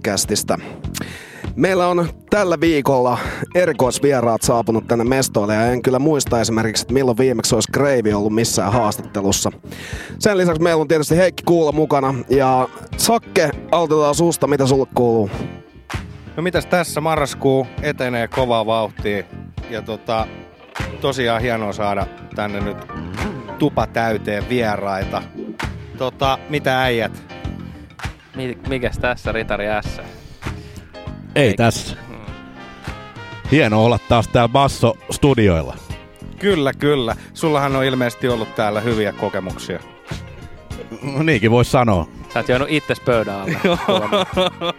podcastista. Meillä on tällä viikolla erikoisvieraat saapunut tänne mestoille ja en kyllä muista esimerkiksi, että milloin viimeksi olisi Kreivi ollut missään haastattelussa. Sen lisäksi meillä on tietysti Heikki Kuula mukana ja Sakke, aloitetaan suusta mitä sulle kuuluu? No mitäs tässä marraskuu etenee kovaa vauhtia ja tota, tosiaan hienoa saada tänne nyt tupa täyteen vieraita. Tota, mitä äijät? Mikäs tässä, Ritari S? Ei tässä. Hieno olla taas tää basso studioilla. Kyllä, kyllä. Sullahan on ilmeisesti ollut täällä hyviä kokemuksia. No niinkin voisi sanoa. Sä oot jäänyt itses pöydän alle.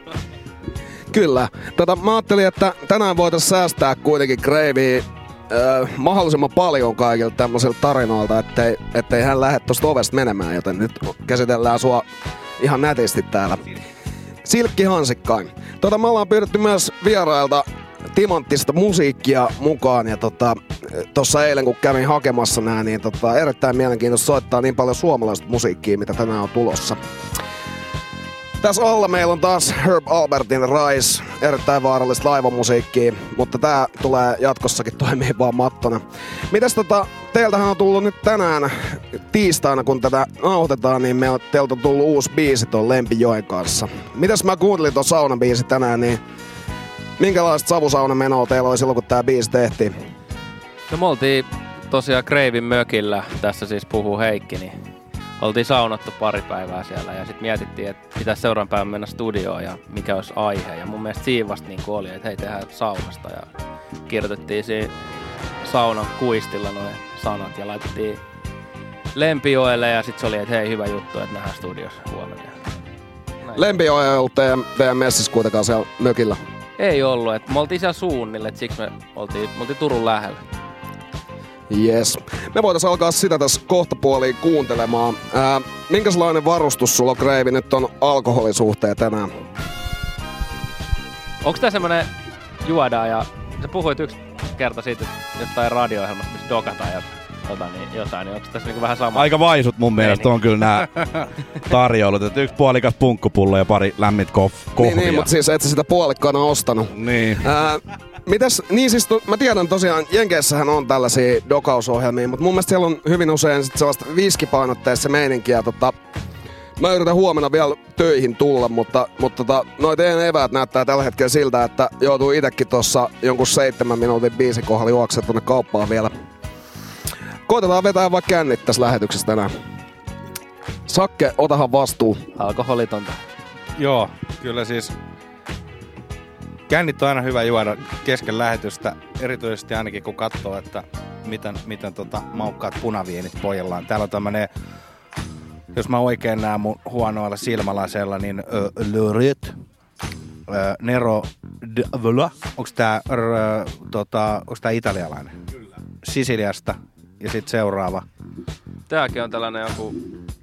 Kyllä. Tota, mä ajattelin, että tänään voitaisiin säästää kuitenkin Greivia äh, mahdollisimman paljon kaikilta tämmöisiltä tarinoilta, ettei, ettei hän lähde tuosta ovesta menemään, joten nyt käsitellään sua ihan nätisti täällä. Silkki Hansikkain. Tota, me ollaan pyydetty myös vierailta timanttista musiikkia mukaan ja tota, eilen kun kävin hakemassa nää, niin tota, erittäin mielenkiintoista soittaa niin paljon suomalaista musiikkia, mitä tänään on tulossa. Tässä alla meillä on taas Herb Albertin Rise, erittäin vaarallista laivamusiikkia, mutta tää tulee jatkossakin toimii vaan mattona. Mitäs tota, teiltähän on tullut nyt tänään tiistaina, kun tätä nauhoitetaan, niin meillä teiltä on tullut uusi biisi tuon Lempijoen kanssa. Mitäs mä kuuntelin tuon saunabiisi tänään, niin minkälaista savusaunamenoa teillä oli silloin, kun tää biisi tehtiin? No me oltiin tosiaan Kreivin mökillä, tässä siis puhuu Heikki, niin oltiin saunattu pari päivää siellä ja sitten mietittiin, että pitäisi seuraavan päivän mennä studioon ja mikä olisi aihe. Ja mun mielestä siinä vasta niin oli, että hei tehdään saunasta ja kirjoitettiin siinä saunan kuistilla noin sanat ja laitettiin Lempijoelle ja sitten se oli, että hei hyvä juttu, että nähdään studiossa huomenna. Näin. Lempijoe ei ollut teidän, teidän messissä kuitenkaan siellä mökillä. Ei ollut, että me oltiin siellä suunnille, että siksi me oltiin, me oltiin Turun lähellä. Yes. Me voitais alkaa sitä tässä kohta puoliin kuuntelemaan. Ää, minkälainen varustus sulla, Kreivi, nyt on alkoholisuhteen tänään? Onko tää semmonen juodaan ja sä puhuit yksi kerta siitä että jostain radio-ohjelmasta, missä dokataan ja tota, niin jotain, niin onko tässä niinku vähän sama? Aika vaisut mun mielestä niin. on kyllä nämä tarjoulut. Että yksi puolikas punkkupullo ja pari lämmit kof- kohvia. Niin, niin mutta siis et sä sitä puolikkaana ostanut. Niin. Ää, mitäs, niin siis to, mä tiedän tosiaan, Jenkeissähän on tällaisia dokausohjelmia, mutta mun mielestä siellä on hyvin usein sit sellaista viskipainotteissa meininkiä. Tota, mä yritän huomenna vielä töihin tulla, mutta, mutta tota, noi teidän eväät näyttää tällä hetkellä siltä, että joutuu itekin tuossa jonkun seitsemän minuutin biisin kohdalla juoksemaan tuonne kauppaan vielä. Koitetaan vetää vaikka kännit tässä lähetyksessä tänään. Sakke, otahan vastuu. Alkoholitonta. Joo, kyllä siis kännit on aina hyvä juoda kesken lähetystä, erityisesti ainakin kun katsoo, että miten, miten tota maukkaat punaviinit pojallaan. Täällä on tämmönen, jos mä oikein näen mun huonoilla silmälaseilla, niin ö, Le Rit, ö, Nero de Vola. Onks tää, r, tota, onks tää italialainen? Kyllä. Sisiliasta. Ja sitten seuraava. Tääkin on tällainen joku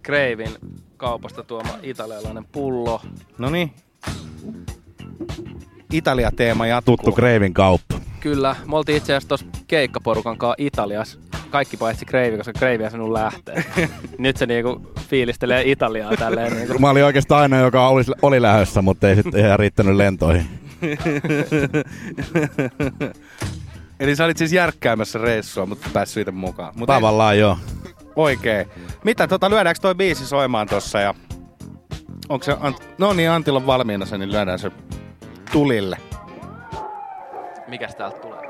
Kreivin kaupasta tuoma italialainen pullo. No niin. Italia-teema jatkuu. Tuttu Kreivin kauppa. Kyllä, me oltiin itse asiassa tuossa keikkaporukan kanssa Italiassa. Kaikki paitsi Kreivi, koska Kreivi on sanonut lähteä. Nyt se niinku fiilistelee Italiaa tälleen niinku. Mä olin oikeastaan aina, joka oli, oli lähdössä, mutta ei sitten ihan riittänyt lentoihin. Eli sä olit siis järkkäämässä reissua, mutta päässyt siitä mukaan. Mut Tavallaan joo. Oikein. Mitä, tota, lyödäänkö toi biisi soimaan tossa ja... Onko se... Ant- no niin, Antil on valmiina se, niin lyödään se tulille. Mikäs täältä tulee?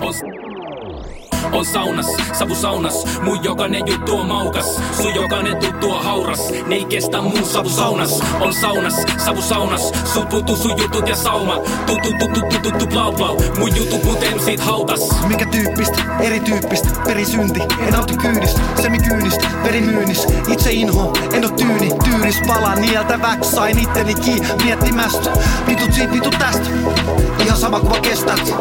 on, on saunas, savu saunas, mun jokainen juttu on maukas, sun jokainen tuttu on hauras, ne ei kestä mun savu saunas, on saunas, savu saunas, sun putu sun jutut ja sauma, tutu tutu tutu tutu blau blau, mun jutut mut emsit hautas. Minkä tyyppistä, erityyppistä, perisynti, en nauti kyydistä, semikyynistä, verimyynnis, itse inho, en oo tyyni, tyyris pala, nieltäväks sain itteni kiinni miettimästä, vitut siitä, vitut tästä, ihan sama kuva kestät,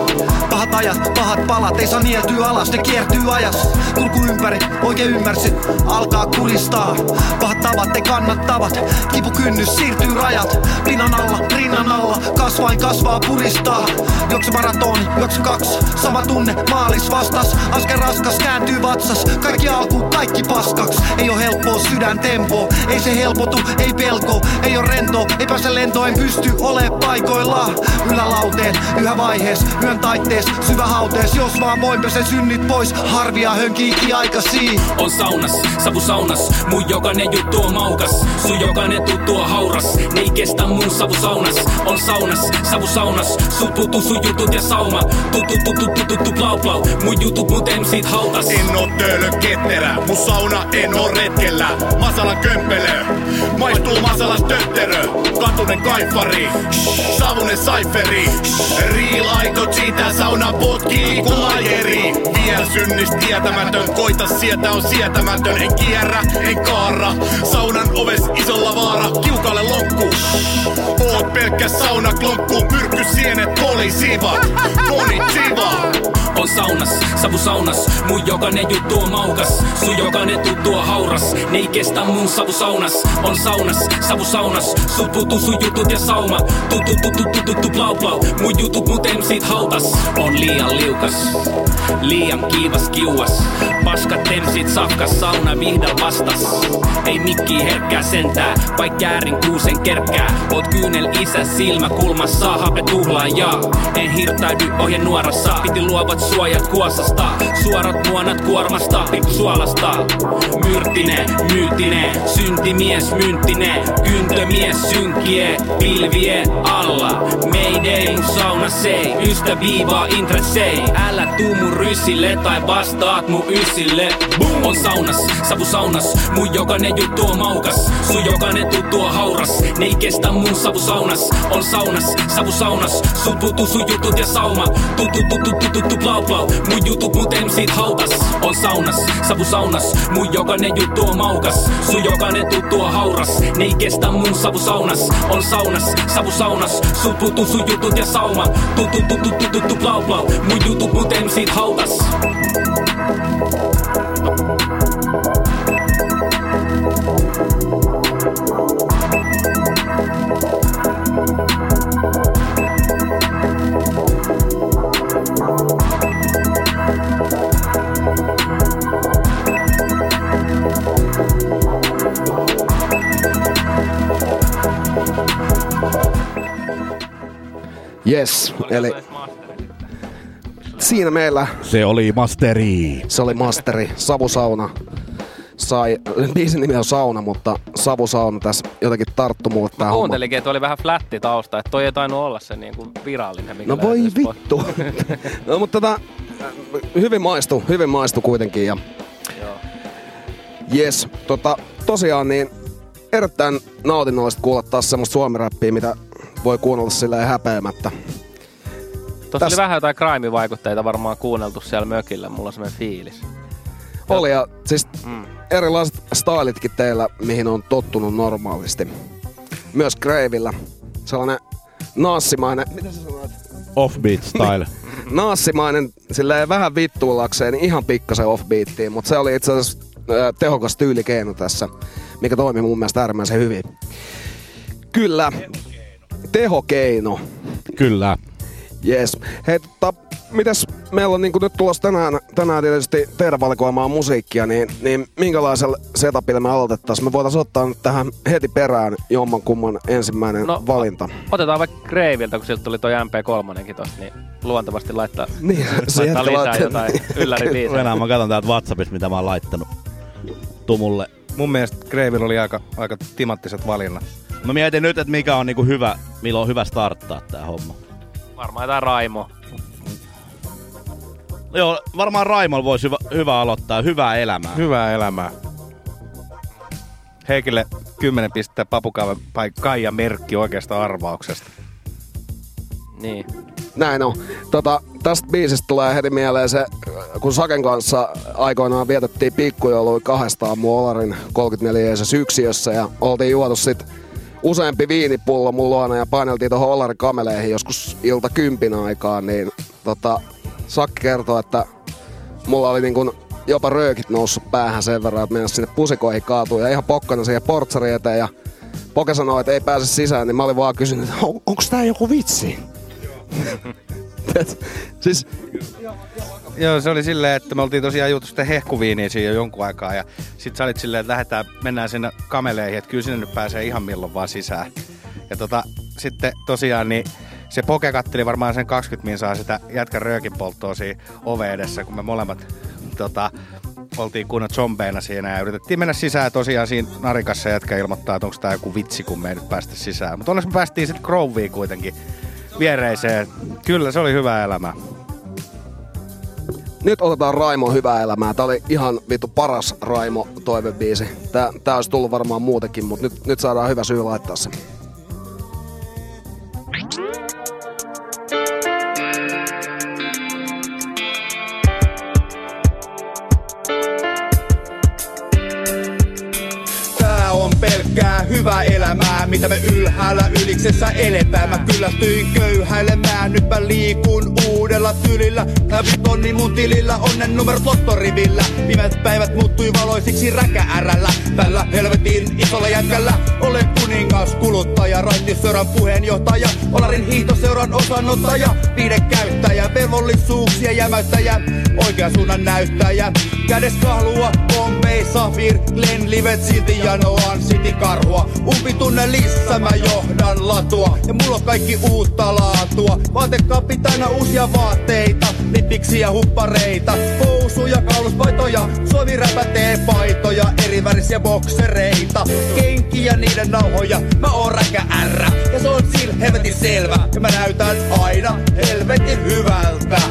pahat ajat, pahat palat, ei saa nieltyä alas, ne kiertyy ajas, kulku ympäri, oikein ymmärsit, alkaa kuristaa, pahat tavat, te kannattavat, kipukynnys siirtyy rajat, pinnan alla, rinnan alla, kasvain kasvaa puristaa, juokse maratoni, juokse kaksi, sama tunne, maalis vastas, askel raskas, kääntyy vatsas, kaikki alku, kaikki paskaks, ei oo helppoa sydän tempo, ei se helpotu, ei pelko, ei oo rento, ei pääse lentoon, en pysty. Ole paikoillaan, ylälauteen, yhä vaihees, yön taittees, syvä hautees, jos vaan voin pesen synnit pois, harvia hönkii ikiaikaisia. On saunas, savu saunas, mun jokainen juttu on maukas, sun jokainen tuttu on hauras, ne ei kestä mun savu saunas, on saunas, savu saunas, sun putu sun jutut ja sauma, tutu tutu tutu tutu blau blau, mun jutut mut emsit hautas. En oo töölö ketterä, mun sauna en oo retkellä. Masalan kömpelö, maistuu masalas tötterö. Katunen kaifari, savunen saiferi. Real aito siitä sauna potkii kun lajeri. Vielä synnist tietämätön, koita sieltä on sietämätön. En kierrä, en kaara, saunan oves isolla vaara. Kiukalle lonkku, oot pelkkä sauna klonkku. Myrkky sienet, kolisiva, konnichiva. On saunas, savu saunas, mun jokainen juttu on maukas, sun jokainen tuttu on hauras, ne ei kestä mun savu saunas, on saunas, savu saunas, sun putu sun jutut ja sauma, tutu tutu tutu tutu blau blau, mun jutut mut emsit hautas, on liian liukas, liian kiivas kiuas, paskat temsit safkas, sauna vihda vastas, ei mikki herkkää sentää, vaik käärin kuusen kerkkää, oot kyynel isä silmä kulmassa, hape tuhlaan ja en hirttäydy ohje nuorassa, piti luovat suojat kuosas, kuormasta Suorat muonat kuormasta, pikku suolasta. Myrttinen, myyttinen, syntimies, mynttinen Kyntömies, synkkie, pilvie alla. Mayday, sauna sei, ystä viivaa intressei Älä tuu mun ryssille tai vastaat mun ysille Boom! On saunas, savu saunas, mun jokainen juttu on maukas Sun jokainen tuttu on hauras, ne ei kestä mun savu saunas On saunas, savu saunas, sun putu sun jutut ja sauma Tutu tutu tutu tutu blau blau, mun jutut mut MC't hautas On saunas, savu saunas, mun jokainen juttu on maukas Sun jokainen tuttu on hauras, ne ei kestä mun savu saunas On saunas, savu saunas, sun putu sun jutut ja sauma Tutu tutu tutu tutu blau blau, mun jutut mut MC't hautas Yes, eli siinä meillä Se oli masteri. se oli masteri, Savusauna. Sai, biisin nimi on Sauna, mutta Savusauna tässä jotenkin tarttu mulle tää homma. Että oli vähän flätti tausta, että toi ei tainnut olla se niin kuin virallinen. Mikä No voi vittu. no mutta tota, hyvin maistu, hyvin maistu kuitenkin ja Joo. Yes, tota, tosiaan niin erittäin nautinnollista kuulla taas semmoista suomiräppiä, mitä voi kuunnella silleen häpeämättä. Tuossa Tässä- oli vähän jotain crime-vaikutteita varmaan kuunneltu siellä mökillä, mulla on semmoinen fiilis. Oli ja siis Mm. erilaiset stylitkin teillä, mihin on tottunut normaalisti. Myös Gravillä. Sellainen naassimainen, mitä sä sanoit? Offbeat style. Naassimainen, silleen vähän vittuillakseen, niin ihan pikkasen offbeattiin, mutta se oli itse asiassa tehokas tyylikeino tässä, mikä toimi mun mielestä äärimmäisen hyvin. Kyllä, tehokeino. Kyllä. Yes. Hei, tota, mitäs meillä on niin nyt tulossa tänään, tänään tietysti teidän valikoimaa musiikkia, niin, niin minkälaisella setupilla me aloitettaisiin? Me voitaisiin ottaa nyt tähän heti perään jomman kumman ensimmäinen No, valinta. Otetaan vaikka Greiviltä, kun sieltä tuli toi MP3 tosta, niin luontevasti laittaa, Niin, laittaa lisää laittaa- jotain ylläribiisejä. Venää, mä katson täältä Whatsappista, mitä mä oon laittanut Tumulle. Mun mielestä Greivillä oli aika, aika timanttiset valinnat. Mä mietin nyt, että mikä on niinku hyvä, milloin on hyvä starttaa tää homma. Varmaan jotain Raimo. Joo, varmaan Raimol voisi hyvä, hyvä aloittaa. Hyvää elämää. Hyvää elämää. Heikille 10 pistettä papukaiva tai Kaija merkki oikeasta arvauksesta. Niin. Näin on. Tota, tästä biisistä tulee heti mieleen se, kun Saken kanssa aikoinaan vietettiin pikkujoulua kahdestaan mun Olarin 34 yksiössä ja oltiin juotu sit useampi viinipullo mun luona ja paineltiin tuohon kameleihin joskus ilta kympin aikaan, niin tota, Sakki kertoo, että mulla oli niin kun jopa röökit noussut päähän sen verran, että mennä sinne pusikoihin kaatuu ja ihan pokkana siihen portsari eteen ja Poke sanoi, että ei pääse sisään, niin mä olin vaan kysynyt, että on, onko tää joku vitsi? Siis Joo, se oli silleen, että me oltiin tosiaan juotu sitä hehkuviiniä siinä jo jonkun aikaa ja sit sä olit silleen, että lähdetään, mennään sinne kameleihin, että kyllä sinne nyt pääsee ihan milloin vaan sisään. Ja tota, sitten tosiaan niin se poke katteli varmaan sen 20 minsaa sitä jätkän röökin polttoa siinä ove edessä, kun me molemmat tota, oltiin kunnon zombeina siinä ja yritettiin mennä sisään. Tosiaan siinä narikassa jätkä ilmoittaa, että onko tää joku vitsi, kun me ei nyt päästä sisään. Mutta onneksi me päästiin sitten Groveen kuitenkin viereiseen. Kyllä, se oli hyvä elämä. Nyt otetaan Raimo hyvää elämää. Tää oli ihan vittu paras Raimo toivebiisi. Tää, tää olisi tullut varmaan muutenkin, mutta nyt, nyt saadaan hyvä syy laittaa se. Tää on pelkkää hyvää elämää, mitä me ylhäällä yliksessä eletään. Mä kyllästyin köyhäilemään, nyt mä liikun uudella tyylillä. Läpi tonni mun tilillä, onnen numerot lottorivillä. Pimeät päivät muuttui valoisiksi räkäärällä. Tällä helvetin isolla jätkällä Olen kuningas, kuluttaja, raittiseuran puheenjohtaja, Olarin hiihtoseuran osanottaja, viidekäyttäjä, velvollisuuksia jämäyttäjä, oikean suunnan näyttäjä. Kädes kahlua, Bombay, Safir, Glen, Livet, silti janoan, City karhua. Umpitunnelissa mä johdan latua, ja mulla on kaikki uutta laatua. Vaatekaappi täynnä uusia vaatteita, lippiksi ja huppareita, housuja, kauluspaitoja, suomiräpätee paitoja, eri värisiä boksereita, kenkiä niiden nauhoja. Mä oon räkä R, ja se on sil helvetin selvä, ja mä näytän aina helvetin hyvältä.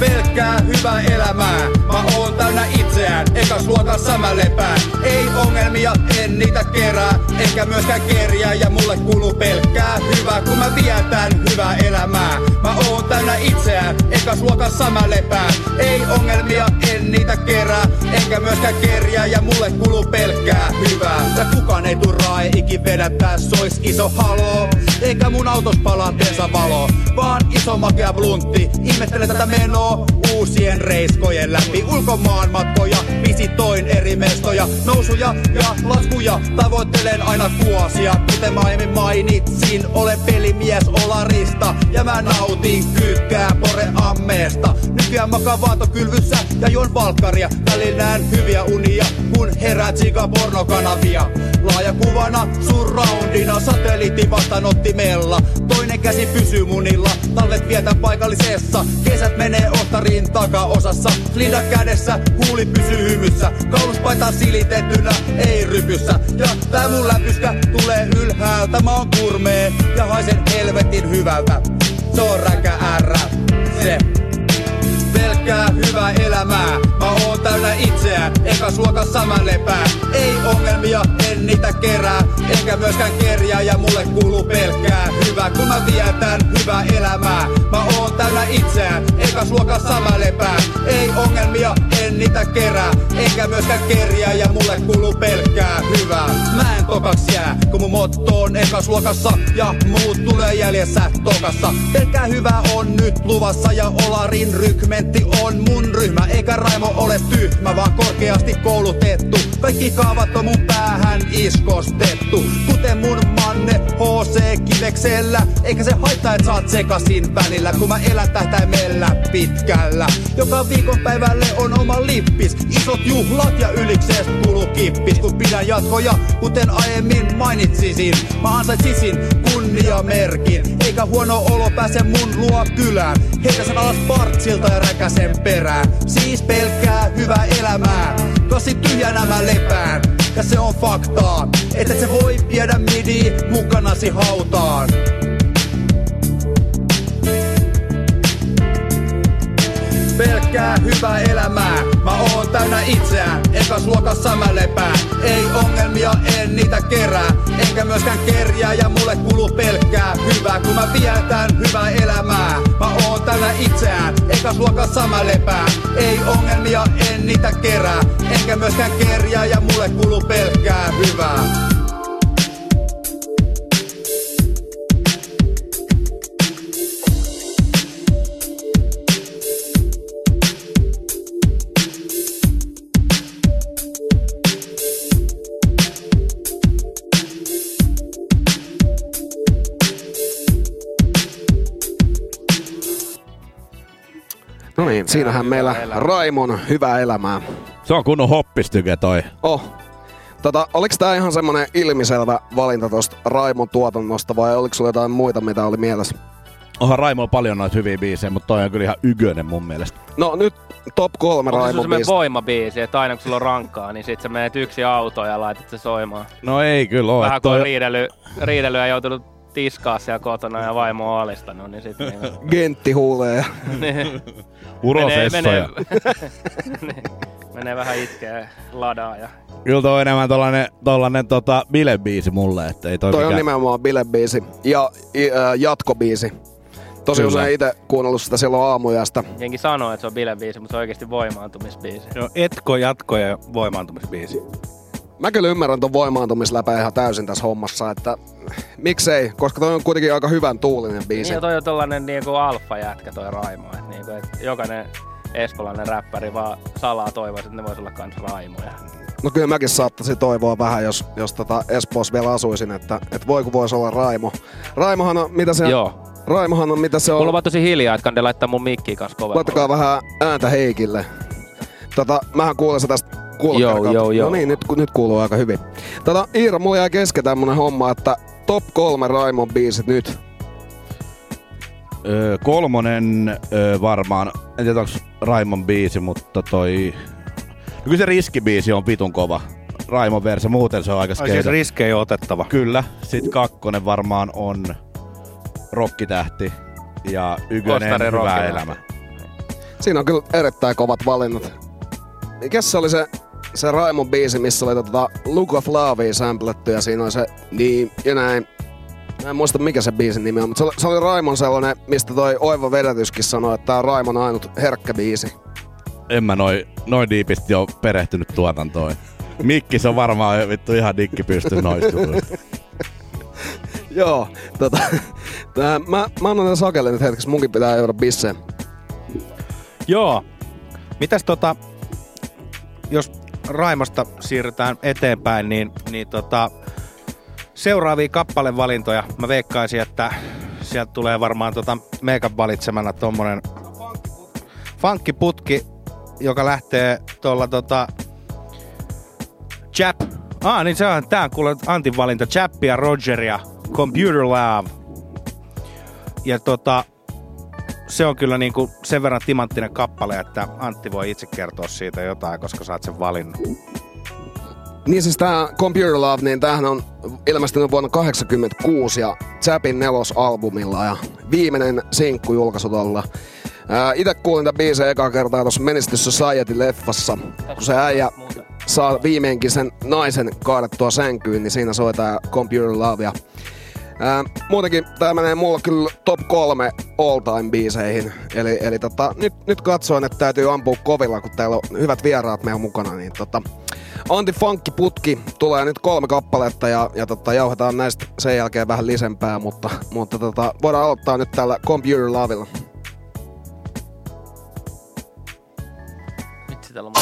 Pelkkää hyvää elämää, mä oon täynnä itseään, ekas luokassa mä lepään. Ei ongelmia, en niitä kerää, enkä myöskään kerjää, ja mulle kuuluu pelkkää hyvää, kun mä vietän hyvää elämää. Mä oon täynnä itseään, ekas luokassa mä lepään. Ei ongelmia, en niitä kerää, enkä myöskään kerjää, ja mulle kuuluu pelkkää hyvää. Ja kukaan ei tuu rae ikin vedättää, sois iso haloo. Eikä mun autos palaa valo, vaan iso makea bluntti. Ihmettelen tätä menoa uusien reiskojen läpi. Ulkomaan matkoja, visitoin eri mestoja, nousuja ja laskuja. Tavoittelen aina kuosia, kuten mä aiemmin mainitsin. Olen pelimies Olarista ja mä nautin kyykkää pore ammeesta. Nykyään makaan vaatokylvyssä ja juon valkkaria. Välillä näen hyviä unia, kun herää tsiika pornokanavia. Laaja kuvana surroundina, satelliitti vastaanottimella. Toinen käsi pysyy munilla, talvet vietän paikallisessa. Kesät menee ohtariin takaosassa. Linda kädessä, huuli pysyy hymyssä. Kauluspaita silitettynä, ei rypyssä. Ja tää mun läpyskä tulee ylhäältä. Mä oon kurmee ja haisen helvetin hyvältä. Se on räkä R, se pelkkää hyvää elämää. Mä oon täynnä itseään, ekas luokassa mä lepään. Ei ongelmia, en niitä kerää, enkä myöskään kerjää ja mulle kuuluu pelkkää hyvää, kun mä vietän hyvää elämää. Mä oon täynnä itseään, ekas luokassa mä lepään. Ei ongelmia, en niitä kerää, enkä myöskään kerjää ja mulle kuuluu pelkkää hyvää. Mä en tokaks jää, kun mun motto on ekas luokassa ja muut tulee jäljessä tokassa. Pelkkää hyvää on nyt luvassa ja Olarin rykmentti on mun ryhmä, eikä Raimo ole tyhmä, vaan korkeasti koulutettu. Kaikki kaavat on mun päähän iskostettu, kuten mun manne HC Kiveksellä. Eikä se haittaa, et saat sekasin välillä, kun mä elän tähtäimellä pitkällä. Joka viikonpäivälle on oma lippis, isot juhlat ja ylikseest kuuluu kippis. Kun pidän jatkoja, kuten aiemmin mainitsisin, mä ansaitsisin kunniamerkin. Eikä huono olo pääse mun luo kylään. Heitä sen alas partsilta ja räkäsen perään. Siis pelkkää hyvää elämää. Tosi tyhjänä mä lepään. Ja se on faktaa, että se voi viedä midi mukanasi hautaan. Pelkkää hyvää elämää. Mä oon täynnä itseään, ekas luokassa mä lepään. Ei ongelmia, en niitä kerää, enkä myöskään kerjää ja mulle kuuluu pelkkää hyvää, kun mä vietän hyvää elämää. Mä oon täynnä itseään, ekas luokassa mä lepään. Ei ongelmia, en niitä kerää, enkä myöskään kerjää ja mulle kuuluu pelkkää hyvää. Niin, siinähän meillä Raimon hyvää elämää. Se on kunnon hoppistyke toi. Oh. Tota, oliko tää ihan semmonen ilmiselvä valinta tosta Raimon tuotannosta vai oliko sulla jotain muita, mitä oli mielessä? Onhan Raimo paljon noita hyviä biisejä, mutta toi on kyllä ihan ykönen mun mielestä. No nyt top kolme Onko se Raimon semmoinen biisi. voimabiisi, että aina kun sulla on rankkaa, niin sit sä menet yksi auto ja laitat se soimaan. No ei kyllä oo. Vähän että kun on toi... riidely, riidelyä joutunut tiskaa siellä kotona ja vaimo on alistanut, niin sit niin, Gentti huulee. niin, Urosessoja. menee, niin, menee vähän itkeä ladaa ja Kyllä toi on enemmän tollanen, tollanen tota, bilebiisi mulle, että ei toi, Toi on mikään... nimenomaan bilebiisi ja i- äh, jatkobiisi. Tosi Kyllä. usein itse kuunnellut sitä silloin aamujasta. jengi sanoo, että se on bilebiisi, mutta se on oikeasti voimaantumisbiisi. Joo, etko, jatko ja voimaantumisbiisi. Mä kyllä ymmärrän ton voimaantumisläpä ihan täysin tässä hommassa, että miksei, koska toi on kuitenkin aika hyvän tuulinen biisi. Niin toi on tollanen niinku alfa-jätkä toi Raimo, että niinku, et jokainen espoolainen räppäri vaan salaa toivoisi, että ne vois olla kans Raimoja. No kyllä mäkin saattaisin toivoa vähän, jos, jos tota Espoossa vielä asuisin, että, että voiko voisi olla Raimo. Raimohan on, mitä se Joo. Raimohan on, mitä se on. Mulla on vaan tosi hiljaa, että kande laittaa mun mikkiä kanssa kovemmalle. Laittakaa vähän ääntä Heikille. Tota, mähän kuulen se tästä Joo, joo, joo. No niin, nyt, nyt kuuluu aika hyvin. Tota, Iira, mulla jäi kesken tämmönen homma, että top kolme Raimon biisit nyt. Öö, kolmonen öö, varmaan, en tiedä onko Raimon biisi, mutta toi... No kyllä se riskibiisi on vitun kova. Raimon verse, muuten se on aika Ai siis skeida. riskejä otettava. Kyllä. Sitten kakkonen varmaan on Rokkitähti ja Ykönen Ostari Hyvä elämä. Siinä on kyllä erittäin kovat valinnat. Mikäs se oli se, se Raimon biisi, missä oli tota Look of Lovea sampletty ja siinä oli se niin ja näin. Mä en muista mikä se biisin nimi on, mutta se oli, se oli Raimon sellainen, mistä toi Oiva Vedätyskin sanoi, että tää on Raimon ainut herkkä biisi. En mä noin noi diipisti ole perehtynyt tuotantoon. Mikki se on varmaan vittu ihan dikki pysty noista. Joo, tota, tää, mä, mä annan sakelle nyt hetkeksi, munkin pitää juoda bisseen. Joo. Mitäs tota, jos Raimosta siirrytään eteenpäin, niin, niin tota, seuraavia kappalevalintoja. Mä veikkaisin, että sieltä tulee varmaan tota meikan valitsemana tommonen funkkiputki, joka lähtee tuolla tota Chap. Ah, niin se on, tää on kuule Antin valinta. Chappi ja Roger ja Computer Lab. Ja tota, se on kyllä niinku sen verran timanttinen kappale, että Antti voi itse kertoa siitä jotain, koska sä oot sen valinnut. Niin siis tää Computer Love, niin tämähän on ilmestynyt vuonna 1986 ja Chapin nelosalbumilla ja viimeinen sinkku julkaisu tolla. Ää, ite kuulin tämän biisin eka kertaa tuossa to Society-leffassa, kun se äijä saa viimeinkin sen naisen kaadettua sänkyyn, niin siinä soi tää Computer Love. Ja, ää, muutenkin tää menee mulla kyllä top kolme all time biiseihin. Eli, eli tota, nyt, nyt katsoin, että täytyy ampua kovilla, kun täällä on hyvät vieraat meillä mukana. Niin tota, Anti Funkki Putki tulee nyt kolme kappaletta ja, ja tota, jauhetaan näistä sen jälkeen vähän lisempää, mutta, mutta tota, voidaan aloittaa nyt tällä Computer Lovilla. Vitsi, täällä on...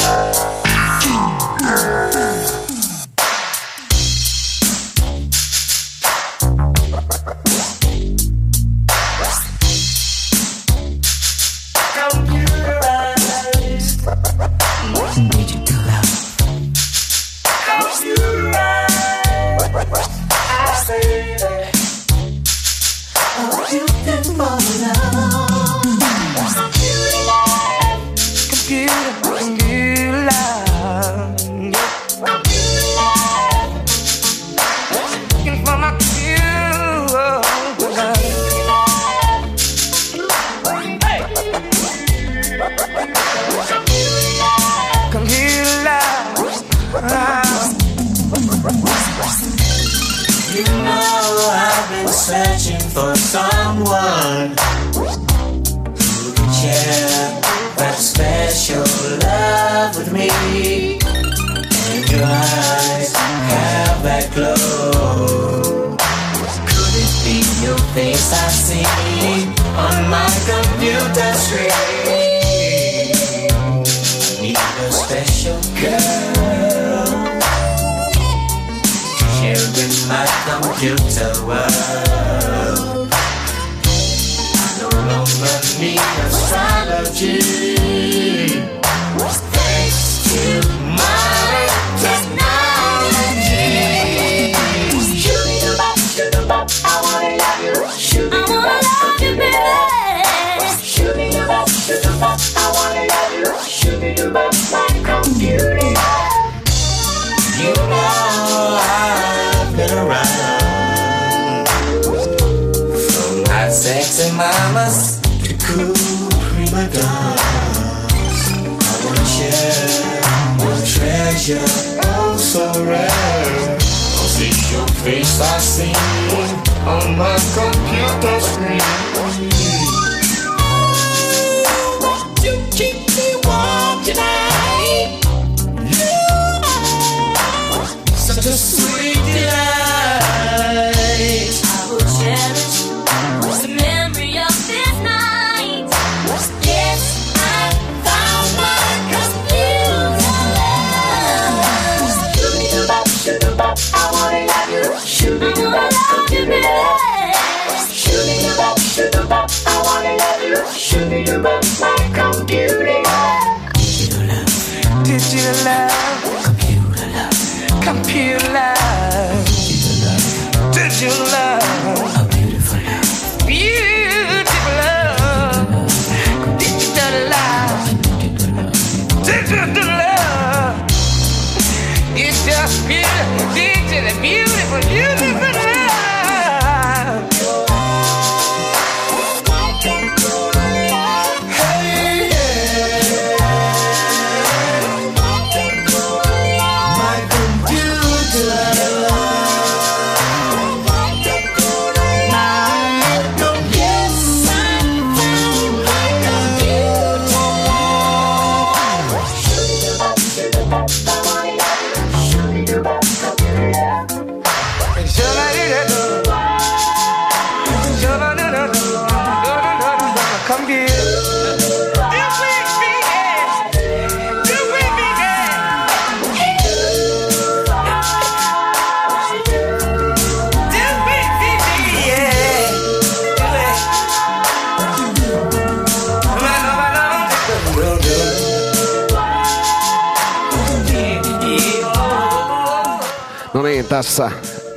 searching for someone who can share that special love with me. And your eyes have that glow. Could it be your face I see on my computer screen? Need a special girl sharing my computer world. Mamas to cool prima donnas I wanna share your treasure, oh so rare. Cause it's your face I see on my computer screen. You Shoot me up, shoot me up, I wanna love you. Shoot me up,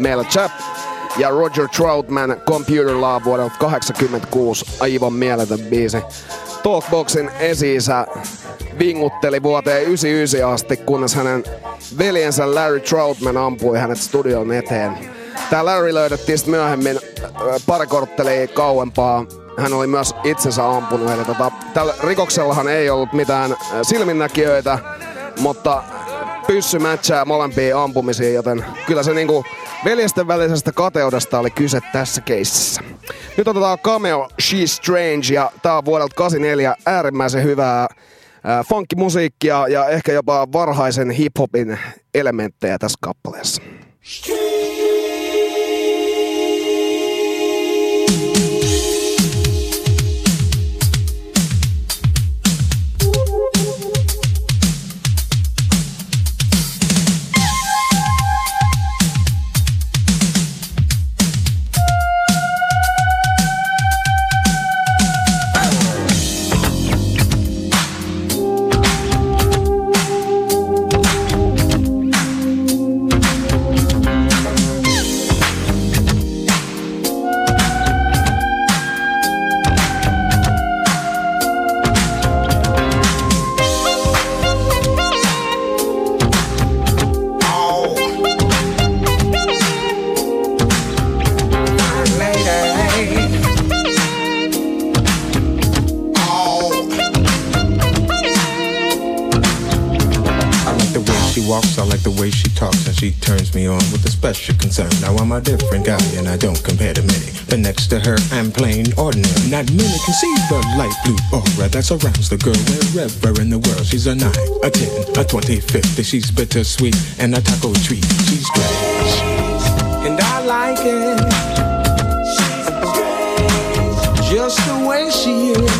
meillä Chap ja Roger Troutman Computer Love vuodelta 86. Aivan mieletön biisi. Talkboxin esi vingutteli vuoteen 99 asti, kunnes hänen veljensä Larry Troutman ampui hänet studion eteen. Tää Larry löydettiin sitten myöhemmin pari korttelia kauempaa. Hän oli myös itsensä ampunut. Eli tota, tällä rikoksellahan ei ollut mitään silminnäkijöitä, mutta pyssy matchaa molempia ampumisia, joten kyllä se niinku veljesten välisestä kateudesta oli kyse tässä keississä. Nyt otetaan Cameo She's Strange ja tää on vuodelta 84 äärimmäisen hyvää äh, ja ehkä jopa varhaisen hiphopin elementtejä tässä kappaleessa. Way she talks, and she turns me on with a special concern. Now I'm a different guy, and I don't compare to many. But next to her, I'm plain ordinary. Not many can see the light blue aura that surrounds the girl wherever in the world. She's a nine, a ten, a twenty, fifty. She's bittersweet and a taco treat. She's strange, and I like it. Just the way she is.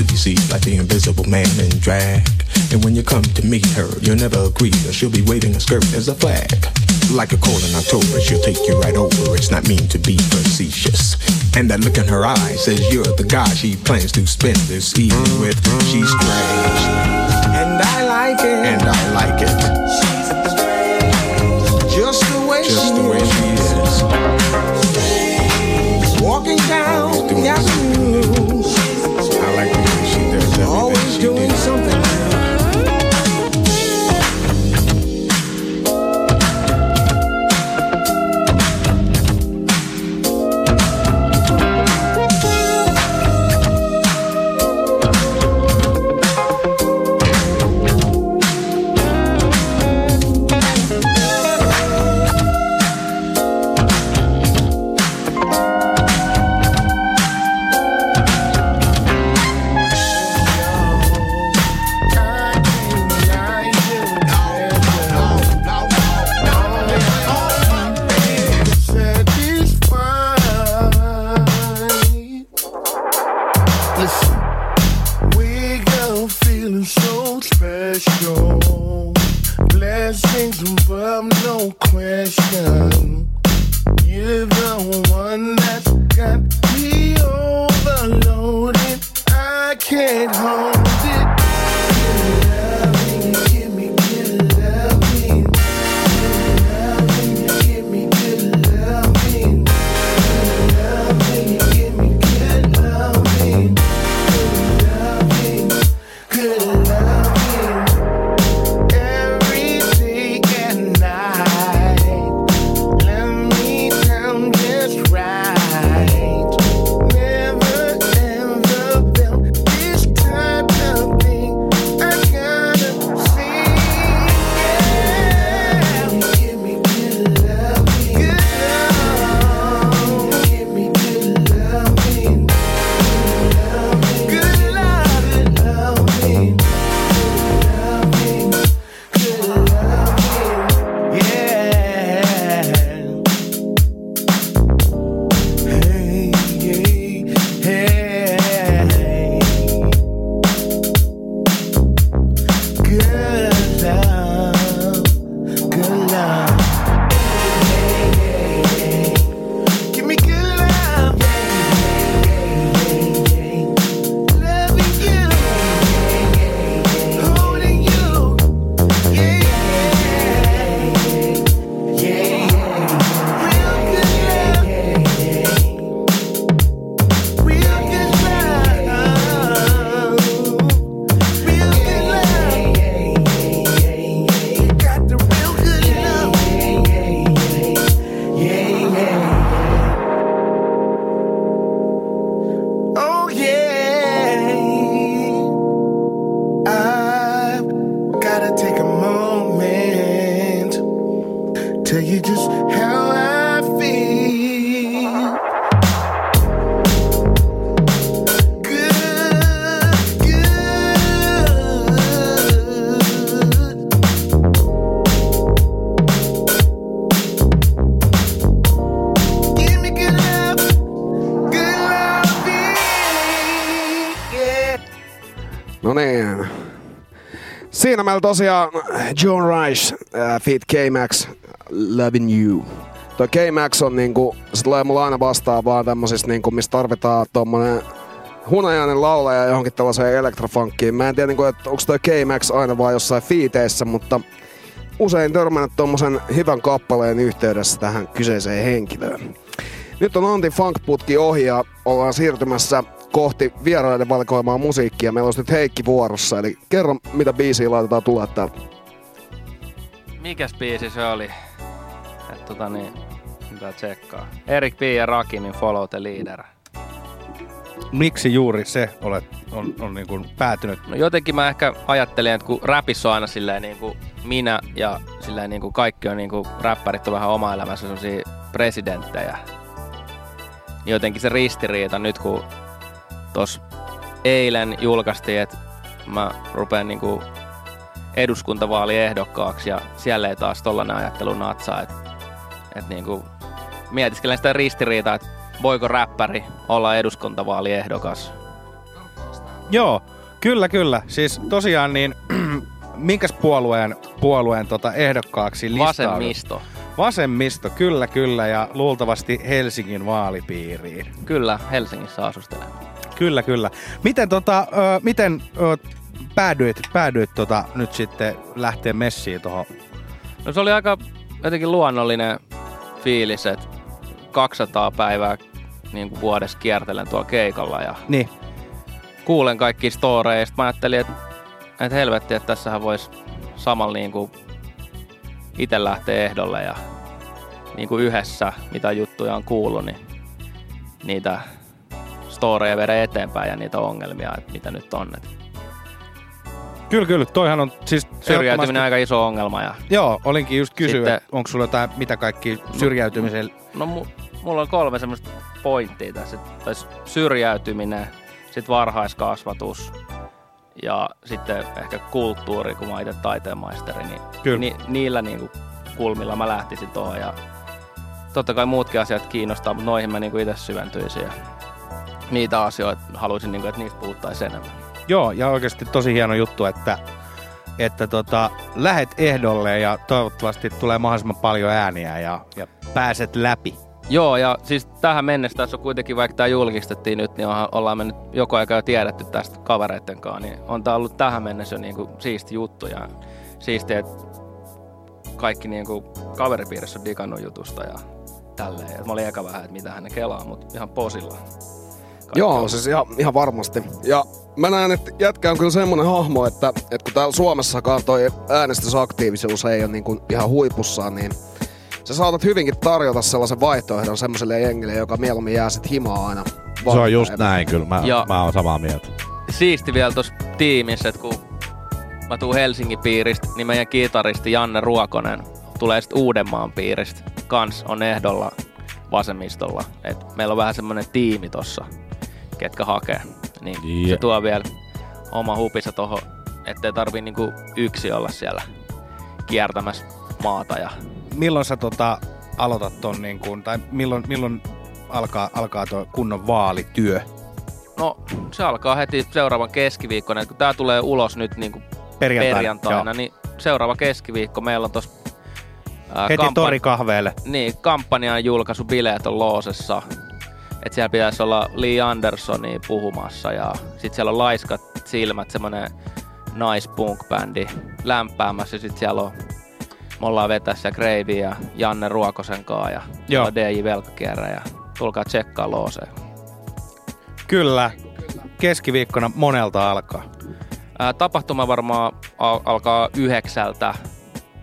She's elusive, you see, like the invisible man in drag. And when you come to meet her, you'll never agree, or she'll be waving a skirt as a flag. Like a cold in October, she'll take you right over. It's not mean to be facetious. And that look in her eye says you're the guy she plans to spend this evening with. She's strange. And I like it. And I like it. Siinä meillä tosiaan John Rice, äh, Fit K-Max, Loving You. Toi K-Max on niinku, se tulee mulla aina vastaan vaan tämmosista niinku, missä tarvitaan tommonen hunajainen laulaja johonkin tällaiseen elektrofunkkiin. Mä en tiedä, niinku, että onko toi K-Max aina vaan jossain fiiteissä, mutta usein törmännyt tommosen hyvän kappaleen yhteydessä tähän kyseiseen henkilöön. Nyt on Antin Funk-putki ohi ja ollaan siirtymässä kohti vieraiden valikoimaa musiikkia. Meillä olisi nyt Heikki vuorossa, eli kerro mitä biisiä laitetaan tulla täältä. Mikäs biisi se oli? Et tota niin, mitä tsekkaa. Erik B. ja Rakimin Follow the Leader. Miksi juuri se olet, on, on niin kuin päätynyt? No jotenkin mä ehkä ajattelin, että kun rapissa on aina silleen niin kuin minä ja silleen niin kuin kaikki on niin kuin räppärit on vähän oma elämässä sellaisia presidenttejä. Niin jotenkin se ristiriita nyt kun tos eilen julkaistiin, että mä rupean niin kuin eduskuntavaaliehdokkaaksi ja siellä ei taas tollanen ajattelu natsaa, että et niin kuin mietiskelen sitä ristiriitaa, että voiko räppäri olla eduskuntavaaliehdokas. Joo, kyllä kyllä. Siis tosiaan niin, minkäs puolueen, puolueen tota ehdokkaaksi listaudut? Vasemmisto. Vasemmisto, kyllä kyllä, ja luultavasti Helsingin vaalipiiriin. Kyllä, Helsingissä asustelen. Kyllä, kyllä. Miten, tota, ö, miten ö, päädyit, päädyit tota, nyt sitten lähteä messiin tuohon? No se oli aika jotenkin luonnollinen fiilis, että 200 päivää niin kuin vuodessa kiertelen tuolla keikalla ja Niin. kuulen kaikki storeja. Sitten mä ajattelin, että, että helvetti, että tässähän voisi samalla niin kuin itse lähteä ehdolle ja niin kuin yhdessä, mitä juttuja on kuullut, niin niitä storeja viedä eteenpäin ja niitä ongelmia, että mitä nyt on. Että Kyllä, kyllä. Toihan on siis... syrjäytyminen aika iso ongelma. Ja Joo, olinkin just kysyä, Sitten- onko sulla jotain, mitä kaikki syrjäytymisellä... No mu- mulla on kolme semmoista pointtia tässä. Tai syrjäytyminen, sitten varhaiskasvatus ja sitten ehkä kulttuuri, kun mä itse taiteenmaisteri, niin Kyllä. Ni- niillä niinku kulmilla mä lähtisin tuohon. Ja totta kai muutkin asiat kiinnostaa, mutta noihin mä niinku itse syventyisin. Ja niitä asioita haluaisin, niinku, että niistä puhuttaisiin enemmän. Joo, ja oikeasti tosi hieno juttu, että, että tota, lähet ehdolle ja toivottavasti tulee mahdollisimman paljon ääniä ja, ja pääset läpi. Joo, ja siis tähän mennessä tässä on kuitenkin, vaikka tämä julkistettiin nyt, niin onhan, ollaan me nyt joko aika jo tiedetty tästä kavereitten kanssa, niin on tämä ollut tähän mennessä jo niinku siisti juttu ja siistiä, että kaikki niinku kaveripiirissä on digannut jutusta ja tälleen. Et mä olin eka vähän, että mitä hän kelaa, mutta ihan posilla. Joo, siis ihan, ihan varmasti. Ja mä näen, että jätkä on kyllä semmonen hahmo, että, että kun täällä Suomessakaan toi äänestysaktiivisuus ei ole niin kuin ihan huipussaan, niin sä saatat hyvinkin tarjota sellaisen vaihtoehdon semmoiselle jengille, joka mieluummin jää sit himaa aina. Se on just näin kyllä, mä, Ja- mä oon samaa mieltä. siisti vielä tuossa tiimissä, että kun mä tuun Helsingin piiristä, niin meidän kitaristi Janne Ruokonen tulee sitten Uudenmaan piiristä. Kans on ehdolla vasemmistolla. Et meillä on vähän semmonen tiimi tossa, ketkä hakee. Niin se Jep. tuo vielä oma hupissa tohon, ettei tarvii niinku yksi olla siellä kiertämässä maata. Ja... Milloin sä tota, aloitat ton, niin kun, tai milloin, milloin alkaa, alkaa tuo kunnon vaalityö? No, se alkaa heti seuraavan keskiviikkona. Kun tää tulee ulos nyt niinku Perjantaina, perjantaina joo. niin seuraava keskiviikko meillä on tossa Heti kampan- torikahveelle. Niin, kampanjan julkaisu bileet on Loosessa. Et siellä pitäisi olla Lee Andersoni puhumassa ja sit siellä on Laiskat silmät, semmonen naispunk-bändi lämpäämässä ja sit siellä on me ollaan vetässä Gravy ja Janne Ruokosen kaa ja Joo. DJ Velkakierrä ja tulkaa tsekkaa Looseen. Kyllä. Keskiviikkona monelta alkaa. Ää, tapahtuma varmaan al- alkaa yhdeksältä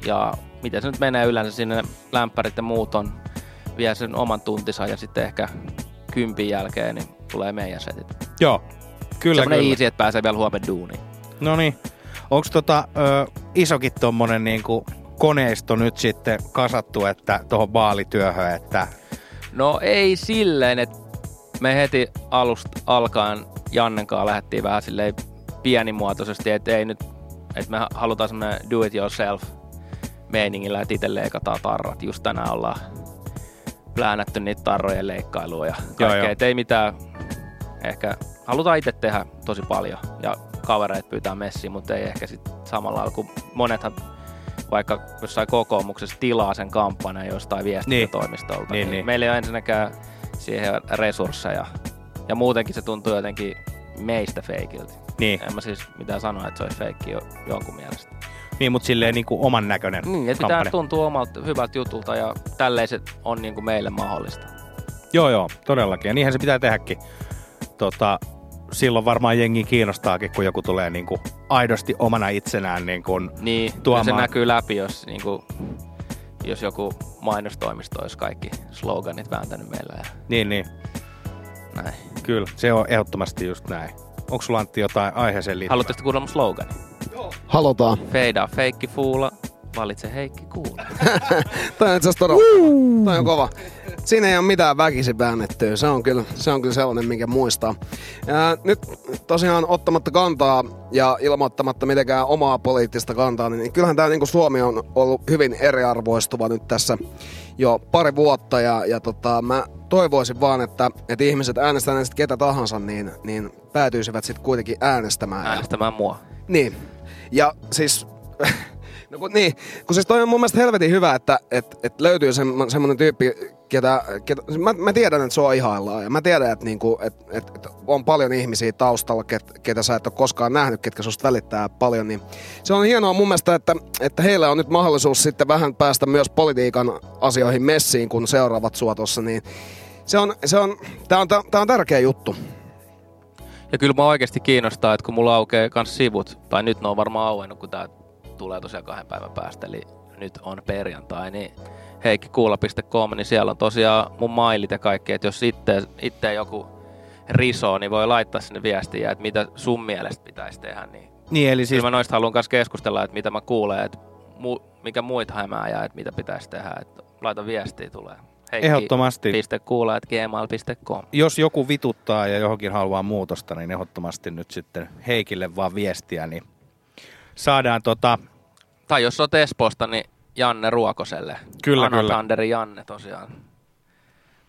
ja miten se nyt menee yleensä sinne lämpärit ja muut on vie sen oman tuntinsa ja sitten ehkä kympin jälkeen niin tulee meidän setit. Joo, kyllä Semmoinen kyllä. easy, että pääsee vielä huomenna duuniin. No niin. Onko tota, ö, isokin tommonen niinku koneisto nyt sitten kasattu että tuohon vaalityöhön, että No ei silleen, että me heti alusta alkaen Jannen kanssa lähdettiin vähän silleen pienimuotoisesti, että ei nyt, että me halutaan semmoinen do it yourself meiningillä, että itse leikataan tarrat. Just tänään ollaan pläänätty niitä tarrojen leikkailua ja Joo, kaikkea. joo. Et ei mitään, ehkä halutaan itse tehdä tosi paljon ja kavereet pyytää messiin, mutta ei ehkä sit samalla lailla, kun monethan vaikka jossain kokoomuksessa tilaa sen kampanjan jostain viestintätoimistolta, niin, Niin, niin, niin. meillä ei ole ensinnäkään siihen resursseja. Ja muutenkin se tuntuu jotenkin meistä feikiltä. Niin. En mä siis mitään sanoa, että se olisi feikki jo, jonkun mielestä. Niin, mutta silleen niinku oman näköinen Niin, että pitää tuntua omalta hyvältä jutulta ja tälleen se on niin kuin meille mahdollista. Joo, joo, todellakin. Ja niinhän se pitää tehdäkin. Tota, silloin varmaan jengi kiinnostaakin, kun joku tulee niinku aidosti omana itsenään niin kuin Niin, tuomaan. se näkyy läpi, jos, niin kuin, jos joku mainostoimisto olisi kaikki sloganit vääntänyt meillä. Ja Niin, niin. näin. Kyllä, se on ehdottomasti just näin. Onko sulla Antti jotain aiheeseen liittyvää? Haluatteko kuulla mun slogani? Halutaan. Feidaa feikki fuula, valitse Heikki kuula. Toi on itse todella Toi on kova. Siinä ei ole mitään väkisin väännettyä. Se on kyllä, se on kyllä sellainen, minkä muistaa. Ja nyt tosiaan ottamatta kantaa ja ilmoittamatta mitenkään omaa poliittista kantaa, niin kyllähän tämä niin Suomi on ollut hyvin eriarvoistuva nyt tässä jo pari vuotta. Ja, ja tota, mä toivoisin vaan, että, että ihmiset äänestävät sitten ketä tahansa, niin, niin päätyisivät sitten kuitenkin äänestämään. Äänestämään mua. Niin. Ja siis... No kun, niin, kun siis toi on mun mielestä helvetin hyvä, että et, et löytyy semmo, semmonen tyyppi, ketä, ketä mä, mä, tiedän, että sua ihaillaan ja mä tiedän, että niinku, et, et, et on paljon ihmisiä taustalla, ket, ketä sä et ole koskaan nähnyt, ketkä susta välittää paljon, niin se on hienoa mun mielestä, että, että heillä on nyt mahdollisuus sitten vähän päästä myös politiikan asioihin messiin, kun seuraavat sua tossa, niin se on, se on, tää on, tää on tärkeä juttu. Ja kyllä mä oikeasti kiinnostaa, että kun mulla aukeaa kans sivut, tai nyt ne on varmaan auennut, kun tää tulee tosiaan kahden päivän päästä, eli nyt on perjantai, niin heikkikuula.com, niin siellä on tosiaan mun mailit ja kaikki, että jos itse, itse joku risoo, niin voi laittaa sinne viestiä, että mitä sun mielestä pitäisi tehdä, niin Niin, eli siis Kyllä mä noista haluan kanssa keskustella, että mitä mä kuulen, että mu, mikä muit hämää ja että mitä pitäisi tehdä. Että laita viestiä tulee. Ehdottomasti. Heikki.kuula.gmail.com jos joku vituttaa ja johonkin haluaa muutosta, niin ehdottomasti nyt sitten Heikille vaan viestiä, niin saadaan tota... Tai jos olet Espoosta, niin Janne Ruokoselle. Kyllä, Anna kyllä. Tanderi Janne tosiaan.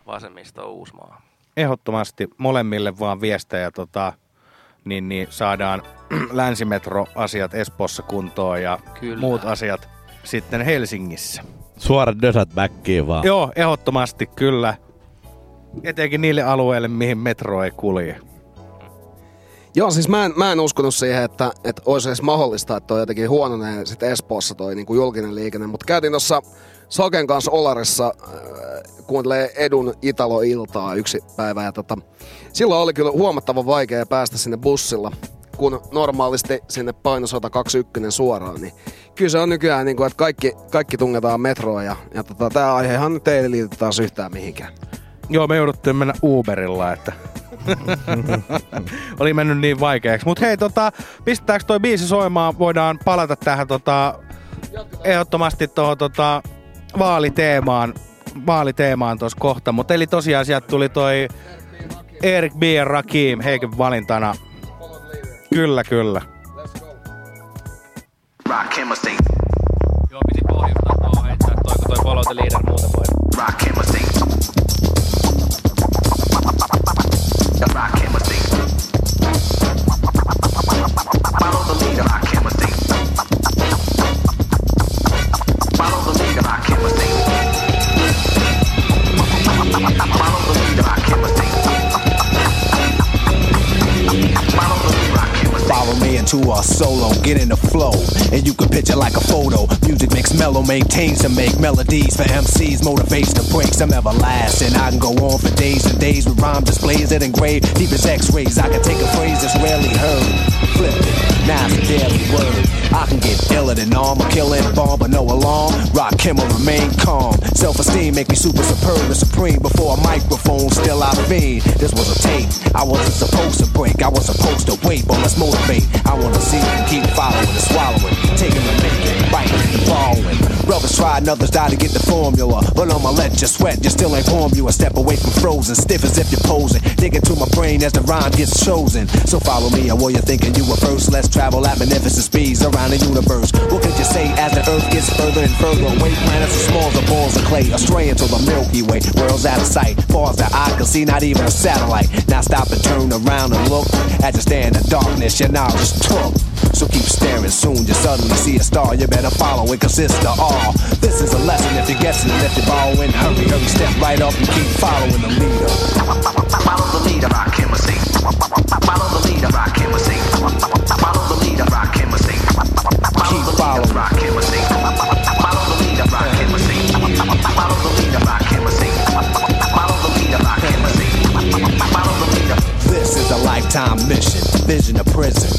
Vasemmisto Uusmaa. ehdottomasti molemmille vaan viestejä. Tota, niin, niin saadaan länsimetro-asiat Espoossa kuntoon ja Kyllä. muut asiat sitten Helsingissä. Suora dösät backiin vaan. Joo, ehdottomasti kyllä. Etenkin niille alueille, mihin metro ei kulje. Joo, siis mä en, mä en uskonut siihen, että, että olisi edes mahdollista, että toi jotenkin huononee sit Espoossa toi niin kuin julkinen liikenne. Mutta käytiin tuossa Soken kanssa Olarissa äh, kuuntelee Edun Italo-iltaa yksi päivä. Ja tota, silloin oli kyllä huomattavan vaikea päästä sinne bussilla, kun normaalisti sinne painosota 21 suoraan. Niin kyllä se on nykyään, niin kuin, että kaikki, kaikki tungetaan metroon ja, ja tota, tämä aihehan nyt ei liity taas yhtään mihinkään. Joo, me jouduttiin mennä Uberilla, että oli mennyt niin vaikeaksi. Mutta hei, tota, pistetäänkö toi biisi soimaan? Voidaan palata tähän tota, ehdottomasti tuohon tota, vaaliteemaan, vaaliteemaan tuossa kohta. Mutta eli tosiaan sieltä tuli toi Erik B. Rakim Heiken valintana. Kyllä, kyllä. Rock chemistry. Joo, piti pohjustaa tuohon heittää toi, kun toi follow the leader muuten voi. Rock chemistry. Rock Into a solo, get in the flow, and you can picture like a photo. Music makes mellow, maintains to make melodies for MCs, motivates to break some everlasting. I can go on for days and days with rhyme displays that engrave deep as X-rays. I can take a phrase that's rarely heard, flip it, now it's a daily word. I can get iller than arm, a killing bomb, but no alarm. Rock him or remain calm. Self-esteem make me super superb and supreme. Before a microphone, still I fiend. This was a tape. I wasn't supposed to break. I was supposed to wait, but let's motivate. I wanna see you keep following and swallowing, taking and making, biting and borrowing. Brothers tried and others die to get the formula, but I'ma let you sweat. You still ain't form you a step away from frozen, stiff as if you're posing. Dig into my brain as the rhyme gets chosen. So follow me, or what you thinking you were first. Let's travel at magnificent speeds around the universe. What could you say as the earth gets further and further away? Planets are small as balls of clay, astray into the Milky Way. World's out of sight, far as the eye can see, not even a satellite. Now stop and turn around and look at you stand in darkness. Your knowledge took. So keep staring, soon you suddenly see a star. You better follow it, cause it's the all. This is a lesson if you're guessing, and if you're borrowing, hurry, hurry, step right up and keep following the leader. Follow the leader, rock chemistry. Follow the leader, rock chemistry. Follow the leader, rock chemistry. Follow the leader, rock chemistry. Follow the leader, rock chemistry. Follow the leader, rock mission, vision of prison.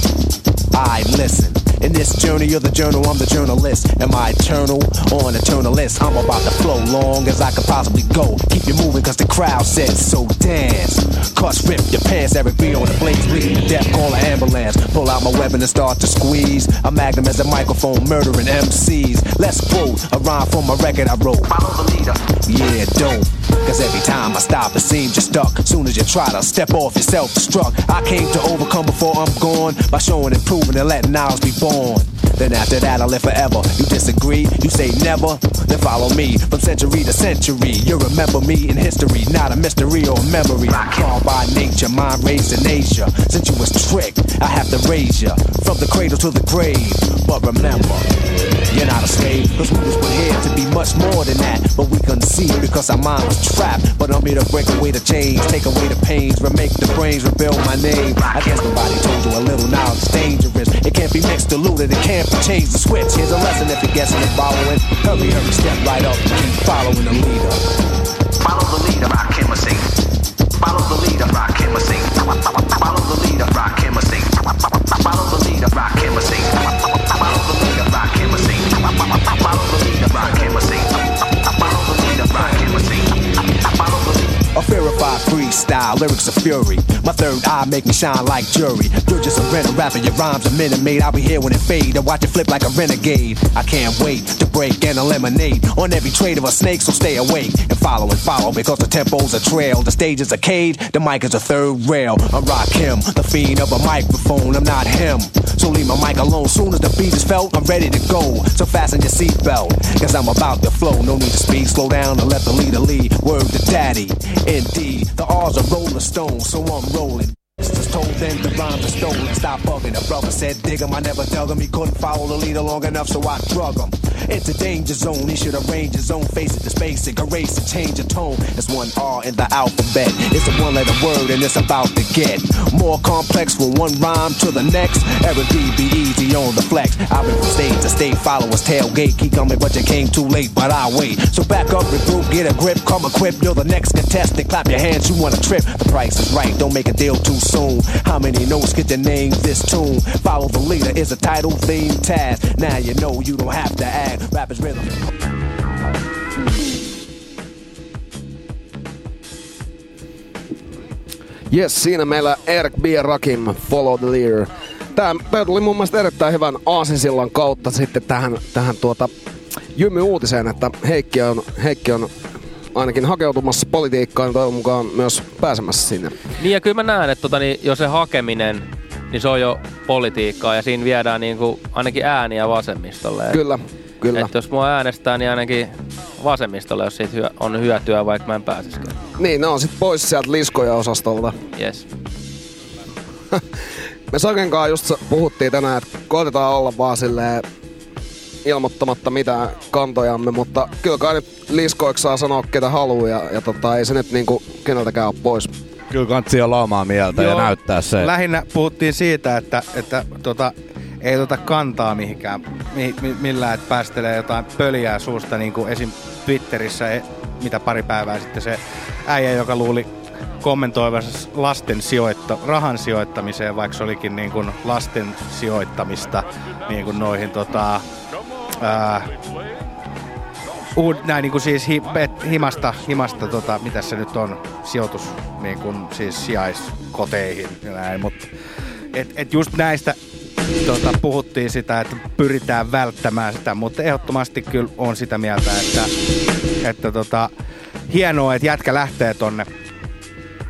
I listen. In this journey of the journal, I'm the journalist. Am I eternal or an eternalist? I'm about to flow long as I can possibly go. Keep you moving cause the crowd says so dance. Cuss rip your pants, Eric B on the blaze, bleeding to death, call an ambulance. Pull out my weapon and start to squeeze. A magnum as a microphone, murdering MCs. Let's quote a rhyme from a record I wrote. Follow the leader. Yeah, don't. Cause every time I stop, it seems you're stuck. Soon as you try to step off, you're self-destruct. I came to overcome before I'm gone by showing and proving and letting ours be born. Then after that, I live forever. You disagree? You say never? Then follow me from century to century. You remember me in history, not a mystery or a memory. Called by nature, mind raised in Asia. Since you was tricked, I have to raise you from the cradle to the grave. But remember, you're not a slave, cause we was here to be much more than that. But we couldn't see because our mind was trapped. But I'm here to break away the chains, take away the pains, remake the brains, rebuild my name. I guess nobody told you a little knowledge is dangerous. It can't be mixed, diluted, it can't be changed. The switch, here's a lesson if you're guessing and following. Hurry, hurry, step right up and keep following the leader. Follow the leader, rock chemistry. Follow the leader, rock chemistry. Follow the leader, rock chemistry. Follow the leader, rock chemistry. A verified freestyle, lyrics of fury. My third eye make me shine like jury. You're just a rental rapper, your rhymes are minute made. I'll be here when it fade and watch it flip like a renegade. I can't wait to break and eliminate on every trade of a snake, so stay awake and follow and follow because the tempo's a trail. The stage is a cage, the mic is a third rail. I'm Rock him, the fiend of a microphone, I'm not him. So leave my mic alone. Soon as the beat is felt, I'm ready to go. So fasten your seatbelt, cause I'm about to flow. No need to speed, slow down and let the leader lead. Word to daddy. Indeed, the R's are rolling stones, so I'm rolling. Then the rhyme is stolen. Stop bugging. The brother said dig him. I never dug him. He couldn't follow the leader long enough, so I drug him. It's a danger zone. He should arrange his own face it. This basic erase and change a tone. It's one R in the alphabet. It's a one letter word and it's about to get more complex from one rhyme to the next. B be easy on the flex. I've been from state to state, followers tailgate. Keep coming, but you came too late, but I wait. So back up, regroup, get a grip, come equipped. You're the next contestant. Clap your hands, you want a trip. The price is right, don't make a deal too soon. How many notes get your name this tune? Follow the leader is a title theme task. Now you know you don't have to add. Rappers rhythm. Yes, siinä meillä Eric B. Rakim, Follow the Leader. Tää, tää tuli mun mielestä erittäin hyvän aasinsillan kautta sitten tähän, tähän tuota jymy-uutiseen, että Heikki on, Heikki on ainakin hakeutumassa politiikkaan ja toivon mukaan myös pääsemässä sinne. Niin ja kyllä mä näen, että tota, niin, jo se hakeminen, niin se on jo politiikkaa ja siinä viedään niinku ainakin ääniä vasemmistolle. Kyllä, kyllä. Et jos mua äänestää, niin ainakin vasemmistolle, jos siitä on hyötyä, vaikka mä en pääsisikään. Niin, ne on sit pois sieltä liskoja osastolta. Yes. Me Saken kanssa just puhuttiin tänään, että koitetaan olla vaan silleen ilmoittamatta mitään kantojamme, mutta kyllä kai nyt liskoiksi saa sanoa ketä haluaa ja, ja tota, ei se nyt niinku keneltäkään ole pois. Kyllä kantsi olla omaa mieltä ja Joo, näyttää se. Lähinnä puhuttiin siitä, että, että tota, ei tota kantaa mihinkään, mi, mi, millään, että päästelee jotain pöliää suusta, niin kuin esim. Twitterissä, e- mitä pari päivää sitten se äijä, joka luuli kommentoivansa lasten sijoitta, rahan sijoittamiseen, vaikka se olikin niin kuin lasten sijoittamista niin kuin noihin tota, ää, uud, näin niin kuin siis hi, et, himasta, himasta tota, mitä se nyt on, sijoitus niin kuin siis sijaiskoteihin ja näin, mutta et, et just näistä tota, puhuttiin sitä, että pyritään välttämään sitä, mutta ehdottomasti kyllä on sitä mieltä, että, että tota, hienoa, että jätkä lähtee tonne.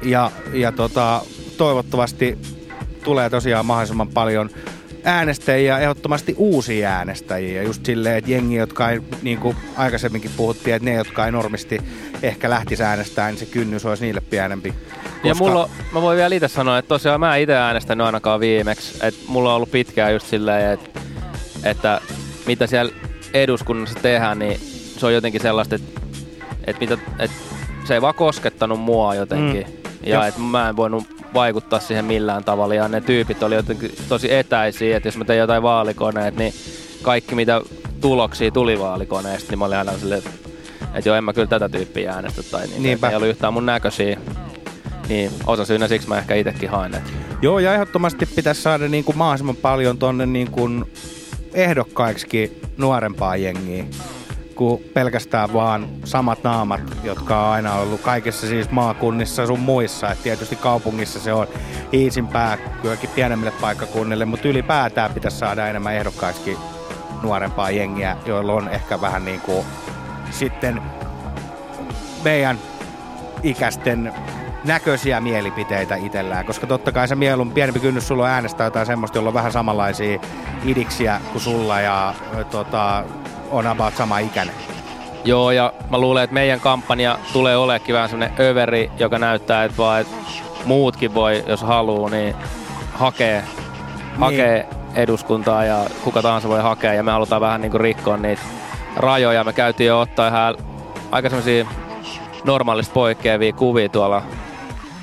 Ja, ja tota, toivottavasti tulee tosiaan mahdollisimman paljon äänestäjiä, ehdottomasti uusia äänestäjiä. Just silleen, että jengi, jotka ei, niin kuin aikaisemminkin puhuttiin, että ne, jotka ei normisti ehkä lähtisi äänestämään, niin se kynnys olisi niille pienempi. Ja mulla, mä voin vielä itse sanoa, että tosiaan mä itse äänestänyt ainakaan viimeksi. Että mulla on ollut pitkään just silleen, että, että mitä siellä eduskunnassa tehdään, niin se on jotenkin sellaista, että, että, mitä, että se ei vaan koskettanut mua jotenkin. Mm. Ja että mä en voinut vaikuttaa siihen millään tavalla. Ja ne tyypit oli jotenkin tosi etäisiä, että jos mä tein jotain vaalikoneet, niin kaikki mitä tuloksia tuli vaalikoneesta, niin mä olin aina silleen, että, joo, en mä kyllä tätä tyyppiä äänestä. Tai niin, Niinpä. ei ollut yhtään mun näköisiä. Niin osa syynä siksi mä ehkä itsekin haen. Että. Joo, ja ehdottomasti pitäisi saada niin kuin mahdollisimman paljon tonne niin kuin ehdokkaiksi nuorempaa jengiä kuin pelkästään vaan samat naamat, jotka on aina ollut kaikissa siis maakunnissa sun muissa. Et tietysti kaupungissa se on iisimpää kylläkin pienemmille paikkakunnille, mutta ylipäätään pitäisi saada enemmän ehdokkaiksi nuorempaa jengiä, joilla on ehkä vähän niin kuin sitten meidän ikäisten näköisiä mielipiteitä itsellään, koska totta kai se mielun pienempi kynnys sulla on äänestää jotain semmoista, jolla on vähän samanlaisia idiksiä kuin sulla ja tota, on about sama ikäinen. Joo, ja mä luulen, että meidän kampanja tulee oleekin vähän semmonen överi, joka näyttää, että vaan että muutkin voi, jos haluaa, niin hakee, hakee eduskuntaa ja kuka tahansa voi hakea. Ja me halutaan vähän niinku rikkoa niitä rajoja. Me käytiin jo ottaa ihan aika semmosia normaalista poikkeavia kuvia tuolla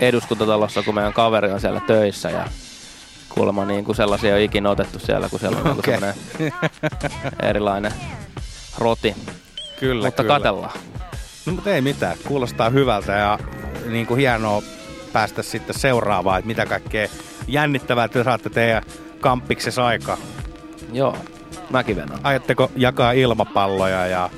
eduskuntatalossa, kun meidän kaveri on siellä töissä ja kuulemma niin kuin sellaisia ei ole ikinä otettu siellä, kun siellä on okay. Okei. semmoinen erilainen roti. Kyllä, Mutta kyllä. katellaan. No, mutta ei mitään, kuulostaa hyvältä ja niin kuin hienoa päästä sitten seuraavaan, että mitä kaikkea jännittävää te saatte teidän kamppiksessa aikaa. Joo, mäkin venän. Ajatteko jakaa ilmapalloja ja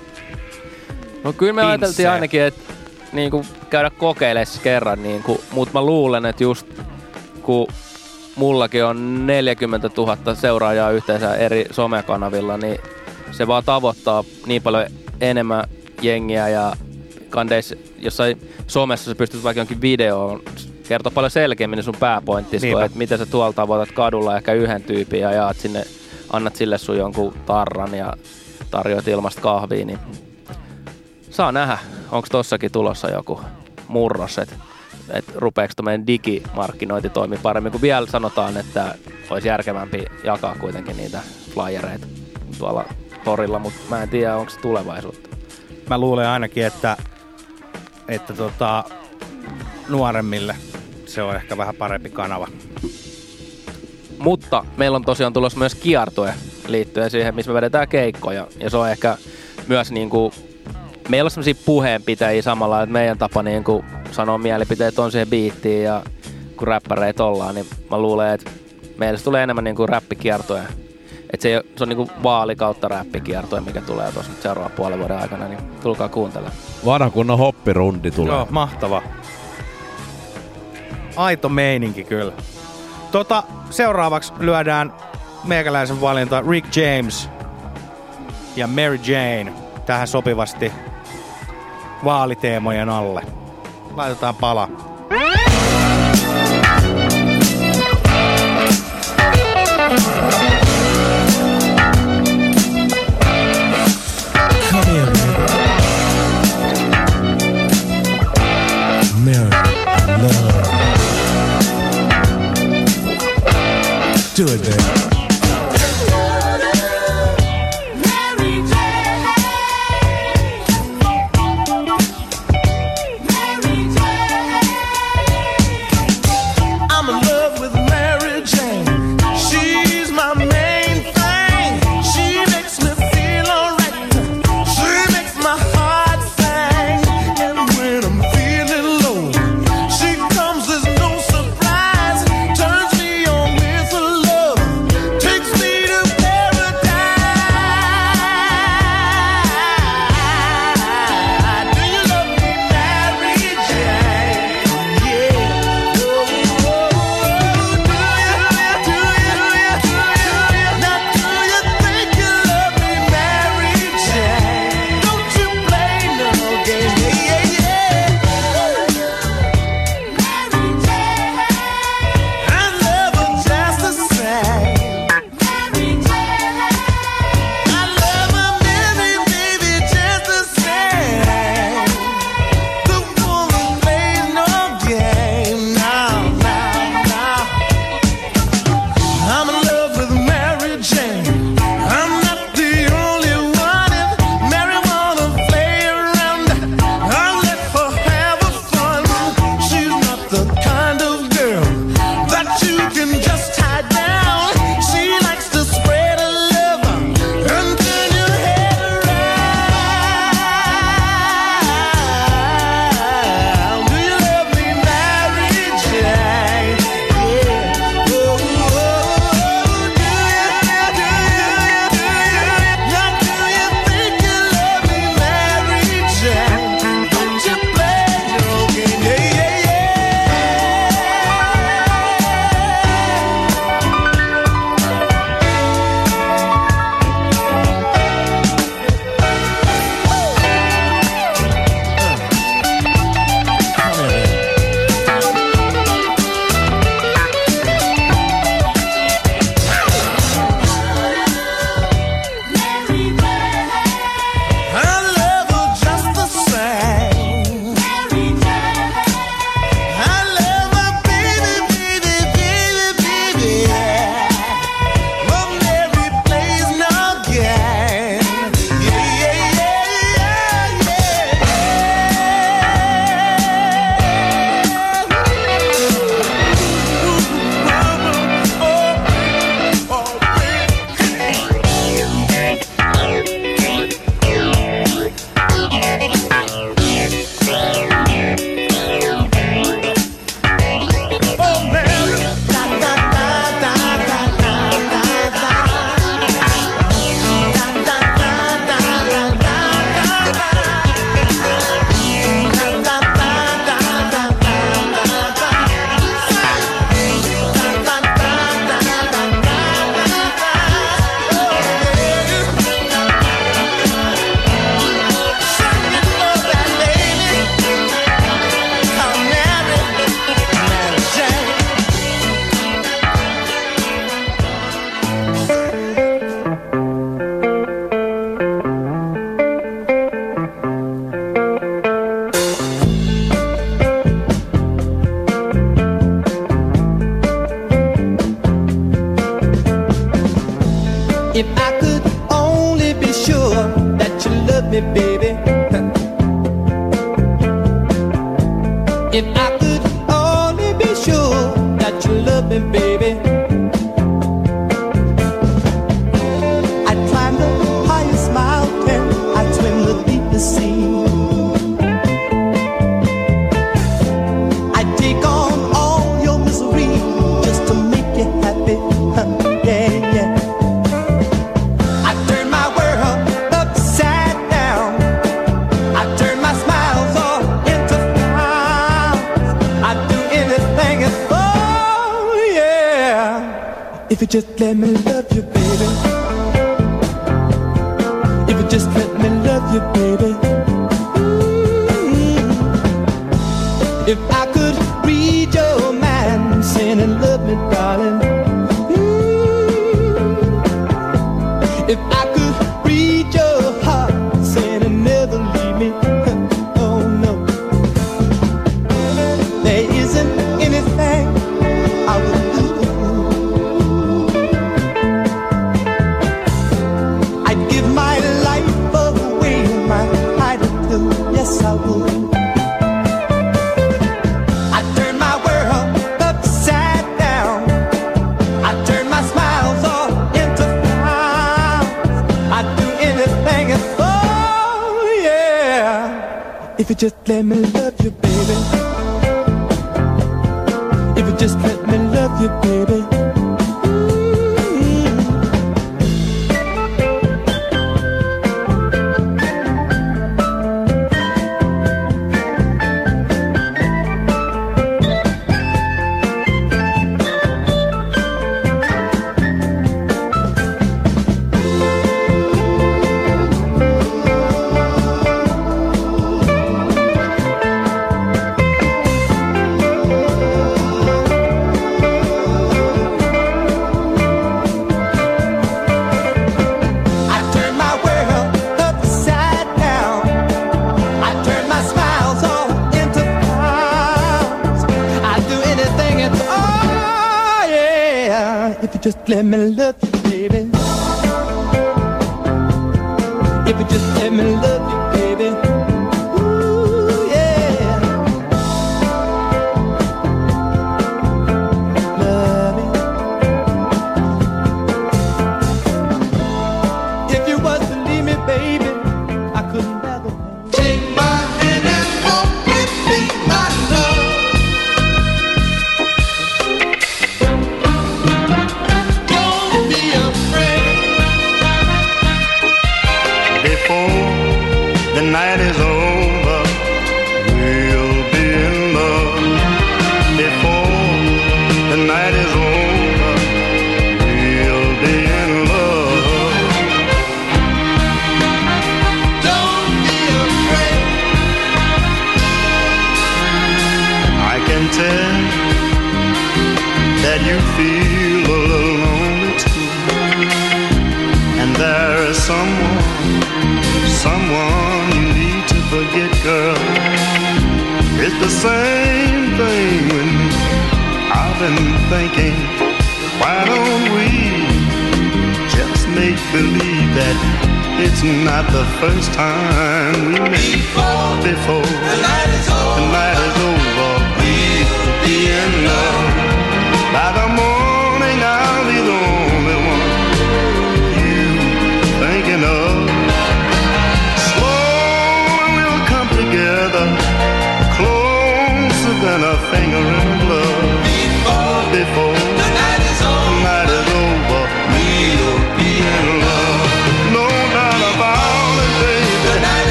No kyllä me Pinssejä. ajateltiin ainakin, että niinku, käydä kokeilemaan kerran, niinku, mutta mä luulen, että just kun mullakin on 40 000 seuraajaa yhteensä eri somekanavilla, niin se vaan tavoittaa niin paljon enemmän jengiä ja kandeissa jossain somessa sä pystyt vaikka jonkin videoon kertoa paljon selkeämmin ne sun pääpointtis, Niinpä. kuin, että miten sä tuolla tavoitat kadulla ehkä yhden tyypin ja jaat sinne, annat sille sun jonkun tarran ja tarjoat ilmasta kahvia, niin saa nähdä, onko tossakin tulossa joku murros. Et että rupeeko meidän digimarkkinointi toimii paremmin, kun vielä sanotaan, että olisi järkevämpi jakaa kuitenkin niitä flyereita tuolla torilla, mutta mä en tiedä, onko se tulevaisuutta. Mä luulen ainakin, että, että tota, nuoremmille se on ehkä vähän parempi kanava. Mutta meillä on tosiaan tulossa myös kiertue liittyen siihen, missä me vedetään keikkoja. Ja se on ehkä myös niin kuin, meillä on sellaisia puheenpitäjiä samalla, että meidän tapa niin kuin sanoa mielipiteet on siihen biittiin ja kun räppäreitä ollaan, niin mä luulen, että meillä tulee enemmän niin kuin räppikiertoja. Että se, se on niin kuin vaali kautta räppikiertoja, mikä tulee tuossa nyt seuraavan puolen vuoden aikana, niin tulkaa kuuntelemaan. Vanha kunnon hoppirundi tulee. Joo, mahtava. Aito meininki kyllä. Tota, seuraavaksi lyödään meikäläisen valinta Rick James ja Mary Jane tähän sopivasti vaaliteemojen alle. Laitetaan pala. Do it, baby.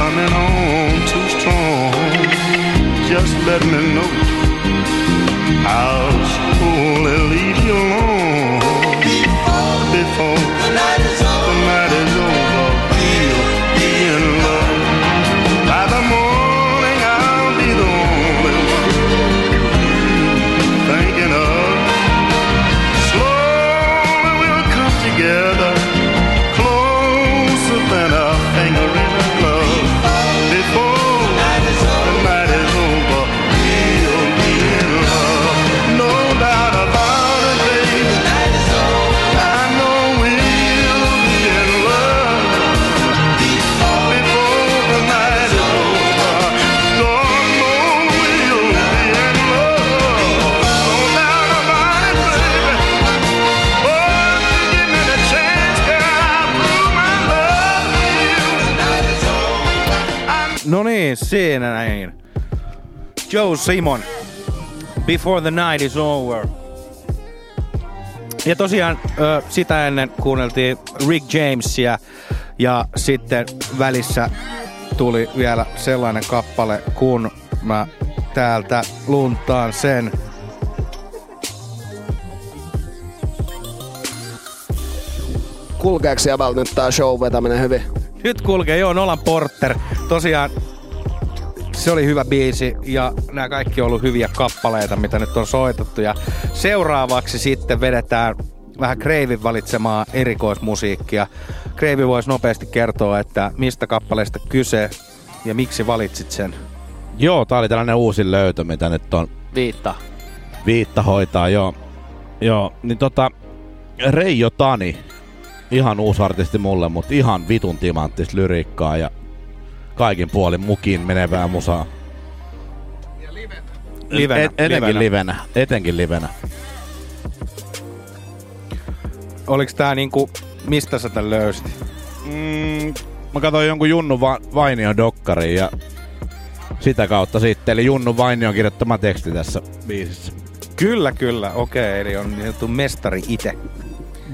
Coming on too strong, just let me know. I'll surely leave you alone niin, siinä näin. Joe Simon. Before the night is over. Ja tosiaan sitä ennen kuunneltiin Rick Jamesia ja sitten välissä tuli vielä sellainen kappale, kun mä täältä luntaan sen. Kulkeeko jäbältä nyt tää show vetäminen hyvin? Nyt kulkee, joo, Nolan Porter. Tosiaan se oli hyvä biisi ja nämä kaikki on ollut hyviä kappaleita, mitä nyt on soitettu. Ja seuraavaksi sitten vedetään vähän Kreivin valitsemaa erikoismusiikkia. Kreivi voisi nopeasti kertoa, että mistä kappaleesta kyse ja miksi valitsit sen. Joo, tää oli tällainen uusi löytö, mitä nyt on Viitta. viitta hoitaa, joo. Joo, niin tota, Reijo Tani, ihan uusi artisti mulle, mutta ihan vitun timanttista lyriikkaa ja kaikin puolin mukin menevää musaa. Livenä, Et, etenkin livenä. livenä. Etenkin livenä. Oliko tää niinku, mistä sä tän löysit? Mm, mä katsoin jonkun Junnu Va- Vainion dokkariin ja sitä kautta sitten. Eli Junnu Vainion kirjoittama teksti tässä biisissä. Kyllä, kyllä, okei, eli on niin sanottu mestari itse.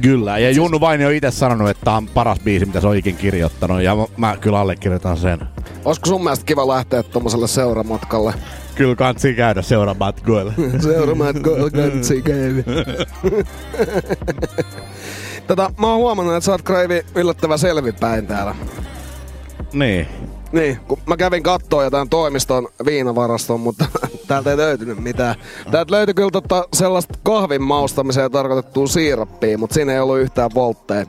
Kyllä, ja Junnu Vainio on itse sanonut, että tää on paras biisi, mitä se on ikin kirjoittanut, ja mä kyllä allekirjoitan sen. Olisiko sun mielestä kiva lähteä tommoselle seuramatkalle? Kyllä kansi käydä seuramatkoilla. Seuramatkoilla kansi käydä. Tätä, mä oon huomannut, että sä oot Kreivi yllättävän selvipäin täällä. niin. Niin, kun mä kävin kattoo jotain toimiston viinavaraston, mutta täältä ei löytynyt mitään. Täältä löytyi kyllä tota sellaista kahvin maustamiseen tarkoitettua siirappia, mutta siinä ei ollut yhtään voltteja.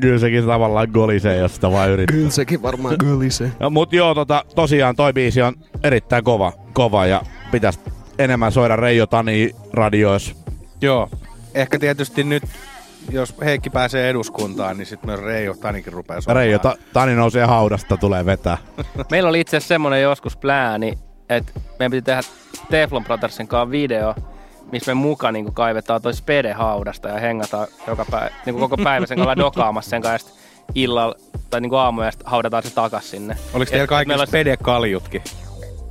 Kyllä sekin tavallaan golisee, jos sitä vaan yrittää. Kyllä sekin varmaan golisee. No, mut joo, tota, tosiaan toi biisi on erittäin kova, kova ja pitäisi enemmän soida Reijo Tani radioissa. Joo, ehkä tietysti nyt, jos Heikki pääsee eduskuntaan, niin sitten myös Reijo Tanikin rupeaa soimaan. Reijo Ta- Tani nousee haudasta, tulee vetää. Meillä oli itse asiassa semmonen joskus plääni, että meidän piti tehdä Teflon Brothersin kanssa video, missä me mukaan niin kaivetaan toi spede haudasta ja hengataan joka päivä, niin koko päivä sen kanssa dokaamassa sen kanssa illalla tai niin aamuyöstä haudataan se takas sinne. Oliko teillä meillä olisi- spedekaljutkin?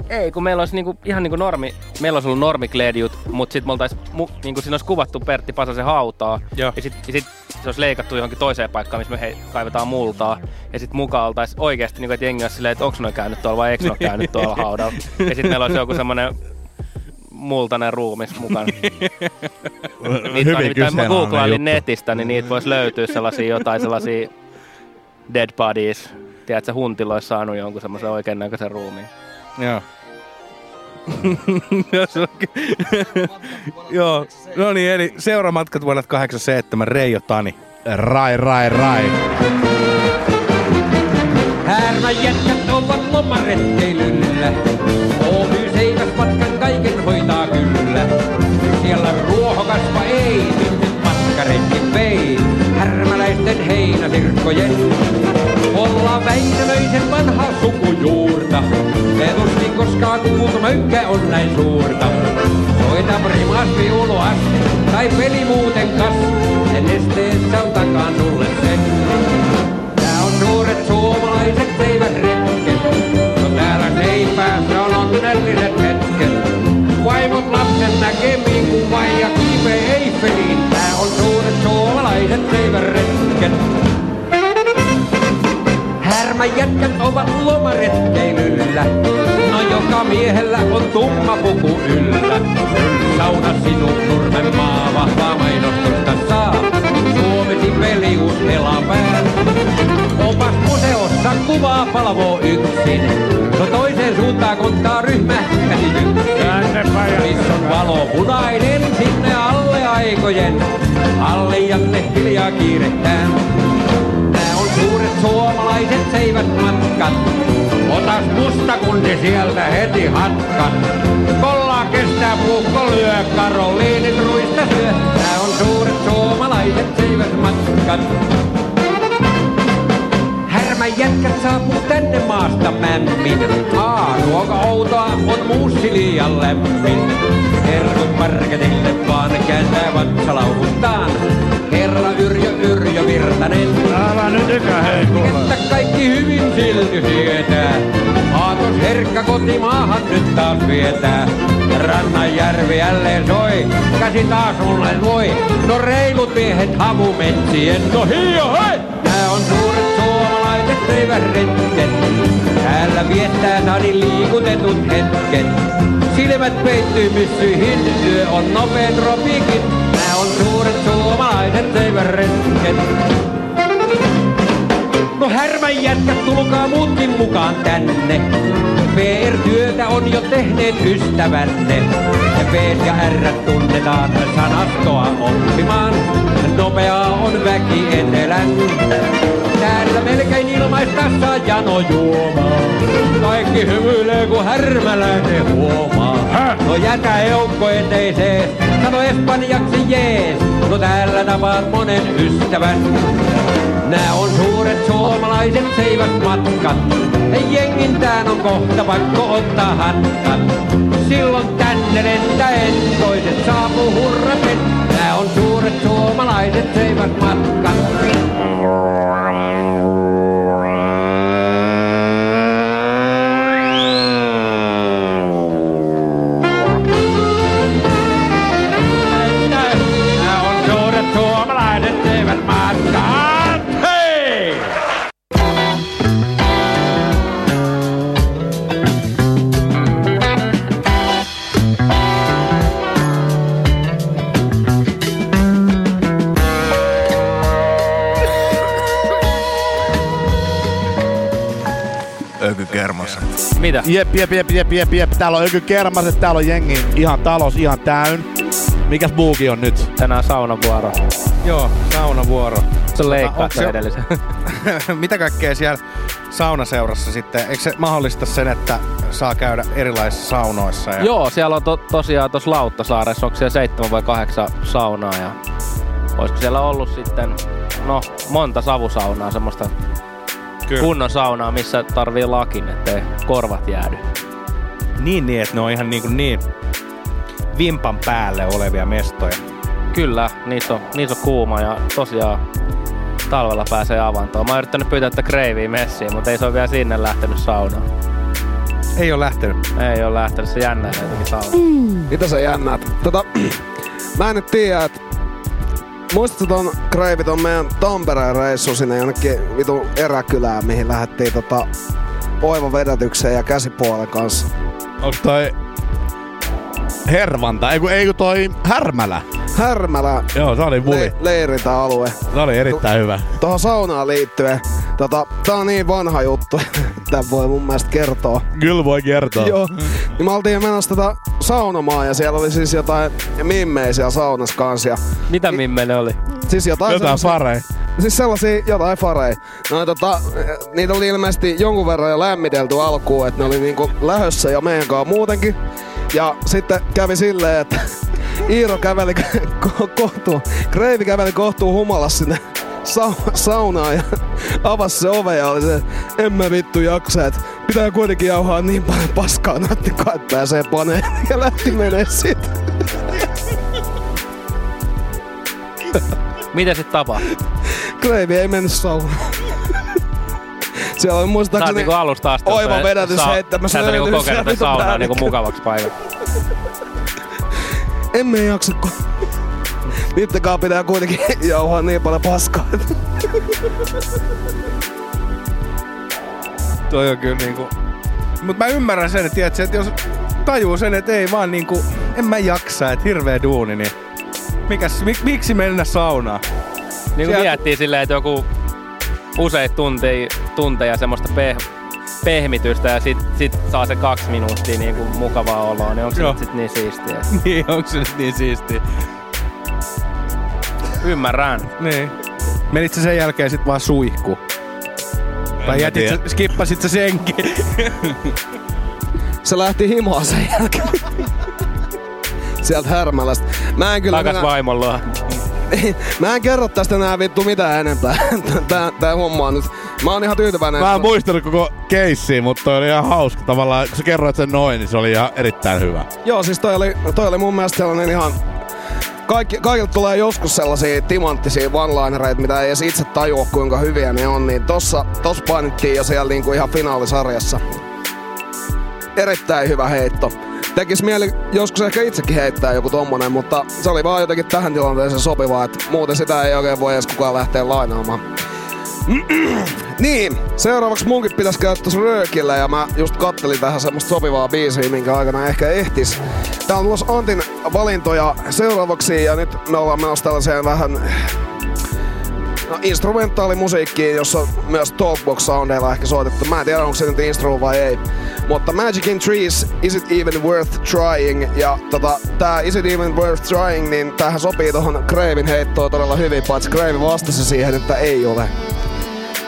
Ei, kun meillä olisi niinku, ihan niinku normi, meillä olisi ollut normikledjut, mutta sitten me oltais, mu, niinku siinä olisi kuvattu Pertti Pasasen hautaa. Joo. Ja sitten sit se olisi leikattu johonkin toiseen paikkaan, missä me hei, kaivetaan multaa. Ja sitten mukaan oltaisiin oikeasti, niinku, että jengi olisi silleen, että onko noin käynyt tuolla vai eikö ole käynyt tuolla haudalla. Ja sitten meillä olisi joku semmoinen multainen ruumis mukana. niitä on Hyvin nimittäin, mä googlailin juttu. netistä, niin niitä voisi löytyä sellaisia jotain sellaisia dead bodies. Tiedätkö, huntilla olisi saanut jonkun semmoisen oikein näköisen ruumiin. Joo. Joo, no niin, eli seuramatkat vuonna 87, Reijo Tani. Rai, rai, rai. Härmäjätkät ovat lomaretkeilyllä. Heinäsirkkojen. Ollaan Väinölöisen vanhaa sukujuurta. Se tuskin koskaan kuultu möykkä on näin suurta. Soita primas viuluas, tai peli muuten kas. Sen esteessä on takaa sulle sen. Tää on suuret suomalaiset seiväsretket. No täällä seipäässä on onnelliset hetket. Vaimot lapsen näkemiin kun vaija kiipe Eiffeliin. Tää on suuret suomalaiset maailman jätkät ovat lomaretkeilyllä. No joka miehellä on tumma puku yllä. Sauna sinun nurmen maa, vahvaa mainostusta saa. Suomesi pelius elää. Opas museossa kuvaa palvoo yksin. No toiseen suuntaan konttaa ryhmä käsityksiin. Missä on valo punainen, sinne alle aikojen. Alle janne hiljaa kiirehtään. Suomalaiset seivät matkat. Otas musta kundi sieltä heti hatkat. Kolla kestää puukko lyö, Karoliinin ruista syö. Nää on suuret suomalaiset seivät matkat. Jätkät saapuu tänne maasta mämmin. Aa, ruoka outoa on muussi liian lämmin. Herkut marketille vaan kääntää vatsalaukustaan. Herra Yrjö Yrjö Virtanen. Älä nyt ikä Että kaikki hyvin silti sietää. Aatos herkkä kotimaahan nyt taas vietää. Rannan järvi jälleen soi, käsi taas mulle voi. No reilut miehet havumetsien, no hio hei! Suomalaiset reiväretket. Täällä viettää sadi liikutetut hetket. Silmät peittyy myssyihin, yö on nopein tropikin. Nää on suuret suomalaiset reiväretket. No härmän jätkät, tulkaa muutkin mukaan tänne. PR-työtä on jo tehneet ystävänne. V ja R tunnetaan sanastoa oppimaan. Nopeaa on väki etelän. Täällä melkein ilmaista saa jano juomaa. Kaikki hymyilee kun härmäläinen huomaa. No jätä eukko eteiseen, sano espanjaksi jees. No täällä tapaat monen ystävän. Nää on suuret suomalaiset seivät matkat. Jengin tään on kohta pakko ottaa hatkat. Silloin tänne lentäen toiset saapuu hurraten. Nää on suuret suomalaiset seivät matkat. Mitä? Jep, jep, jep, jep, jep, jep. Täällä on joku kermaset, täällä on jengi ihan talos, ihan täyn. Mikäs buuki on nyt? Tänään saunavuoro. Joo, saunavuoro. Se leikkaa Tota, se- edellisen. Mitä kaikkea siellä saunaseurassa sitten? Eikö se mahdollista sen, että saa käydä erilaisissa saunoissa? Ja... Joo, siellä on to, tosiaan tuossa Lauttasaaressa, onko siellä seitsemän vai kahdeksan saunaa ja olisiko siellä ollut sitten, no monta savusaunaa, semmoista Kyllä. kunnon saunaa, missä tarvii lakin, ettei korvat jäädy. Niin, niin, että ne on ihan niin, kuin niin vimpan päälle olevia mestoja. Kyllä, niissä on, niissä on kuuma ja tosiaan talvella pääsee avantoon. Mä oon yrittänyt pyytää että kreiviä messiin, mutta ei se ole vielä sinne lähtenyt saunaan. Ei ole lähtenyt. Ei ole lähtenyt, se jännä jotenkin sauna. Mitä sä jännät? Tota, mä en nyt tiedä, että Muistatko ton Kreivi ton meidän Tampereen reissu sinne jonnekin vitu eräkylään, mihin lähdettiin tota oiva vedätykseen ja käsipuolen kanssa? Onks toi Hervanta? Ei kun, ei kun toi Härmälä. Härmälä. Joo, se oli muli. Le- leirintäalue. Se oli erittäin hyvä. Tuohon saunaan liittyen. Tota, tää on niin vanha juttu, että voi mun mielestä kertoa. Kyllä voi kertoa. Joo. Niin me oltiin menossa tota saunomaan ja siellä oli siis jotain mimmejä siellä saunassa kanssa. Ja Mitä mimme ne oli? Siis jotain, Jotain fareja. Siis sellaisia jotain fareja. No, tota, niitä oli ilmeisesti jonkun verran jo lämmitelty alkuun, että ne oli niinku lähössä jo meidän kanssa muutenkin. Ja sitten kävi silleen, että Iiro käveli ko- kohtuu, Kreivi käveli kohtuu humalas sinne sa- saunaan ja avasi se ove ja oli se, en mä vittu jaksa, että pitää kuitenkin jauhaa niin paljon paskaa nattikaa, että pääsee paneen ja lähti menee siitä. Mitä sitten tapahtui? Kreivi ei mennyt saunaan. Siellä oli Sä oot muistaakseni niinku alusta asti oiva vedätys sä- heittämässä. Sä et niinku kokenut tätä saunaa niinku mukavaksi paikaksi. Emme jaksa, kun Vittekaa pitää kuitenkin jauhaa niin paljon paskaa. Toi on kyllä niinku... Mut mä ymmärrän sen, että, tiedät, että jos tajuu sen, että ei vaan niinku, en mä jaksa, että hirveä duuni, niin mikäs, mik, miksi mennä saunaan? Niin kuin miettii silleen, että joku useita tunteja, tunteja semmoista peh, pehmitystä ja sit, sit saa se kaksi minuuttia niin kuin mukavaa oloa, niin onko se nyt sit niin siistiä? niin, onko se nyt niin siistiä? Ymmärrän. Niin. Menit sä sen jälkeen sit vaan suihku? Tai mä jätit sä, skippasit sä senkin? Se lähti himaan sen jälkeen. Sieltä härmälästä. Mä en kyllä... Takas minä- vaimon luo. Mä en kerro tästä enää vittu mitään enempää. Tää, tää homma on nyt... Mä oon ihan tyytyväinen. Mä en että- muistanut koko keissiä, mutta toi oli ihan hauska. Tavallaan, kun sä kerroit sen noin, niin se oli ihan erittäin hyvä. Joo, siis toi oli, toi oli mun mielestä sellainen ihan... Kaikki, kaikilta tulee joskus sellaisia timanttisia one-linereita, mitä ei edes itse tajua kuinka hyviä ne on, niin tossa, tossa painittiin jo siellä niinku ihan finaalisarjassa. Erittäin hyvä heitto. Tekis mieli joskus ehkä itsekin heittää joku tommonen, mutta se oli vaan jotenkin tähän tilanteeseen sopivaa, että muuten sitä ei oikein voi edes kukaan lähteä lainaamaan. Niin, seuraavaksi munkin pitäisi käydä tuossa röökillä ja mä just kattelin tähän semmoista sopivaa biisiä, minkä aikana ehkä ehtis. Tää on tulossa Antin valintoja seuraavaksi ja nyt me ollaan menossa tällaiseen vähän no, instrumentaalimusiikkiin, jossa myös talkbox soundeilla ehkä soitettu. Mä en tiedä onko se nyt instru vai ei. Mutta Magic in Trees, Is It Even Worth Trying? Ja tota, tää Is It Even Worth Trying, niin tähän sopii tohon Kreivin heittoon todella hyvin, paitsi Kreivi vastasi siihen, että ei ole.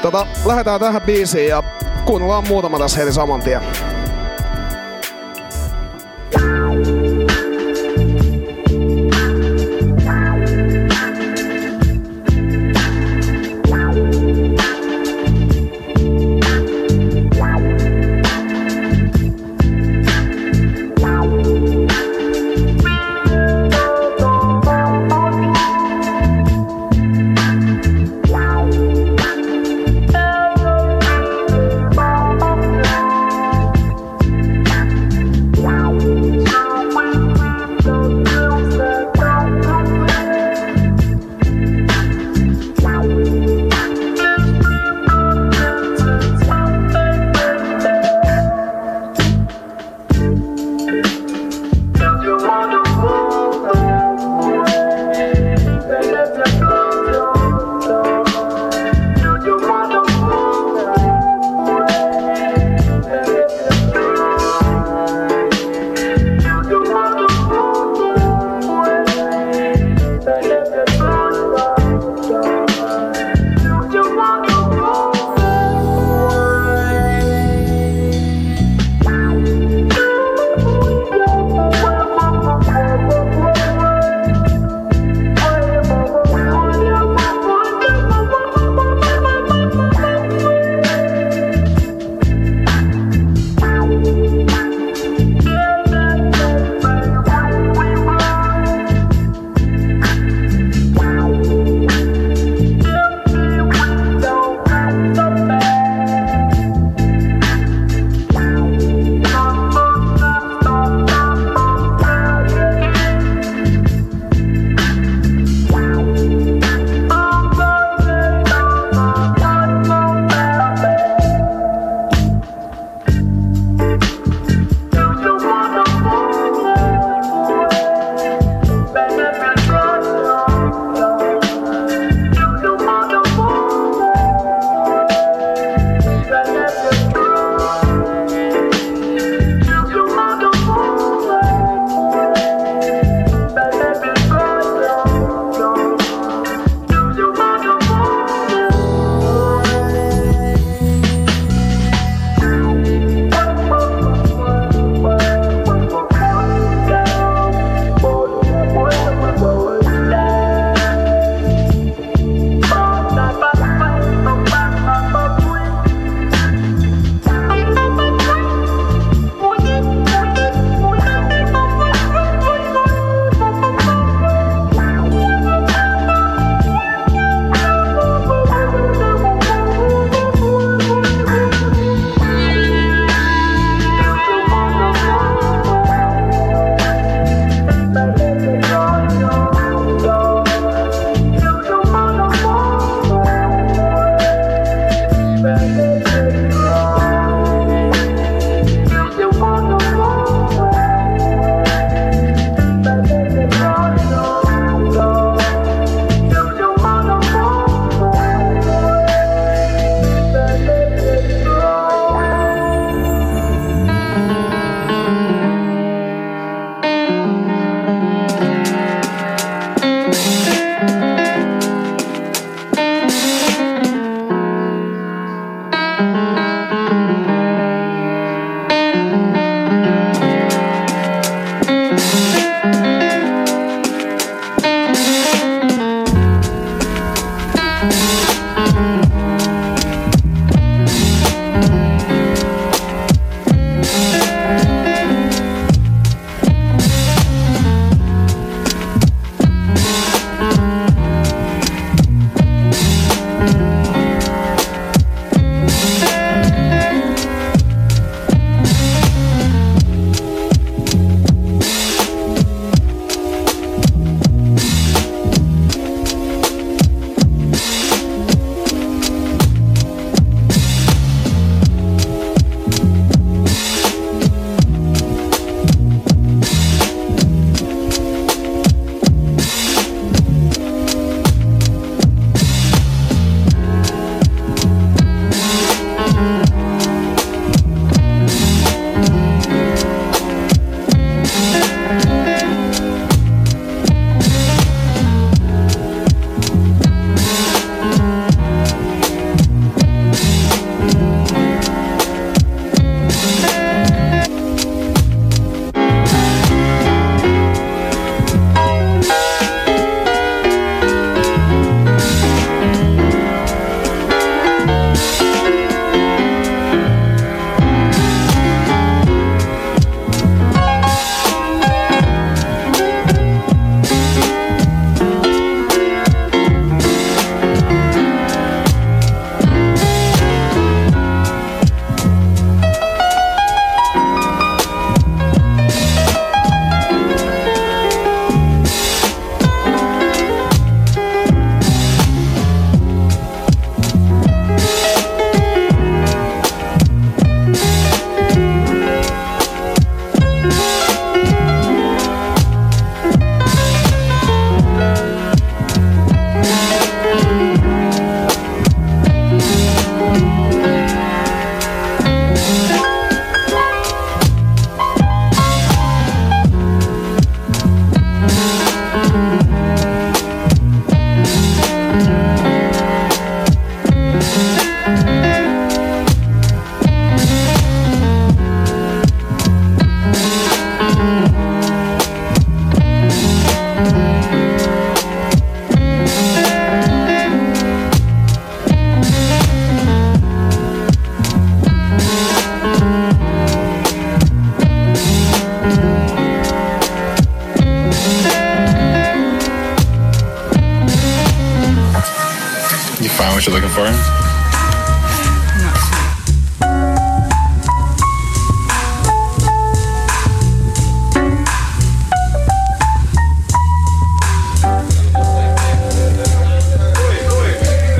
Tota, lähdetään tähän biisiin ja kuunnellaan muutama tässä heti saman tien.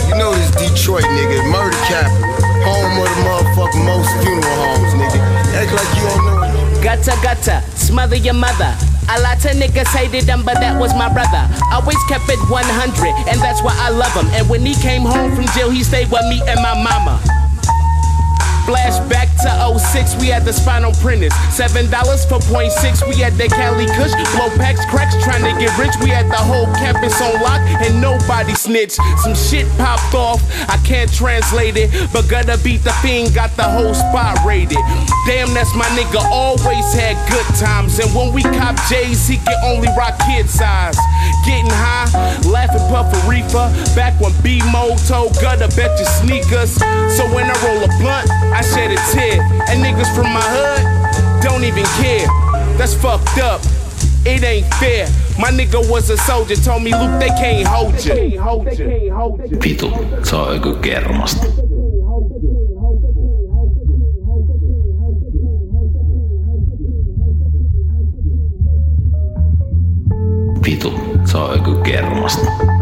You know this Detroit nigga. Murder capital home of the motherfucking most funeral homes nigga. Act like you don't know. Gutter, gutter, smother your mother. A lot of niggas hated him, but jail, he stayed with me and my mama. Flashback to 06, we had the spinal printers. $7 for point six, we had the Cali Kush. Blow packs, cracks, trying to get rich. We had the whole campus on lock, and nobody snitched. Some shit popped off, I can't translate it. But gotta beat the fiend, got the whole spot rated. Damn, that's my nigga, always had good times. And when we cop J's, he can only rock kid size. Getting high, laughing puff a reefer. Back when B-Mo told Gutter, bet your sneakers. So when I roll a blunt, I shed a tear. And niggas from my hood don't even care. That's fucked up. It ain't fair. My nigga was a soldier, told me, Luke, they can't hold you. Vitu, se on joku kermasta. Vitu, se on joku kermasta.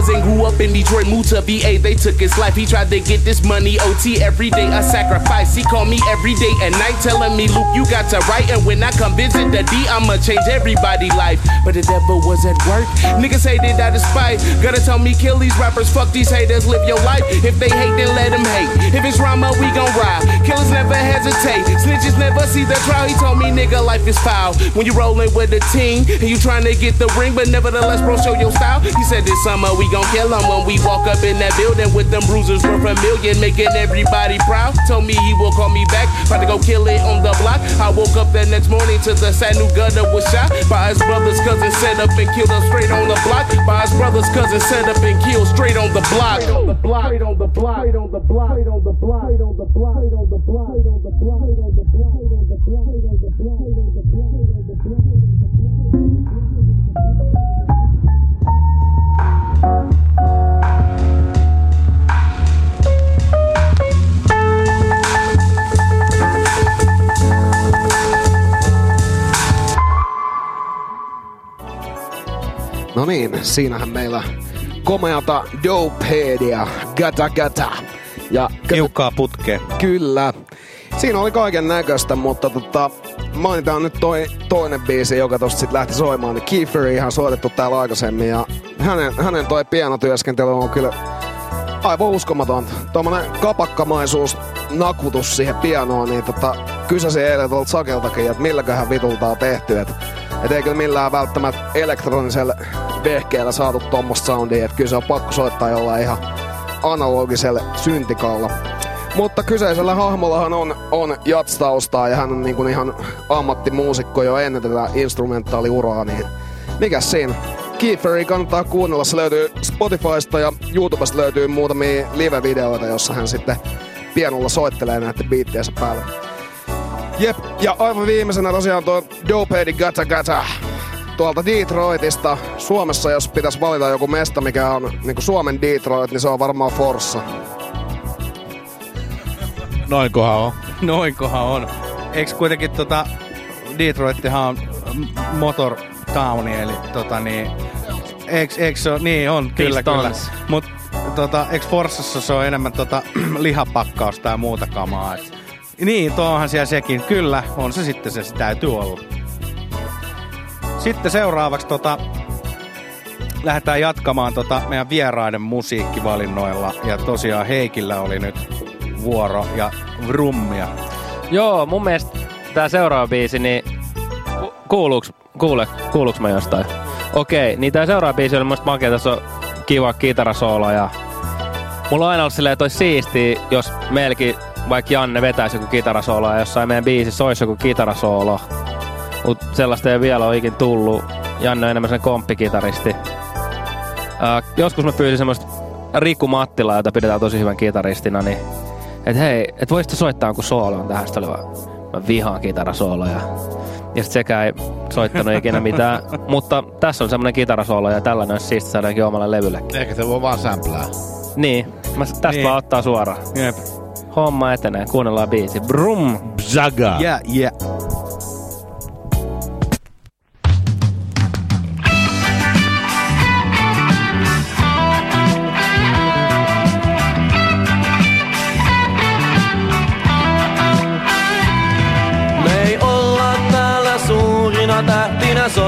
Cousin grew up in Detroit, moved to VA. They took his life. He tried to get this money. OT every day, a sacrifice. He called me every day and night, telling me, Luke, you got to write. And when I come visit the D, I'ma change everybody's life. But the devil was at work. Niggas hated out of spite. Gotta tell me, kill these rappers, fuck these haters, live your life. If they hate, then let them hate. If it's drama, we gon' ride. Killers never hesitate. Snitches never see the trial. He told me, nigga, life is foul. When you rollin' with a team and you trying to get the ring, but nevertheless, bro, show your style. He said this summer we gon' kill him when we walk up in that building with them bruisers worth a million, making everybody proud. Told me he will call me back, about to go kill it on the block. I woke up the next morning to the sad new gutter was shot by his brother's cousin, set up and killed him straight on the block. By his brother's cousin, set up and killed straight on the block. Straight on the block, straight on the block, straight on the block, straight on the block, straight on the block, straight on the block, straight on the block, straight on the block, straight on the block, straight on the block, straight on the block, straight on the block. No niin, siinähän meillä komeata dopeheadia, gata gata. Ja Tiukkaa putkea. Kyllä. Siinä oli kaiken näköistä, mutta tota, mainitaan nyt toi toinen biisi, joka tosta sit lähti soimaan. Niin Kiefer ihan soitettu täällä aikaisemmin ja hänen, hänen toi pianotyöskentely on kyllä aivan uskomatonta. Tuommoinen kapakkamaisuus nakutus siihen pianoon, niin tota, kysäsin eilen tuolta Sakeltakin, että milläköhän vitulta on tehty. Et, et ei kyllä millään välttämättä elektronisella vehkeellä saatu tommosta soundia, että kyllä se on pakko soittaa jollain ihan analogisella syntikalla. Mutta kyseisellä hahmollahan on, on jatstaustaa ja hän on niin kuin ihan ammattimuusikko jo ennen tätä instrumentaaliuraa, niin mikäs siinä? Kieferia kannattaa kuunnella, se löytyy Spotifysta ja YouTubesta löytyy muutamia live-videoita, jossa hän sitten pianolla soittelee näiden biittiensä päälle. Jep, ja aivan viimeisenä tosiaan tuo Dopeheadi Gata Gata tuolta Detroitista. Suomessa, jos pitäisi valita joku mesta, mikä on niin Suomen Detroit, niin se on varmaan Forssa. Noinkohan on. Noinkohan on. Eiks kuitenkin tota Detroittihan on motor towni, eli tota niin... Eiks, eiks se oo, niin on, kyllä kyllä. Mut tota, eiks Forssassa se on enemmän tota lihapakkausta ja muuta kamaa? Et, niin, tuohan siellä sekin. Kyllä, on se sitten se, se täytyy olla. Sitten seuraavaksi tota, lähdetään jatkamaan tota meidän vieraiden musiikkivalinnoilla. Ja tosiaan Heikillä oli nyt vuoro ja rummia. Joo, mun mielestä tää seuraava biisi, niin ku- kuuluuks, kuule, kuuluuks mä jostain? Okei, niin tää seuraava biisi oli musta makea, tässä on kiva kitarasoolo ja mulla on aina ollut silleen, että olisi siistiä, jos meilläkin vaikka Janne vetäisi joku kitarasoolo ja jossain meidän biisissä olisi joku kitarasoolo. Mut sellaista ei vielä ole ikin tullut. Janne on enemmän sen komppikitaristi. Ää, joskus mä pyysin semmoista Riku Mattilaa, jota pidetään tosi hyvän kitaristina, niin et hei, et voisit soittaa jonkun soolon tähän. Sitten oli vaan, mä vihaan kitarasooloja. Ja sit sekään ei soittanut ikinä mitään. Mutta tässä on semmonen kitarasoolo ja tällainen olisi siisti saadaankin omalle levylle. Ehkä se voi vaan sämplää. Niin, mä tästä Niin. vaan ottaa suoraan. Jep. Homma etenee, kuunnellaan biisi. Brum! Bzaga! Yeah, yeah.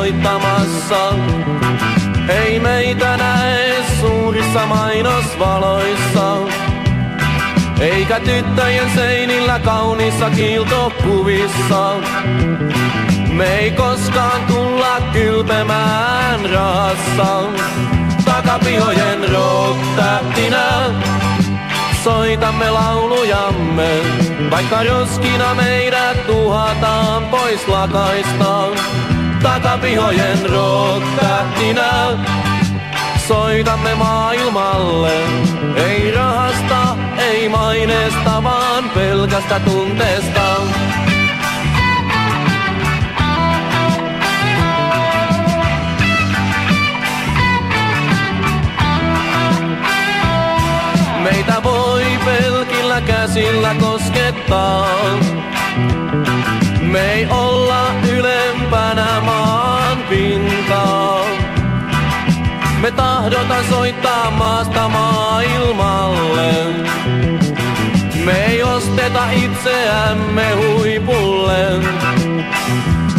Soittamassa. Ei meitä näe suurissa mainosvaloissa. Eikä tyttöjen seinillä kaunissa kiiltokuvissa. Me ei koskaan tulla kylpemään rahassa. Takapihojen rock-tähtinä soitamme laulujamme, vaikka roskina meidät tuhataan pois lakaista. Takapihojen rock-tähtinä soitamme maailmalle, ei rahasta, ei maineesta, vaan pelkästä tunteesta. Meitä voi pelkillä käsillä koskettaa. Me ei olla ylempänä maan pintaa. Me tahdota soittaa maasta maailmalle. Me ei osteta itseämme huipulle.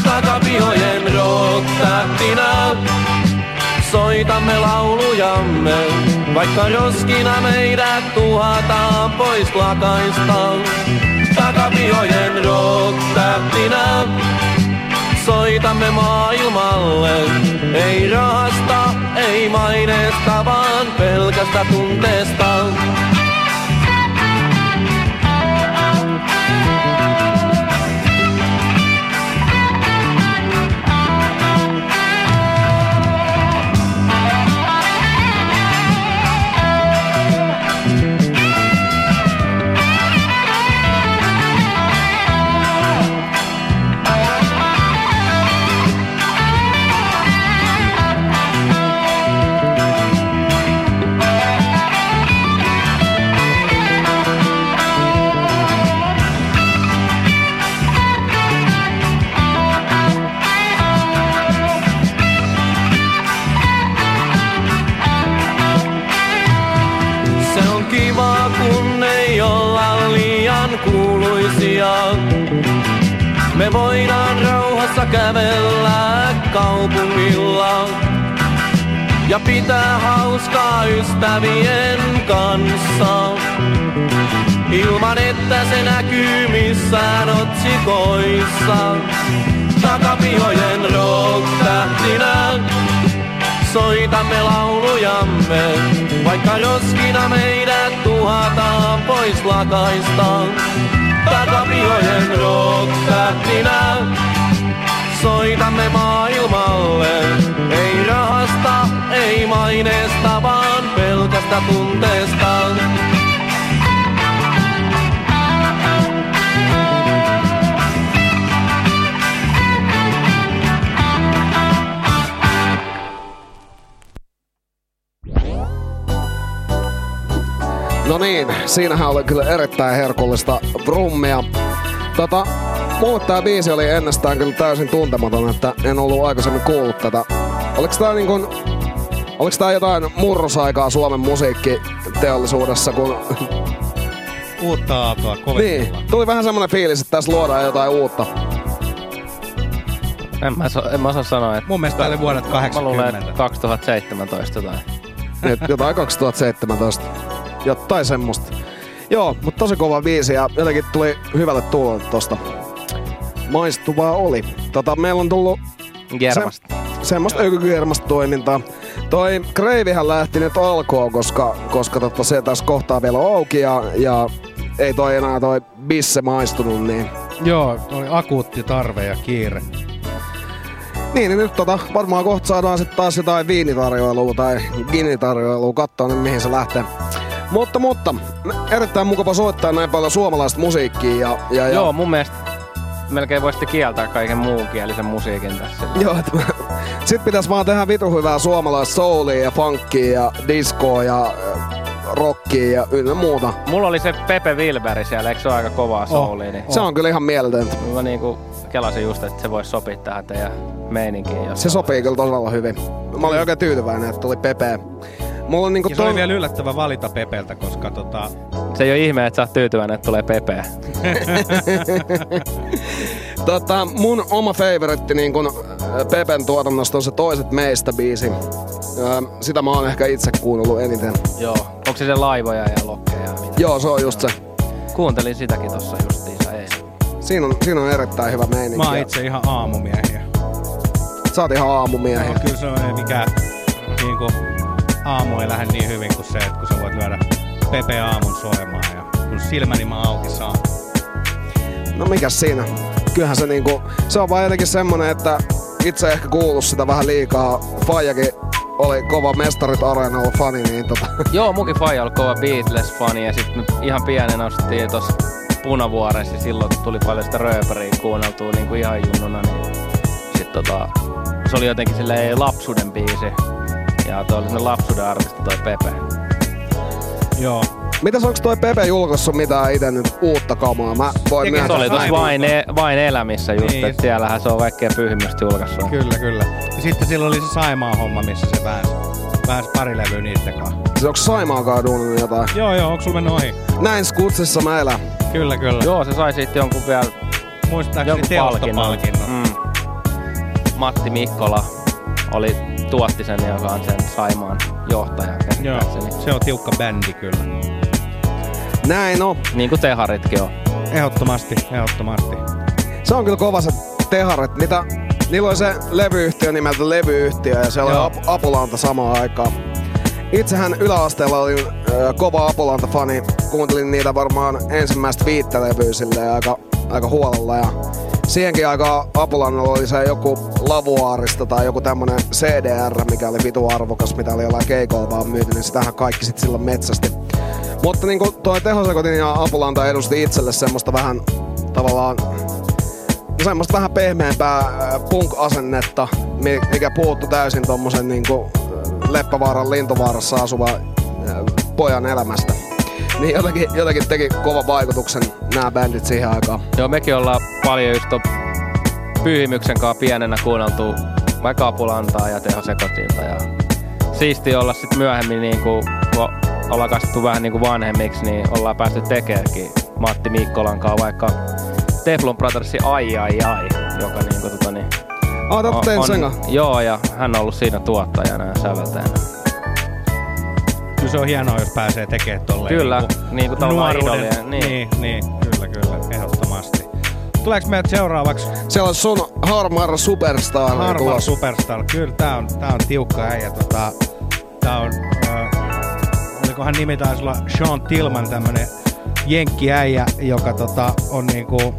Takapihojen rock-tähtinä soitamme laulujamme, vaikka roskina meidät tuhataan pois lakaista. Takapihojen rock-tähtinä soitamme maailmalle, ei rahasta, ei maineesta, vaan pelkästä tunteesta. Kaupungilla ja pitää hauskaa ystävien kanssa. Ilman että se näkyy missään otsikoissa. Takapihojen rock-tähtinä soitamme laulujamme, vaikka roskina meidät tuhataan pois lakaista. Takapihojen rock-tähtinä soitamme maailmalle, ei rahasta, ei maineesta, vaan pelkästä tunteesta. No niin, siinähän oli kyllä erittäin herkullista brummia. Tota, mulle tää biisi oli ennestään kyllä täysin tuntematon, että en ollut aikaisemmin kuullut tätä. Oliko tää niin kun, oliko tää jotain murrosaikaa Suomen musiikkiteollisuudessa, kun... Uutta aaltoa, kovin Niin, tuli vähän semmonen fiilis, että tässä luodaan jotain uutta. En mä, so, en mä osaa sanoa, että... Mun mielestä tää oli vuodet Mä luulen, 80. että 2017 tai... Et jotain 2017. Jotain semmoista. Joo, mutta tosi kova biisi ja jotenkin tuli hyvälle tuulolle tosta. Maistuvaa oli. Tota, meillä on tullut Germasta. Se, semmoista ökygermasta toimintaa. Toi Kreivihän lähti nyt alkoon, koska, koska tota, se tässä kohtaa vielä on auki ja, ja ei toi enää toi bisse maistunut, niin Joo, oli akuutti tarve ja kiire. Niin, niin nyt tota, varmaan kohta saadaan sitten taas jotain viinitarjoilua tai ginitarjoilua, katsoa nyt mihin se lähtee. Mutta, mutta, erittäin mukava soittaa näin paljon suomalaista musiikkia ja, ja, ja Joo, mun mielestä melkein voisitte kieltää kaiken muun kielisen musiikin tässä. Joo, et mä- sit pitäis vaan tehdä vitu hyvää suomalaista soulia ja funkia ja discoa ja äh, rockia ja ynnä muuta. Mulla oli se Pepe Wilberi siellä, eikö se ole aika kovaa soulia? Niin Se on kyllä ihan mieletöntä. Mä niinku kelasin just, että se voisi sopia tähän teidän meininkiin. Se sopii kyllä todella hyvin. Mä olin oikein tyytyväinen, että tuli Pepe. Mulla on niinku Ja se oli ton... vielä yllättävä valita Pepeltä, koska tota... Se ei ole ihme, että sä oot tyytyväinen, että tulee Pepe. tota, mun oma favoritti niin kun äh, Pepen tuotannosta on se Toiset meistä biisi. Ö, sitä mä oon ehkä itse kuunnellut eniten. Joo. Onko se se laivoja ja lokkeja ja mitä? Joo, se on just se. Kuuntelin sitäkin tossa justiinsa eilen. Siinä on, siinä on erittäin hyvä meininki. Mä oon itse ihan aamumiehiä. Sä oot ihan aamumiehiä. No, kyllä se on ei mikään niinku, aamu ei lähde niin hyvin kuin se, että kun sä voit lyödä Pepe aamun soimaan ja kun silmäni mä auki saan. No mikäs siinä? Kyllähän se niinku, se on vaan jotenkin semmonen, että itse ehkä kuullut sitä vähän liikaa. Fajakin oli kova Mestarit Areenalla fani, niin tota... Joo, munkin faija oli kova Beatles-fani ja sitten ihan pienen ostettiin tossa Punavuoressa ja silloin tuli paljon sitä rööpäriä kuunneltua niin kuin ihan junnuna. Niin sit tota, se oli jotenkin silleen lapsuuden biisi. Ja toi oli lapsuuden artisti toi Pepe. Joo. Mitäs onks toi Pepe julkaissut mitään itse nyt uutta kamaa? Mä voin Se oli tossa vain, e- vain elämissä just, Niin. että siellähän se on kaikkea pyhimystä julkaissut. Kyllä, kyllä. Ja sitten silloin oli se Saimaan homma, missä se väänsi, väänsi pari levyä niitten kanssa. Se onks Saimaakaan duunannut jotain? Joo, joo, onko sulla mennyt ohi? Näin skutsissa mä elän. Kyllä, kyllä. Joo, se sai siitä jonkun vielä Muistaakseni jonkun teostopalkinnon. Mm. Matti Mikkola oli tuotti sen, joka on sen Saimaan johtaja. Joo, se on tiukka bändi kyllä. Näin on. Niin kuin teharitkin on. Ehdottomasti, ehdottomasti. Se on kyllä kova se teharet. Mitä, niillä oli se levyyhtiö nimeltä Levyyhtiö ja siellä oli Ap- Apulanta samaan aikaan. Itsehän yläasteella olin ö, kova Apulanta-fani. Kuuntelin niitä varmaan ensimmäistä viittä levyä aika, aika huolella. Ja siihenkin aika Apulannalla oli se joku lavuaarista tai joku tämmönen CDR, mikä oli vitu arvokas, mitä oli jollain keikolla vaan myyty, niin sitähän kaikki sit silloin metsästi. Mutta niinku toi Tehosekotin ja Apulanta edusti itselle semmoista vähän tavallaan semmoista vähän pehmeämpää äh, punk-asennetta, mi- mikä puuttu täysin tommosen niinku äh, Leppävaaran lintuvaarassa asuva äh, pojan elämästä. Niin jotenkin, jotenkin teki kova vaikutuksen nämä bändit siihen aikaan. Joo, mekin ollaan paljon just Pyhimyksen kanssa pienenä kuunneltu vaikka Apulantaa ja Teho Sekotilta. Ja siisti olla sitten myöhemmin, niin kuin, kun ollaan kastettu vähän niin kuin vanhemmiksi, niin ollaan päästy tekeekin Matti Mikkolan kanssa vaikka Teflon Brothersin Ai Ai Ai, joka niin kuin, tota, niin, tehnyt sen kanssa? Joo, ja hän on ollut siinä tuottajana ja säveltäjänä. Kyllä se on hienoa, jos pääsee tekemään tolleen. Kyllä, niin kuin tavallaan nuoruuden- idolien, niin. niin, niin, kyllä, kyllä, ehdottomasti. Tuleeko meidät seuraavaksi Siellä on sun Harmar Superstar. niin tulossa. Superstar? Kyllä, tää on, tää on tiukka äijä. Tota, tää on, äh, olikohan nimi taisi olla Sean Tillman, tämmönen jenkkiäijä, joka tota, on niinku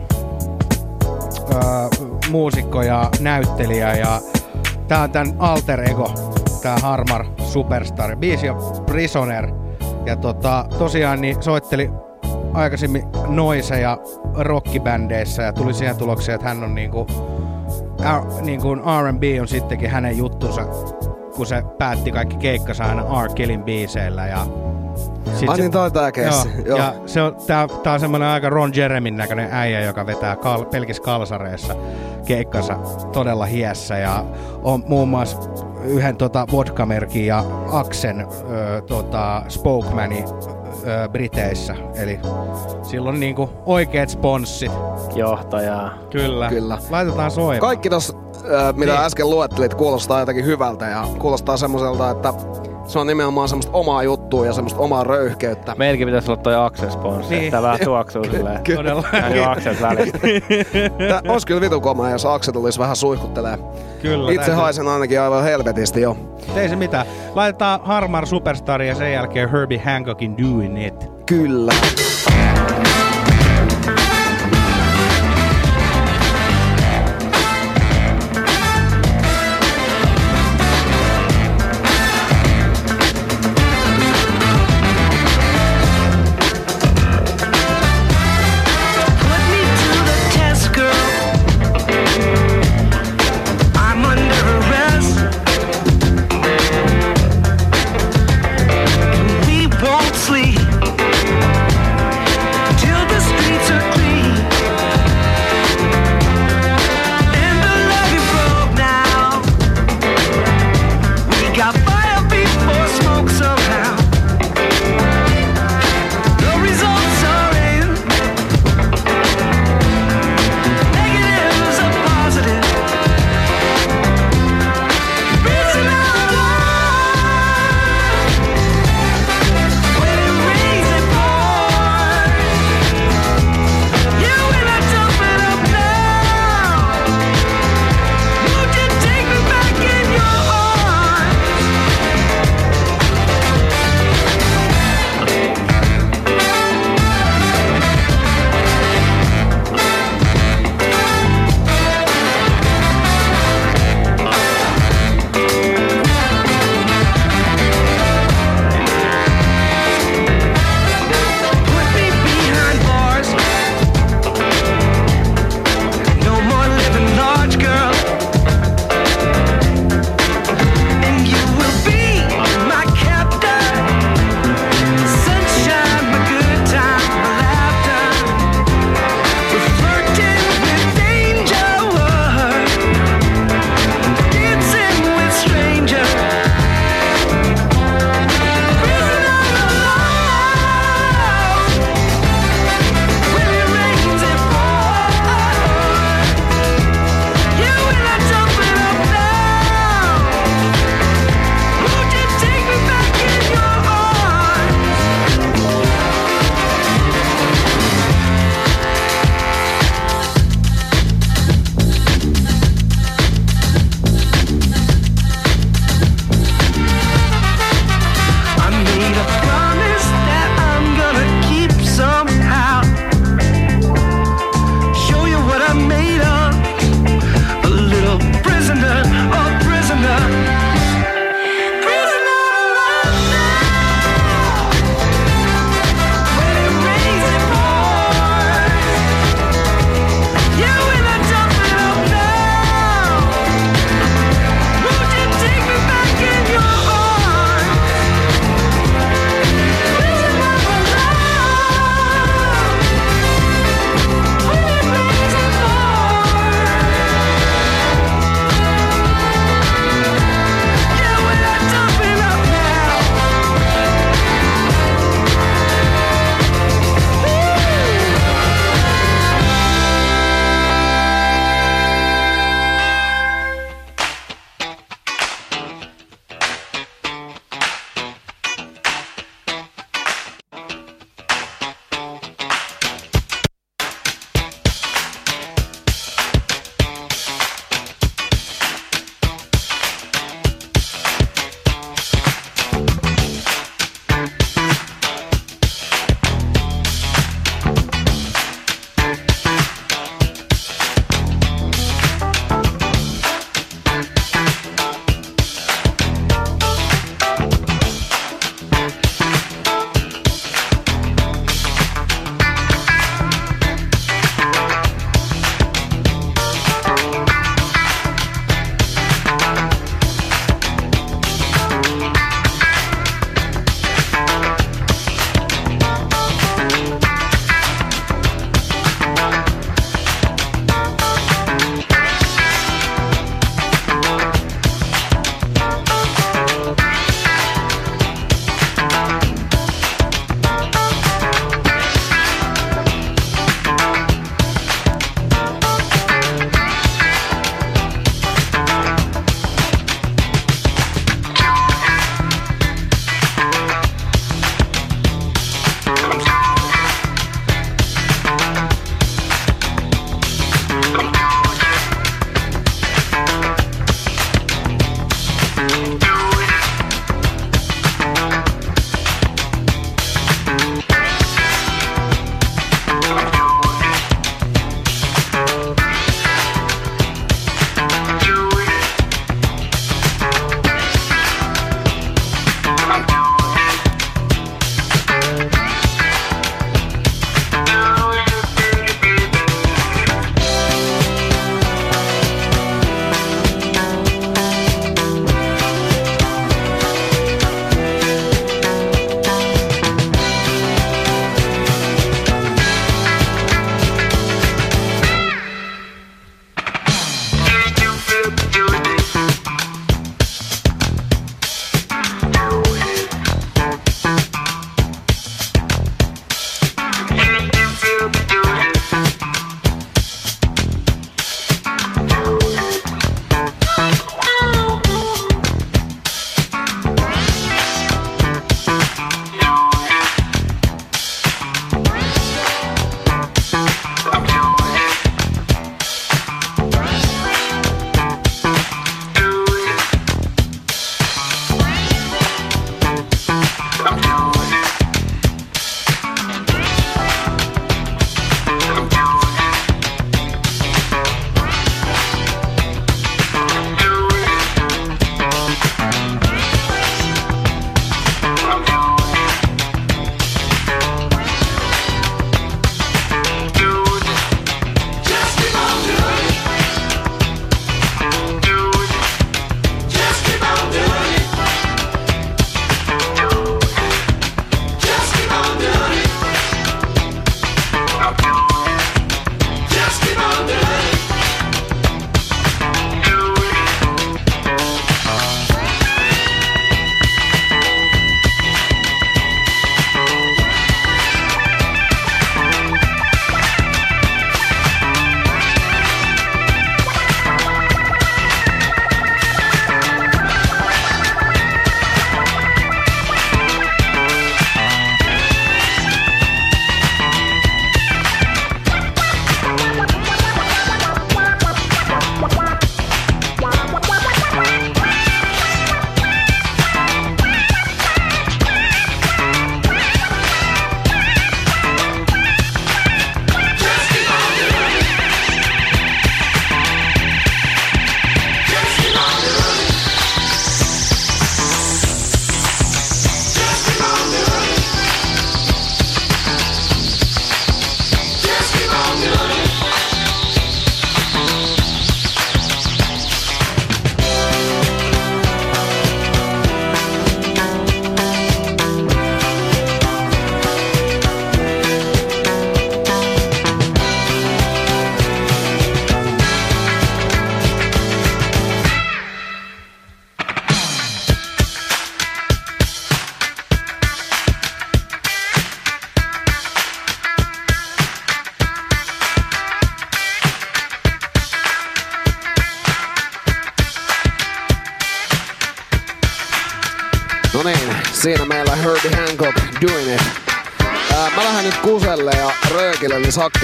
äh, muusikko ja näyttelijä ja tää on tän alter ego, tää Harmar Superstar. Biisi on Prisoner ja tota, tosiaan niin soitteli aikaisemmin noiseja rockibändeissä ja tuli siihen tulokseen, että hän on niinku, R, niin kuin R&B on sittenkin hänen juttunsa, kun se päätti kaikki keikkansa aina R. Kellin biiseillä ja sit Ai se- niin, toi tää. Joo, Joo. Ja se on, tää, tää on semmonen aika Ron Jeremin näköinen äijä, joka vetää kal, pelkissä kalsareissa keikkansa todella hiessä ja on muun muassa yhden tota vodkamerkin ja Aksen ö, tota, Spokemani ö, Briteissä. Eli silloin niinku oikeet sponssit. Johtajaa. Kyllä. Kyllä. Laitetaan soimaan. Kaikki tossa, äh, mitä Niin. äsken luettelit, kuulostaa jotenkin hyvältä ja kuulostaa semmoiselta, että se on nimenomaan semmoista omaa juttua ja semmoista omaa röyhkeyttä. Meilläkin pitäisi olla toi Axel sponssi, Niin. että vähän tuoksuu silleen. Kyllä. On Axel välistä. Tää olisi kyllä vitu koma, jos Akse tulisi vähän suihkuttelee. Kyllä, Itse täytyy- haisen ainakin aivan helvetisti jo. Ei se mitään. Laitetaan Harmar Superstar ja sen jälkeen Herbie Hancockin Doing It. Kyllä.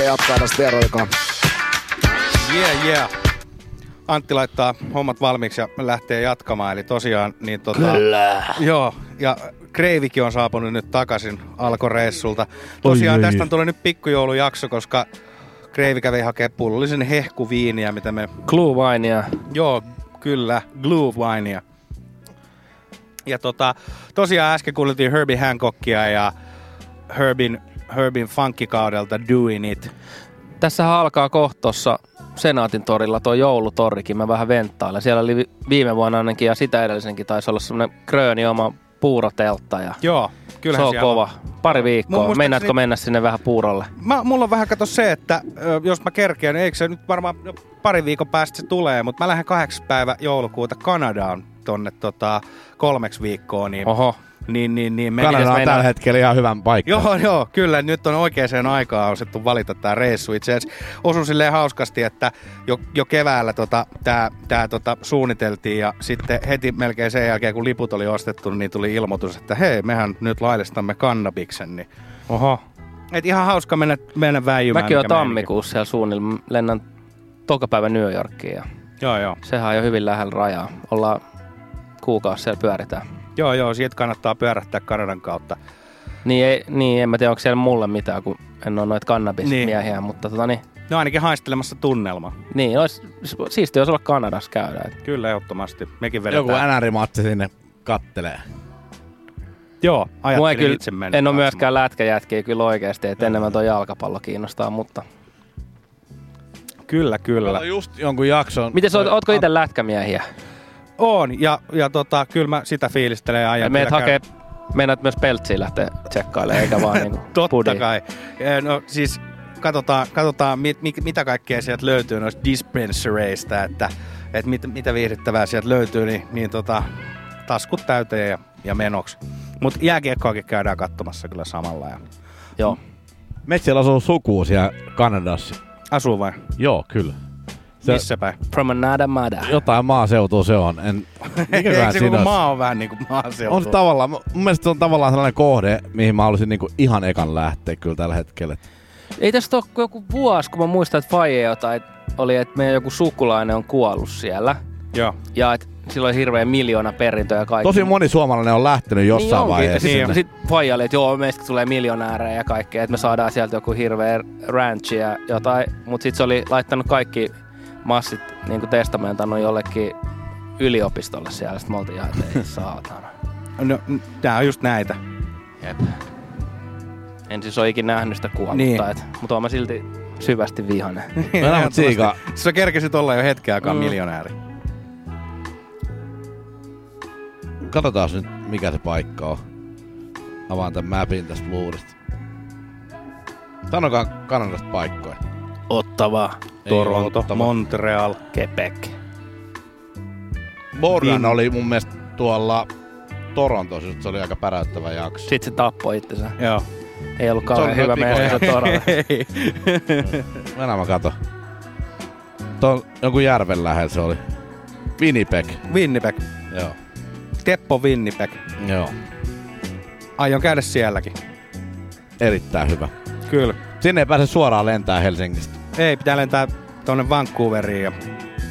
Sakke jatkaa tästä tiedoikaa. Yeah, yeah. Antti laittaa hommat valmiiksi ja lähtee jatkamaan. Eli tosiaan, niin tota... Kyllä. Joo, ja Kreivikin on saapunut nyt takaisin alkoreissulta. Tosiaan Oi, oi. tästä on tullut nyt pikkujoulujakso, koska Kreivi kävi hakemaan pullollisen hehkuviiniä, mitä me... Glue winea. Joo, kyllä, glue winea. Ja tota, tosiaan äsken kuultiin Herbie Hancockia ja Herbin, Herbin funkkikaudelta Doing It. Tässähän alkaa kohtossa Senaatin torilla tuo joulutorrikin. Mä vähän venttailen. Siellä oli vi- viime vuonna ainakin ja sitä edellisenkin taisi olla semmoinen krööni oma puuroteltta. Ja Joo, kyllähän se on kova. Pari viikkoa. Mun Meinaatko mennä sinne vähän puurolle? Mä, mulla on vähän kato se, että jos mä kerkeän, niin eikö se nyt varmaan no, pari viikon päästä se tulee, mutta mä lähden 8. päivä joulukuuta Kanadaan tonne tota, kolmeksi viikkoon. Niin, Oho. Niin, niin, niin me- Kanada on meinaa- tällä hetkellä ihan hyvän paikka. Joo, joo, kyllä. Nyt on oikeaan aikaan osettu valita tämä reissu. Itse asiassa osui silleen hauskasti, että jo, jo keväällä tota, tämä tää, tota, suunniteltiin ja sitten heti melkein sen jälkeen, kun liput oli ostettu, niin tuli ilmoitus, että hei, mehän nyt laillistamme kannabiksen. Niin. Oho. Et ihan hauska mennä, mennä väijymään. Mäkin on meininki. tammikuussa siellä suunnilleen. Lennän tokapäivä New Yorkiin. Ja Joo, joo. sehän on jo hyvin lähellä rajaa. Ollaan kuukausi siellä pyöritään. Joo, joo, siitä kannattaa pyörähtää Kanadan kautta. Niin, ei, niin en mä tiedä, onko siellä mulle mitään, kun en ole noita kannabismiehiä, niin. mutta tota niin. No ainakin haistelemassa tunnelma. Niin, olisi siistiä, jos olla Kanadassa käydä. Et. Kyllä, ehdottomasti. Mekin vedetään. Joku NR-matsi sinne kattelee. Joo, ajattelin kyllä, itse mennä. en ole myöskään lätkäjätkiä kyllä oikeasti, että enemmän tuo jalkapallo kiinnostaa, mutta... Kyllä, kyllä. Kato just jonkun jakson. Miten oot, ootko itse lätkämiehiä? On, ja, ja tota, kyllä mä sitä fiilistelen ja ajan. Meet kyllä hakee, meinaat myös peltsiä lähteä tsekkailemaan, eikä vaan niinku Totta pudia. kai. Eh, No siis katsotaan, katsotaan mit, mit, mitä kaikkea sieltä löytyy noista dispensareista, että, että mit, mitä viihdyttävää sieltä löytyy, niin, niin tota, taskut täyteen ja, ja menoksi. Mutta jääkiekkoakin käydään katsomassa kyllä samalla. Ja... Joo. Metsiellä asuu sukuu siellä Kanadassa. Asuu vai? Joo, kyllä. Missä päin? Another mother. Jotain maaseutua se on. En, Eikö se siinä koko maa on vähän niin kuin maaseutu? On se tavallaan, mun mielestä se on tavallaan sellainen kohde, mihin mä haluaisin niinku ihan ekan lähteä kyllä tällä hetkellä. Ei tästä ole kuin joku vuosi, kun mä muistan, että Faye jotain oli, että meidän joku sukulainen on kuollut siellä. Joo. Ja että sillä oli hirveä miljoona perintö ja kaikki. Tosi moni suomalainen on lähtenyt jossain niin onkin. vaiheessa. Sinne. Sitten sit Faija oli, että joo, meistä tulee miljonäärejä ja kaikkea, että me saadaan sieltä joku hirveä ranch ja jotain. Mutta sitten se oli laittanut kaikki massit niin kuin testamentannut jollekin yliopistolle siellä. Sitten me oltiin ihan, että ei saatana. No, tää on just näitä. Jep. En siis ole ikinä nähnyt sitä kuollutta, Niin. niin. mutta oon mä silti syvästi vihainen. Elämät siika. Sä kerkesit olla jo hetken aikaa Mm. miljonääri. Katsotaan nyt, mikä se paikka on. Avaan tämän mapin tästä luurista. Sanokaa Kanadasta paikkoja. Ottava, Ei Toronto, Ottava. Montreal. Quebec. Bordan Vin- oli mun mielestä tuolla Torontossa, se oli aika päräyttävä jakso. Sitten se tappoi itsensä. Joo. Ei ollut kauhean hyvä todella. Ei. Mennään mä kato. Tuon jonkun järven lähellä se oli. Winnipeg. Winnipeg. Joo. Teppo Winnipeg. Joo. Aion käydä sielläkin. Erittäin hyvä. Kyllä. Sinne ei pääse suoraan lentää Helsingistä. Ei, pitää lentää tonne Vancouveriin ja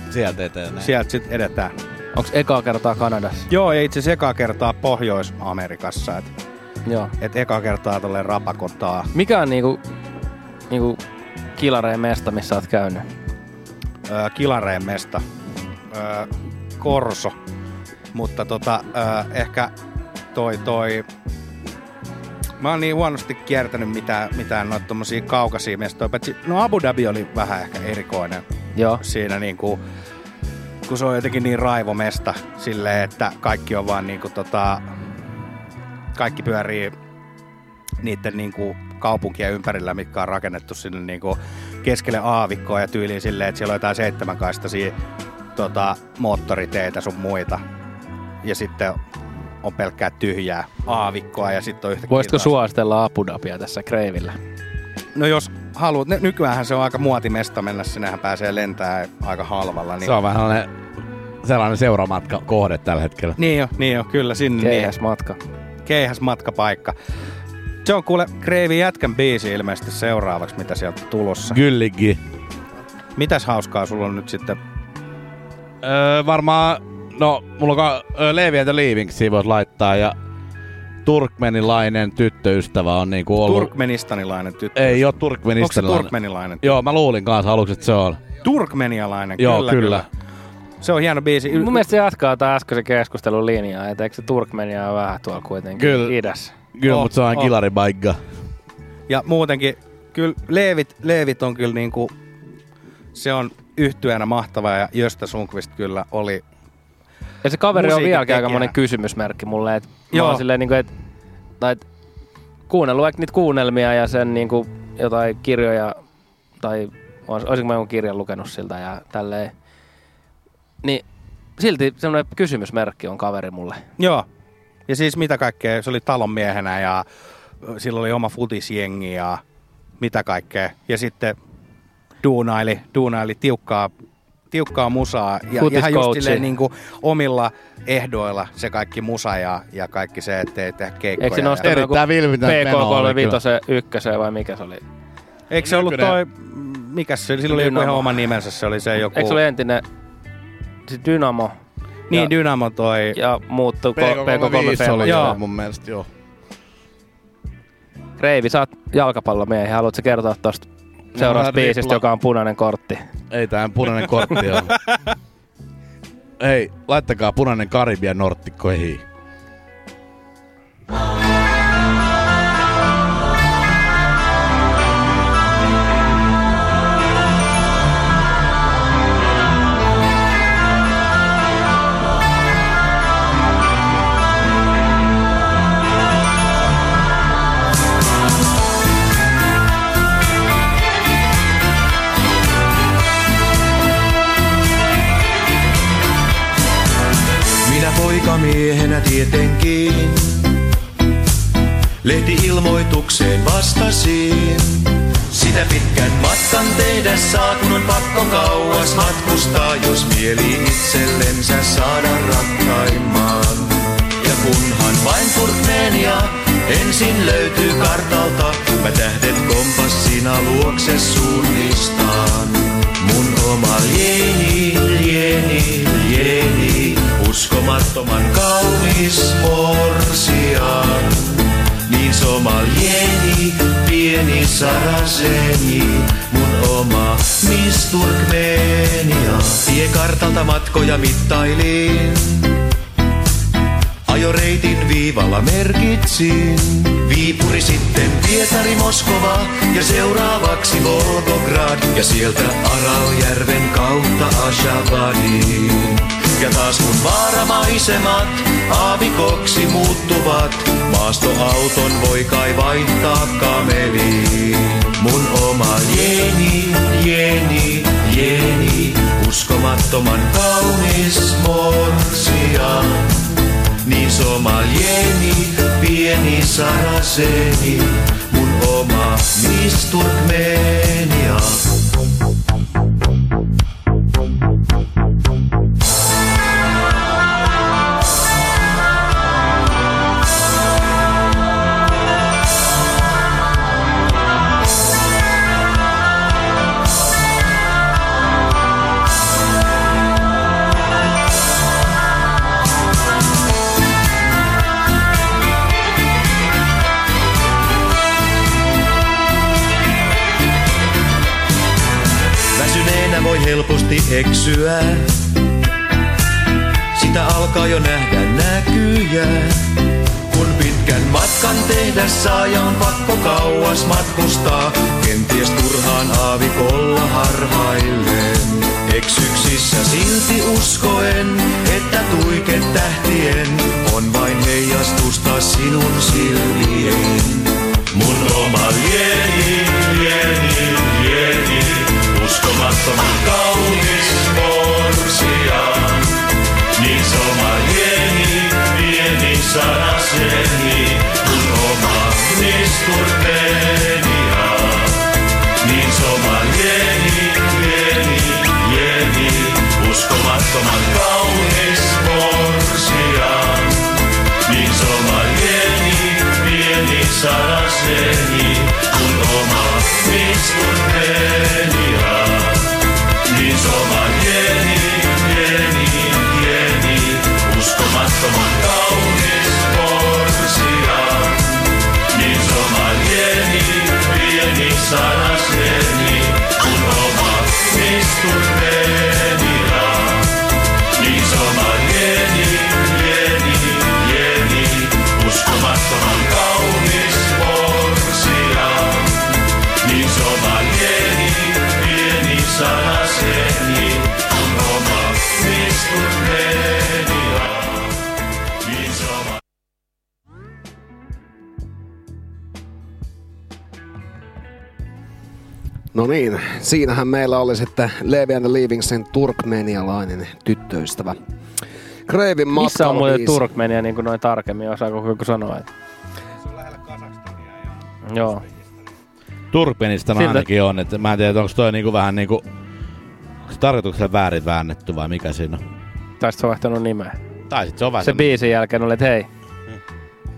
Sieltä eteen. sieltä sitten edetään. Onko ekaa kertaa Kanadassa? Joo, ja itse asiassa ekaa kertaa Pohjois-Amerikassa. Et, Joo. et eka kertaa tolleen rapakotaa. Mikä on niinku, niinku kilareen mesta, missä oot käynyt? Öö, Kilareen mesta. Öö, Korso. Mutta tota, öö, ehkä toi toi... Mä oon niin huonosti kiertänyt mitään, mitään noita tommosia kaukaisia mestoja. Paitsi, no Abu Dhabi oli vähän ehkä erikoinen. Joo. Siinä niinku, kun se on jotenkin niin raivomesta silleen, että kaikki on vaan niinku tota, kaikki pyörii niiden niinku kaupunkien ympärillä, mitkä on rakennettu sinne niinku keskelle aavikkoa ja tyyliin silleen, että siellä on jotain seitsemänkaistaisia tota, moottoriteitä sun muita. Ja sitten on pelkkää tyhjää aavikkoa ja sitten on yhtäkkiä Voisitko taas- suositella Abu Dhabia tässä Kreivillä? No jos haluat, ne- nykyäänhän se on aika muotimesta mennä, sinnehän pääsee lentää aika halvalla. Niin Se on vähän sellainen, sellainen seuramatka kohde tällä hetkellä. Niin jo, niin jo, kyllä sinne. Keihäs matka. Keihäs matkapaikka. Se on kuule Kreivi jätkän biisi ilmeisesti seuraavaksi, mitä sieltä tulossa. Kyllikin. Mitäs hauskaa sulla on nyt sitten? Öö, varmaan, no, mulla on ka- Levi and the Leavingsia voisi laittaa ja turkmenilainen tyttöystävä on niinku ollut... Turkmenistanilainen tyttö. Ei oo Onko se turkmenistanilainen. turkmenilainen? Joo, mä luulin kanssa aluksi, että se on. Turkmenialainen, Joo, kyllä, kyllä. Se on hieno biisi. Mun mielestä se jatkaa tämä äskeisen keskustelun linjaa, että eikö se Turkmenia ole vähän tuolla kuitenkin Kyllä. idässä? Kyllä, Oh, mutta se on oh. kilaribaigga. Ja muutenkin, kyllä Leevit, Leevit on kyllä niinku, se on yhtyeenä mahtava ja Jöstä Sunkvist kyllä oli Ja se kaveri on vieläkin aika monen kysymysmerkki mulle, että mä Joo. oon silleen niinku, että tai et, kuunnellut vaikka niitä kuunnelmia ja sen niinku jotain kirjoja, tai olis- olisinko mä jonkun kirjan lukenut siltä ja tälleen. Niin silti semmoinen kysymysmerkki on kaveri mulle. Joo. Ja siis mitä kaikkea, se oli talonmiehenä ja sillä oli oma futisjengi ja mitä kaikkea. Ja sitten duunaili, duunaili tiukkaa, tiukkaa musaa ja ihan just silleen niin kuin omilla ehdoilla se kaikki musa ja, ja kaikki se, ettei tehdä keikkoja. Eikö se ja- nostanut joku PK35 ykkösen vai mikä se oli? Eikö se ollut toi, mikä se oli? Sillä oli joku ihan oma nimensä, se oli se joku... Eikö se oli entinen siis Dynamo? Niin, ja, Dynamo toi... Ja muuttui PK35 oli Joo. se mun mielestä, joo. Reivi, sä oot jalkapallomiehi. Haluatko kertoa tosta seuraavasta biisistä, ripla- joka on punainen kortti? Ei tää punainen kortti on. Hei, laittakaa punainen Karibian norttikko ei. Minä poikamiehenä tietenkin Lehti-ilmoitukseen vastasin Sitä pitkän matkan tehdä saa, kun on pakko kauas matkustaa Jos mieli itsellensä saada rakkaimman Ja kunhan vain Turkmenia ensin löytyy kartalta Mä tähdet kompassina luokse suunnistaan. Mun oma lieni, lieni, lieni Uskomattoman kaunis morsian Niin somalieni, pieni saraseni Mun oma Miss Turkmenia Tiekartalta matkoja mittailin Ajoreitin viivalla merkitsin. Viipuri sitten Pietari Moskova ja seuraavaksi Volgograd ja sieltä Araljärven kautta Ashabadiin. Ja taas kun vaaramaisemat aavikoksi muuttuvat, maastoauton voi kai vaihtaa kameliin. Mun oma Jeni, Jeni, Jeni, uskomattoman kaunis morsian. Niin somalieni, pieni saraseni, mun oma Miss Turkmenia. Helposti eksyä. Sitä alkaa jo nähdä näkyjä. Kun pitkän matkan tehdä saa ja on pakko kauas matkustaa. Kenties turhaan aavikolla harhaillen. Eksyksissä silti uskoen, että tuike tähtien on vain heijastusta sinun silmien. Mun oma lieni, lieni, uskomattoman kaunis morsian. Niin sama lieni, pieni sanaseni, No niin, siinähän meillä oli sitten Levi and the Leavingsin turkmenialainen tyttöystävä. Kreivin Missä on muuten Turkmenia niin kuin noin tarkemmin, osaako joku sanoa? Että... Joo. Turkmenistan Siltä- ainakin on, että mä en tiedä, onko toi niinku vähän niinku... Onko se tarkoituksella väärin väännetty vai mikä siinä on? Tai sit se on vaihtanut nimeä. Tai sit se on Se vaihtanut. biisin jälkeen oli, että hei,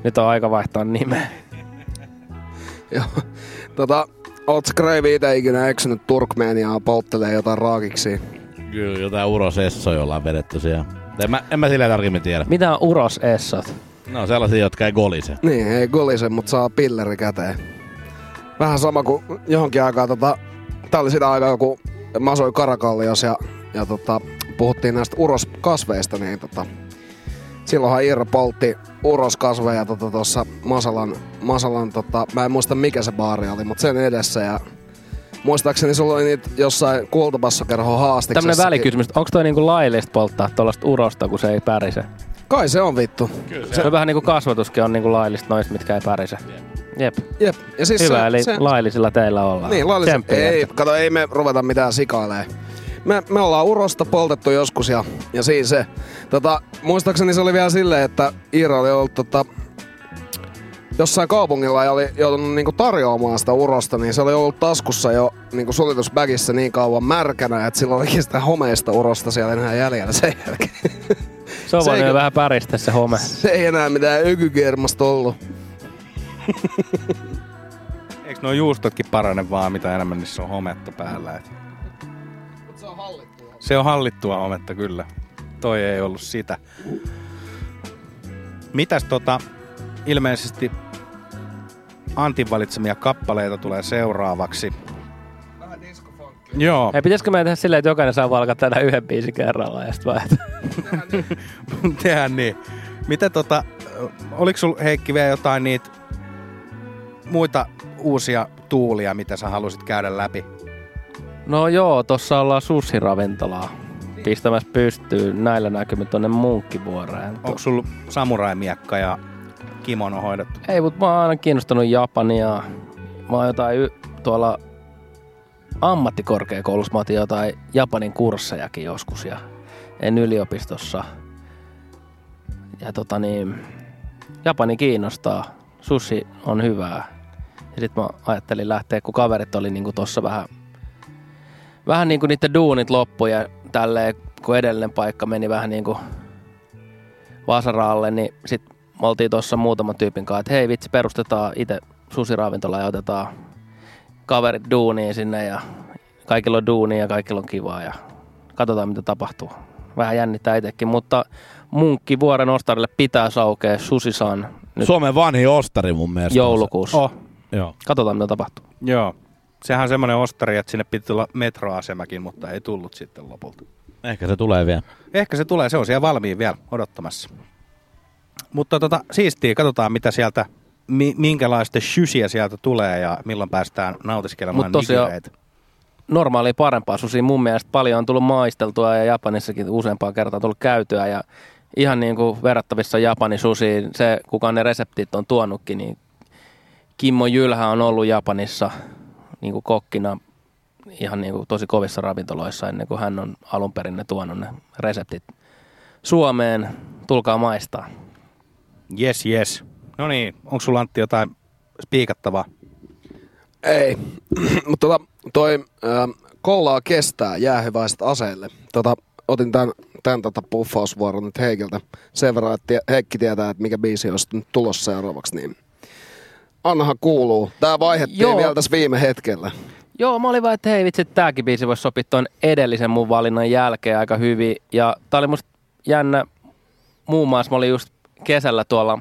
nyt on aika vaihtaa nimeä. Joo. Tota, ootko Kreivi itse ikinä eksynyt Turkmeniaa polttelee jotain raakiksi? Kyllä, jotain urosessoja ollaan vedetty siellä. En mä, en mä sillä tarkemmin tiedä. Mitä on uros essot? No sellaisia, jotka ei golise. Niin, ei golise, mutta saa pilleri käteen. Vähän sama kuin johonkin aikaan, tota, tää oli sitä aikaa, kun mä asuin Karakallios ja, ja tota, puhuttiin näistä uroskasveista, niin tota, silloinhan Iira poltti uroskasveja tuossa tota, Masalan, Masalan tota, mä en muista mikä se baari oli, mutta sen edessä ja muistaakseni sulla oli niitä jossain kultabassokerhon haastiksessa. Tämmönen välikysymys, onko toi niinku laillista polttaa tuollaista urosta, kun se ei pärise? Kai se on vittu. Se, se on vähän niinku kasvatuskin on niinku laillista noista, mitkä ei pärise. Jep. Jep. Ja siis Hyvä, se- eli se- laillisilla teillä ollaan. Niin. Tsemppiä. Ei, kato, ei me ruveta mitään sikailee. Me, me ollaan urosta poltettu joskus ja, ja siinä se. Tota, muistaakseni se oli vielä silleen, että Iira oli ollut tota, jossain kaupungilla ja oli joutunut niinku tarjoamaan sitä urosta, niin se oli ollut taskussa jo niinku suljetusbägissä niin kauan märkänä, että sillä olikin sitä homeista urosta siellä enää jäljellä sen jälkeen. Se on Se voinut vähän päristä se home. Se ei enää mitään ökykermasta ollut. Eikö nuo juustotkin parane vaan, mitä enemmän niissä on hometta päällä? Et... Se on hallittua. Hometta, kyllä. Toi ei ollut sitä. Mitäs tota, ilmeisesti Antin valitsemia kappaleita tulee seuraavaksi. Joo. Hei, pitäisikö meidän tehdä silleen, että jokainen saa valkata tänään yhden biisin kerrallaan ja sitten vaihtaa? Tehdään niin. Mitä tota, oliko sul Heikki vielä jotain niitä muita uusia tuulia, mitä sä halusit käydä läpi? No joo, tossa ollaan sushi-ravintolaa pistämässä pystyyn näillä näkymin tonne Munkkivuoreen. Onko sul samurai-miekka ja kimono hoidettu? Ei, mutta mä oon aina kiinnostunut Japania. Mä oon jotain y- tuolla ammattikorkeakoulussa, mä otin jotain Japanin kurssejakin joskus ja en yliopistossa. Ja tota niin, Japani kiinnostaa, sushi on hyvää. Ja sit mä ajattelin lähteä, kun kaverit oli niinku tossa vähän, vähän niinku niiden duunit loppu ja tälleen, kun edellinen paikka meni vähän niinku vasaraalle, niin sit me oltiin tuossa muutaman tyypin kanssa, että hei vitsi, perustetaan itse susiravintola ja otetaan kaverit duuniin sinne ja kaikilla on duunia ja kaikilla on kivaa ja katsotaan mitä tapahtuu. Vähän jännittää itsekin, mutta munkki vuoren ostarille pitää saukea Susisan nyt Suomen vanhin ostari mun mielestä. joulukuussa. Oh. Joo. Katsotaan mitä tapahtuu. Joo. Sehän on semmoinen ostari, että sinne piti tulla metroasemakin, mutta ei tullut sitten lopulta. Ehkä se tulee vielä. Ehkä se tulee, se on siellä valmiin vielä odottamassa. Mutta tota, siistiä, katsotaan mitä sieltä, mi, minkälaista shysiä sieltä tulee ja milloin päästään nautiskelemaan Mut tosiaan- nigireitä. normaali parempaa susia mun mielestä paljon on tullut maisteltua ja Japanissakin useampaa kertaa tullut käytyä ja ihan niin kuin verrattavissa Japanin susiin, se kuka ne reseptit on tuonutkin, niin Kimmo Jylhä on ollut Japanissa niin kuin kokkina ihan niin kuin tosi kovissa ravintoloissa ennen kuin hän on alun perin ne tuonut ne reseptit Suomeen. Tulkaa maistaa. Yes, yes. No niin, onko sulla Antti jotain spiikattavaa? Ei, mutta tota, toi äh, kollaa kestää jäähyväiset aseille. Tota, otin tämän, tämän tota puffausvuoron nyt Heikiltä sen verran, että Heikki tietää, että mikä biisi olisi nyt tulossa seuraavaksi. Niin. Annahan kuuluu. Tää vaihettiin Joo. vielä tässä viime hetkellä. Joo, mä olin vaan, että hei vitsi, tääkin biisi voisi sopia tuon edellisen mun valinnan jälkeen aika hyvin. Ja tää oli musta jännä. Muun muassa mä olin just kesällä tuolla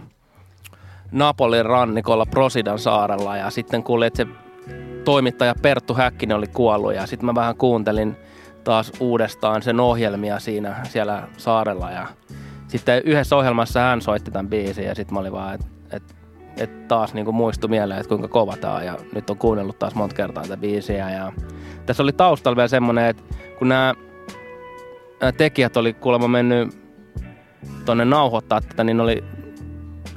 Napolin rannikolla Prosidan saarella ja sitten kuulin, että se toimittaja Perttu Häkkinen oli kuollut ja sitten mä vähän kuuntelin taas uudestaan sen ohjelmia siinä siellä saarella ja sitten yhdessä ohjelmassa hän soitti tämän biisin ja sitten mä olin vaan, että et, et taas niinku muistui mieleen, että kuinka kova tää on. Ja nyt on kuunnellut taas monta kertaa tätä biisiä. Ja tässä oli taustalla vielä semmonen, että kun nämä tekijät oli kuulemma mennyt tonne nauhoittaa tätä, niin oli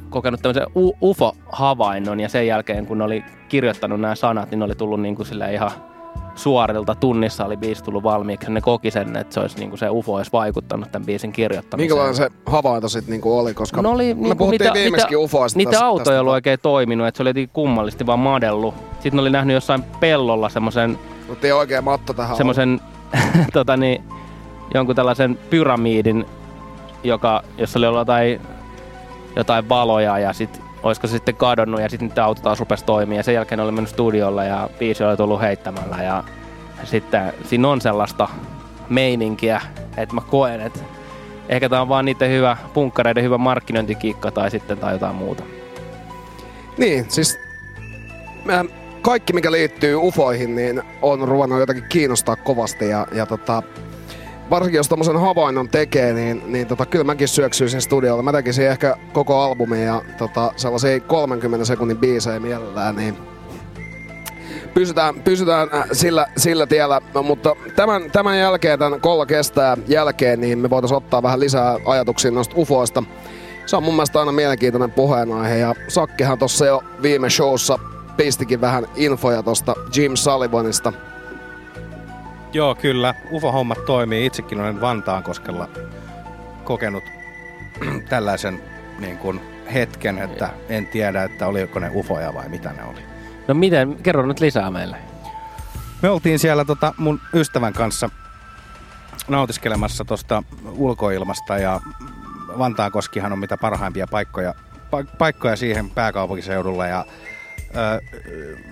kokenut tämmöisen UFO-havainnon ja sen jälkeen kun oli kirjoittanut nämä sanat, niin oli tullut niin kuin sille ihan suorilta tunnissa oli biisi tullut valmiiksi. Ne koki sen, että se olisi niin kuin se UFO olisi vaikuttanut tämän biisin kirjoittamiseen. Minkälainen se havainto sitten niinku oli? Koska No oli, me niinku puhuttiin niitä, viimeiskin niitä, ufoista niitä tästä- autoja ei ollut oikein toiminut, että se oli jotenkin kummallisesti vaan madellu. Sitten oli nähnyt jossain pellolla semmoisen Otettiin oikein matto tähän. semmoisen tota niin, jonkun tällaisen pyramidin, joka, jossa oli ollut jotain, jotain valoja ja sit olisiko se sitten kadonnut ja sitten auto taas rupesi toimia ja sen jälkeen oli mennyt studiolle ja biisi oli tullut heittämällä ja sitten siinä on sellaista meininkiä, että mä koen, että ehkä tää on vaan niiden hyvä, punkkareiden hyvä markkinointikiikka tai sitten tai jotain muuta. Niin, siis mä, kaikki mikä liittyy ufoihin, niin on ruvennut jotenkin kiinnostaa kovasti ja, ja tota, varsinkin jos tommosen havainnon tekee, niin, niin tota, kyllä mäkin syöksyisin studiolle. Mä tekisin ehkä koko albumin ja tota, sellaisia 30 sekunnin biisejä mielellään, niin pysytään, pysytään äh, sillä, sillä tiellä, no, mutta tämän, tämän jälkeen, tämän kolla kestää jälkeen, niin me voitaisiin ottaa vähän lisää ajatuksia noista ufoista. Se on mun mielestä aina mielenkiintoinen puheenaihe ja Sakkihan tuossa jo viime showssa pistikin vähän infoja tosta Jim Sullivanista. Joo, kyllä. UFO-hommat toimii. Itsekin olen Vantaankoskella kokenut tällaisen niin kuin, hetken, että en tiedä, että oliko ne UFOja vai mitä ne oli. No miten, kerro nyt lisää meille. Me oltiin siellä tota, mun ystävän kanssa nautiskelemassa tuosta ulkoilmasta ja Vantaankoskihan on mitä parhaimpia paikkoja, pa- paikkoja siihen pääkaupunkiseudulla ja ö,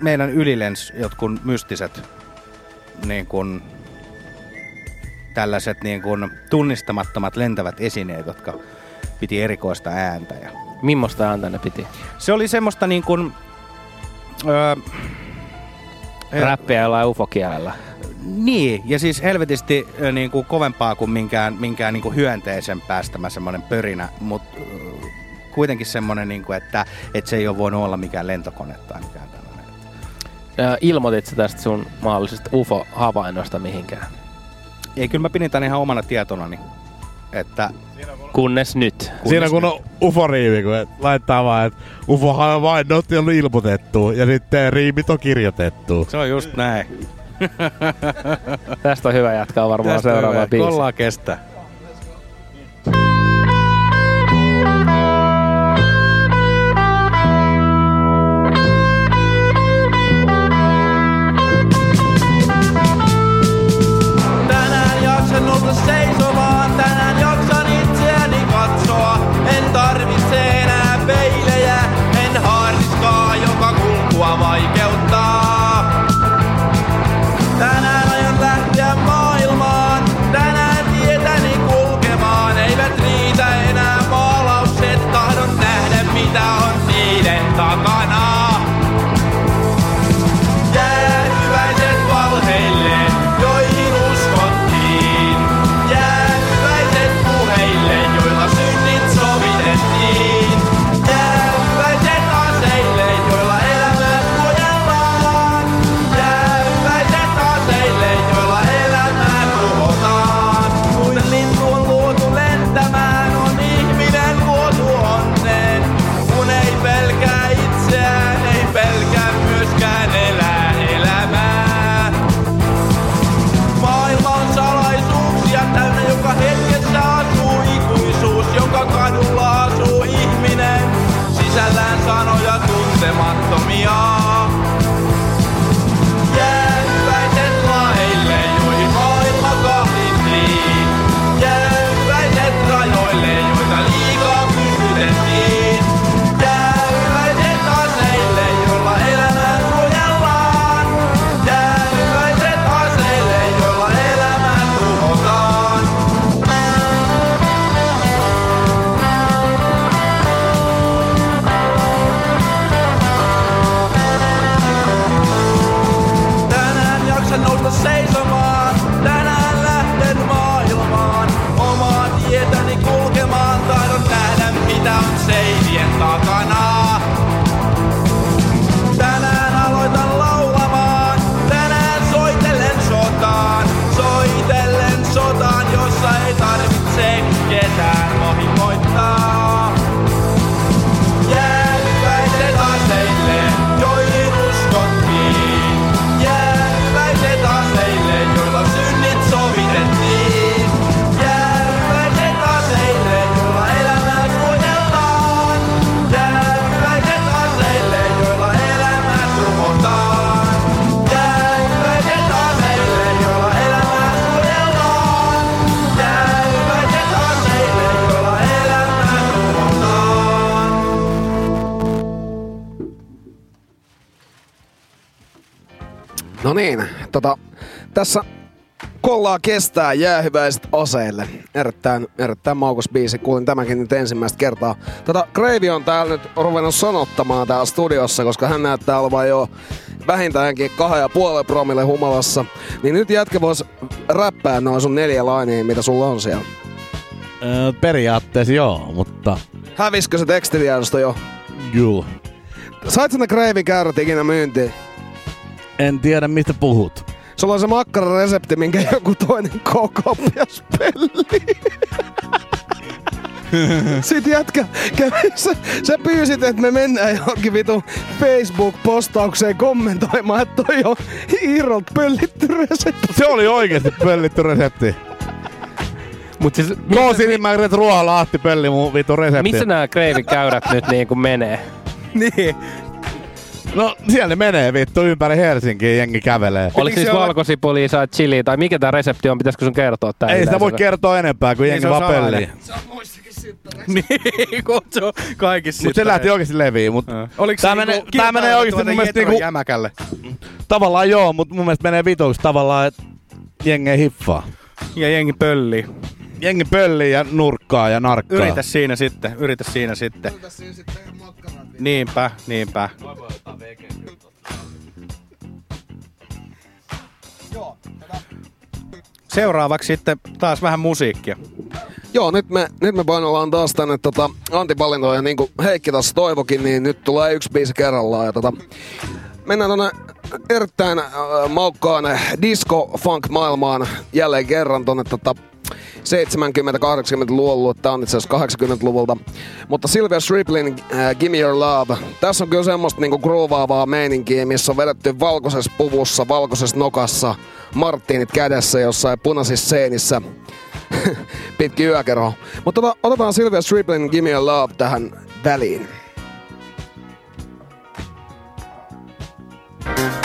meidän ylilens jotkun mystiset niin kun, tällaiset niin kun, tunnistamattomat lentävät esineet, jotka piti erikoista ääntä. Ja Mimmosta ääntä ne piti? se oli semmoista niin kuin... Öö, Räppiä jollain ufokielellä. Niin, ja siis helvetisti niin kuin kovempaa kuin minkään, minkään niin kuin hyönteisen päästämä semmoinen pörinä, mutta kuitenkin semmoinen, niin kuin, että, että se ei ole voinut olla mikään lentokone tai mikään tällainen. Ö, Ilmoitit sä tästä sun mahdollisesta UFO-havainnosta mihinkään? Ei, kyllä mä pidin tämän ihan omana tietonani. Että Kunnes nyt. Siinä kun on ufo-riimi, kun et laittaa vaan, että ufohan on vain not on ilmoitettu ja sitten riimit on kirjoitettu. Se on just näin. Tästä on hyvä jatkaa varmaan Tästä on seuraava hyvä. biisi. Kollaa kestää. No niin, tota, tässä kollaa kestää jäähyväiset aseille. Erittäin, erittäin maukas biisi. Kuulin tämänkin nyt ensimmäistä kertaa. Tota, Kreivi on täällä nyt ruvennut sanottamaan täällä studiossa, koska hän näyttää olevan jo vähintäänkin kahden ja puolen promille humalassa. Niin nyt jätkä vois räppää noin sun neljä lainia, mitä sulla on siellä. Öö, periaatteessa joo, mutta Häviskö se tekstitiedosto jo? juu. Sait ne Kreivin käyrät ikinä myyntiin? En tiedä, mistä puhut. Sulla on se makkararesepti, minkä joku toinen kokopias pelli. Sitten jätkä, sä, sä pyysit, että me mennään johonkin vitu Facebook-postaukseen kommentoimaan, että toi on Iirolta pöllitty resepti. Se oli oikeesti pöllitty resepti. Mut siis, Koosinimmäiset ruoalahti pölli mun vitu resepti. missä nämä Kreivin käyrät nyt niin kuin menee? Niin. No siellä ne menee vittu ympäri Helsinkiä jengi kävelee. Oliko siis valkosipulia, saa chili tai mikä tämä resepti on? Pitäisikö sun kertoa tää? Ei sitä voi kertoa enempää, kuin Niin, jengi se on vaan salainen. pöllii. niin, kun se on kaikissa Mut se lähti oikeesti leviin, mut Oliko tää se menee, niinku tää menee oikeesti mun mielestä niinku, jämäkälle? tavallaan joo, mut mun mielestä menee vituksi tavallaan, että jengi ei hiffaa. Ja jengi pöllii. Jengi pöllii ja nurkkaa ja narkkaa. Yritä siinä sitten, yritä siinä sitten. Niinpä, niinpä. Seuraavaksi sitten taas vähän musiikkia. Joo, nyt me, nyt me painoillaan taas tänne tota, antivalintoja, ja niin kuin Heikki tässä toivokin, niin nyt tulee yksi biisi kerrallaan. Ja tota, mennään tonne erittäin äh, maukkaan disco-funk-maailmaan jälleen kerran tonne tota, 70-80-luvun, tämä on itse asiassa 80-luvulta. Mutta Sylvia Striplin äh, Gimme Your Love. Tässä on kyllä semmoista niinku groovaavaa meininkiä, missä on vedetty valkoisessa puvussa, valkoisessa nokassa, Martinit kädessä jossain punaisissa seinissä pitkin yökerho. Mutta tota, otetaan Sylvia Striplin Gimme Your Love tähän väliin. Give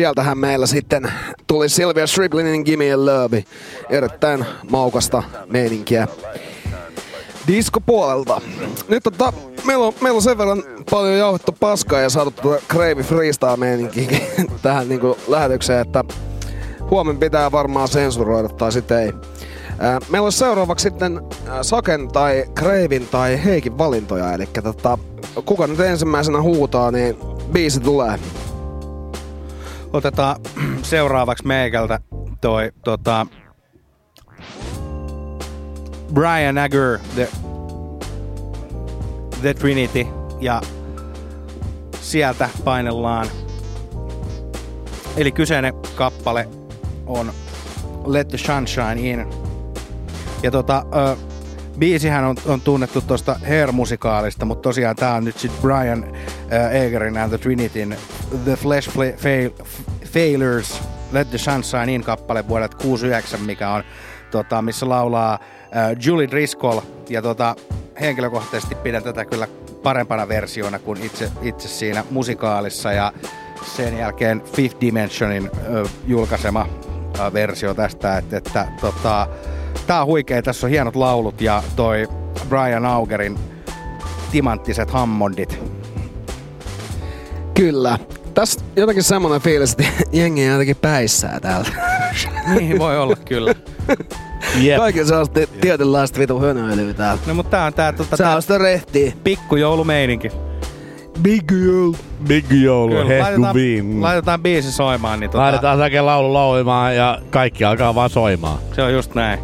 sieltähän meillä sitten tuli Sylvia Striplinin Gimme a Love. Erittäin maukasta meininkiä diskopuolelta. Nyt tota, meillä on, meillä on sen verran paljon jauhettu paskaa ja saatu tuota Crave Freestyle meininkiä tähän niinku lähetykseen, että huomenna pitää varmaan sensuroida tai sitten ei. Meillä on seuraavaksi sitten Saken tai Kreivin tai Heikin valintoja, eli tota, kuka nyt ensimmäisenä huutaa, niin biisi tulee. Otetaan seuraavaksi meikältä toi tota, Brian Agger, The, The Trinity, ja sieltä painellaan. Eli kyseinen kappale on Let the Sunshine In. Ja tota, ö, biisihän on, on tunnettu tuosta Hair-musikaalista, mutta tosiaan tää on nyt sit Brian Egerin and the Trinityn The Flesh Fla- Fail, Failures Let the Sunshine In kappale vuodelta 69, mikä on tota, missä laulaa äh, Julie Driscoll. Ja tota, henkilökohtaisesti pidän tätä kyllä parempana versiona kuin itse, itse siinä musikaalissa. Ja sen jälkeen Fifth Dimensionin ö, julkaisema ö, versio tästä, että, että tota, tää on huikea, tässä on hienot laulut ja toi Brian Augerin timanttiset Hammondit. Kyllä. Tässä jotenkin semmoinen fiilis, että jengi on jotenkin päissää täällä. niin voi olla kyllä. Jep. Kaikki sellaista tietynlaista vitu hönöilyä täällä. No mutta tää on tää, tota, Se on sitä rehtiä. pikkujoulumeininki. Big joulu. Big joulu, laitetaan, viin. laitetaan biisi soimaan, niin tota, Laitetaan säkin laulu laulimaan ja kaikki alkaa vaan soimaan. se on just näin.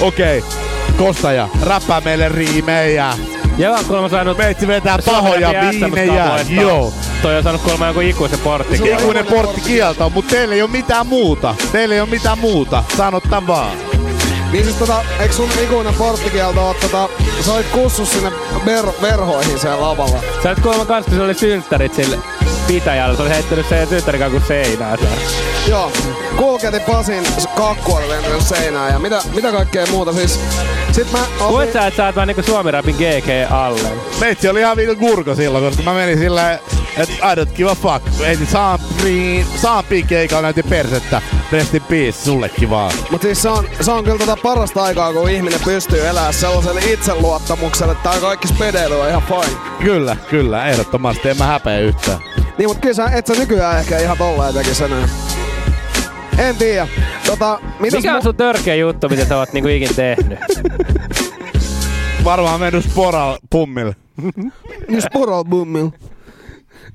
Okei. Okay. Kostaja, räppää meille riimejä. Joo, kuulemma saanut... Meitsi vetää pahoja viinejä. Joo. Toi on saanut kuulemma joku ikuisen portti. Ikuinen portti kieltä, mutta teillä ei ole mitään muuta. Teillä ei ole mitään muuta. Sanotaan vaan. Niin siis tota, eikö sun ikuinen porttikielto oo tota, sä olit kussus sinne ver- verhoihin siellä lavalla? Sä olet kuulemma kans, kun se oli synttärit sille pitäjällä. Se oli heittänyt sen synttärikakun seinään siellä. Joo, kulketi Pasin kakku oli lentänyt seinään ja mitä, mitä kaikkea muuta siis. Sit mä Voit sä, että sä oot vaan niinku Suomi-rapin GG alle? Meitsi oli ihan vitu kurko silloin, koska mä menin silleen, että I don't give a fuck. Heitin Saampiin, Saampiin keikalla näytin persettä. Rest in peace, sullekin vaan. Mut siis se on, se on kyllä tota parasta aikaa, kun ihminen pystyy elämään sellaiselle itseluottamukselle, että tää kaikki spedeily on ihan fine. Kyllä, kyllä, ehdottomasti. En mä häpeä yhtään. Niin mut kyllä sä, et sä nykyään ehkä ihan tolleen tekis enää. En tiedä. Tota, Mikä on sun törkeä juttu, mitä sä oot niinku ikin tehnyt? Varmaan mennyt sporal pummille. Niin sporal pummilla.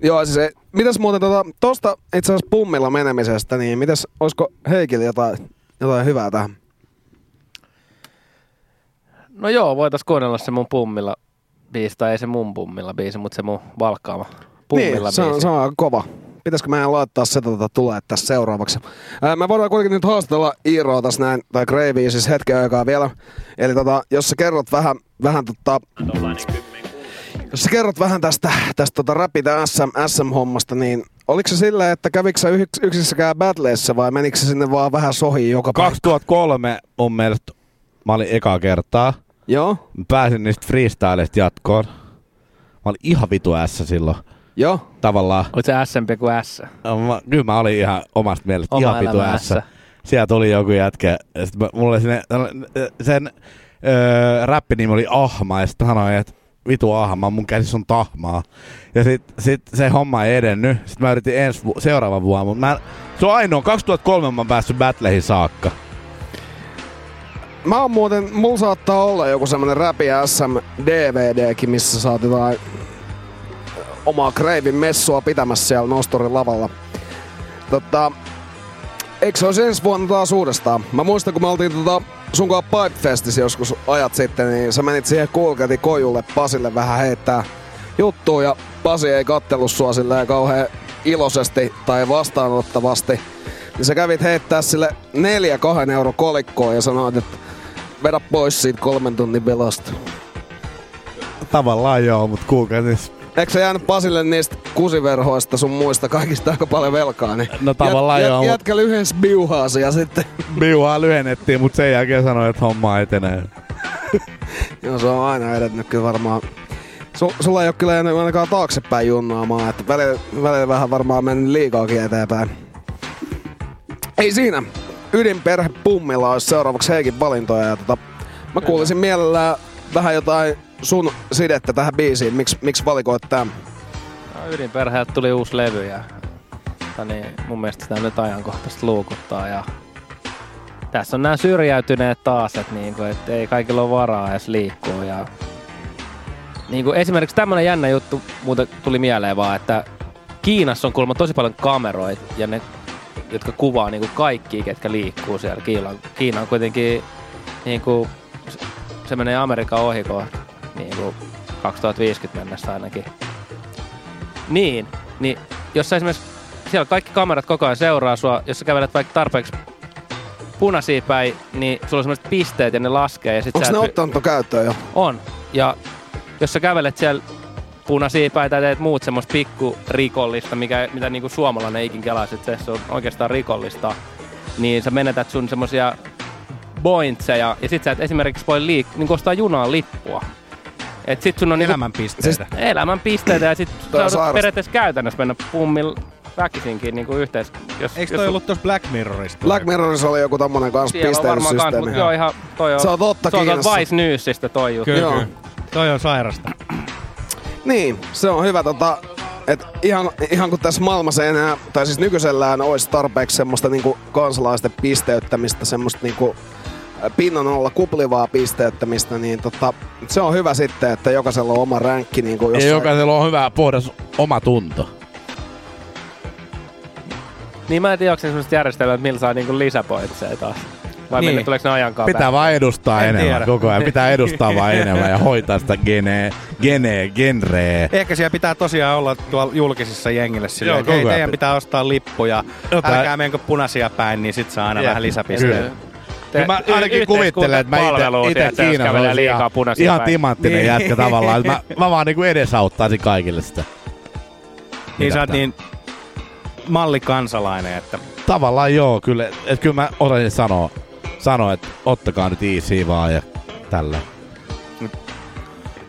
Joo, siis ei, mitäs muuten tota, tosta itse asiassa pummilla menemisestä, niin mitäs, olisiko Heikillä jotain, jotain hyvää tähän? No joo, voitais kuunnella se mun pummilla biisi, tai ei se mun pummilla biisi, mutta se mun valkkaama pummilla niin, se on, se on kova. Pitäisikö meidän laittaa se tota tulee tässä seuraavaksi? Ää, me voidaan kuitenkin nyt haastatella Iiroa tässä näin, tai Gravea siis hetken aikaa vielä. Eli tota, jos sä kerrot vähän, vähän tota, jos sä kerrot vähän tästä, tästä tota räpitä SM, SM-hommasta, niin oliko se silleen, että kävikö sä yks, yksissäkään battleissa vai menikö se sinne vaan vähän sohiin joka paikka? 2003 mun mielestä mä olin eka kertaa. Joo. Mä pääsin niistä freestyleista jatkoon. Mä olin ihan vitu ässä silloin. Joo. Tavallaan. Olit se SMP kuin S? Mä, kyllä mä olin ihan omasta mielestä Oma ihan elämä ässä. ässä. Sieltä tuli joku jätkä. Ja sit mä, mulla oli sinne, sen öö, räppinimi oli Ahma. Ja sitten sanoin, että vitu Ahma, mun käsissä on tahmaa. Ja sit, sit se homma ei edennyt. Sitten mä yritin ensi vu- seuraavan vuonna. Mutta mä, se on ainoa, 2003 mä oon päässyt battleihin saakka. Mä oon muuten, mulla saattaa olla joku semmonen Räpi SM DVDkin, missä saat jotain omaa Kreivin messua pitämässä siellä Nostorin lavalla. Tota, eikö se olisi ensi vuonna taas uudestaan? Mä muistan, kun me oltiin tota sun kanssa Pipefestissä joskus ajat sitten, niin sä menit siihen Kulketi kojulle Pasille vähän heittää juttua ja Pasi ei kattellut sua silleen kauhean iloisesti tai vastaanottavasti. Niin sä kävit heittää sille neljä kahden euro kolikkoa ja sanoit, että vedä pois siitä kolmen tunnin velosta. Tavallaan joo, mutta kuulkaa siis Eikö se jäänyt Pasille niistä kusiverhoista sun muista kaikista aika paljon velkaa? Niin No tavallaan joo, mut- Jätkä lyhens biuhaasi ja sitten... Biuhaa lyhennettiin, mutta sen jälkeen sanoi, että homma etenee. Joo, se on aina edennyt kyllä varmaan. Su, sulla ei ole kyllä jäänyt ainakaan taaksepäin junnaamaan, että välillä, välillä vähän varmaan mennyt liikaakin eteenpäin. Ei siinä. Ydinperhe Pummilla olisi seuraavaksi Heikin valintoja. Ja tota, mä kuulisin mielellään vähän jotain sun sidettä tähän biisiin. Miks, miksi valikoit tämän? No, ydinperheeltä tuli uusi levy ja niin, mun mielestä sitä nyt ajankohtaisesti luukuttaa. Ja tässä on nämä syrjäytyneet taas, että niinku, et ei kaikilla ole varaa edes liikkua. Ja niinku, esimerkiksi tämmönen jännä juttu muuten tuli mieleen vaan, että Kiinassa on kuulemma tosi paljon kameroita ja ne, jotka kuvaa niinku kaikki, ketkä liikkuu siellä. Kiina, Kiina on kuitenkin niinku, se menee Amerikan ohi kohta, niinku 2050 mennessä ainakin. Niin, niin jos sä esimerkiksi siellä kaikki kamerat koko ajan seuraa sua, jos sä kävelet vaikka tarpeeksi punaisia päin, niin sulla on semmoiset pisteet ja ne laskee. Ja sit Onko sä ne et ottanut ton käyttöön jo? On. Ja jos sä kävelet siellä punaisia päin tai teet muut semmoista pikku rikollista, mikä, mitä niinku suomalainen ikin kelaisi, että se on oikeastaan rikollista, niin sä menetät sun semmosia pointseja, ja sit sä et esimerkiksi voi liik- niin ostaa junaan lippua. Et sit sun on niinku- Elämänpisteitä. Siis elämänpisteitä, ja sit sä periaatteessa käytännössä mennä pummilla väkisinkin niinku yhteis... Jos, Eikö jos toi ollut tuossa Black Mirrorista? Black Mirrorissa oli joku tommonen kans mutta joo ihan, toi on, Se on totta se on Kiinassa. Vice Newsistä toi juttu. Kyllä, Joo. kyllä. Toi on sairasta. Niin, se on hyvä tota, et ihan, ihan kun tässä maailmassa ei enää, tai siis nykyisellään olisi tarpeeksi semmoista niinku kansalaisten pisteyttämistä, semmoista niinku pinnan alla kuplivaa pisteyttämistä, niin tota, se on hyvä sitten, että jokaisella on oma ränkki niinku Ja jossain. jokaisella on hyvä puhdas oma tunto. Niin mä en tiedä, onko se semmoista järjestelmää, että millä saa niinku lisäpointseja taas. Vai Niin. niin. tuleeko ne ajan kanssa Pitää vaan edustaa En enemmän tiedä. koko ajan. Pitää edustaa vaan enemmän ja hoitaa sitä gene, gene, genreä. Ehkä siellä pitää tosiaan olla tuolla julkisissa jengille silleen, Joo, että hei, koko ajan teidän pitää. pitää ostaa lippuja. Jotain- Älkää menkö punaisia päin, niin sit saa aina Jep. vähän lisäpisteitä. Kyllä. Kyllä mä ainakin kuvittelen, että mä ite, ite Kiinassa olisin ihan, ihan timanttinen Niin. jätkä tavallaan. Että Mä, mä vaan niinku edesauttaisin kaikille sitä. Niin sä oot niin mallikansalainen, että Tavallaan joo, kyllä. Et kyllä mä osasin sanoa, sanoa että ottakaa nyt easy vaan ja tällä.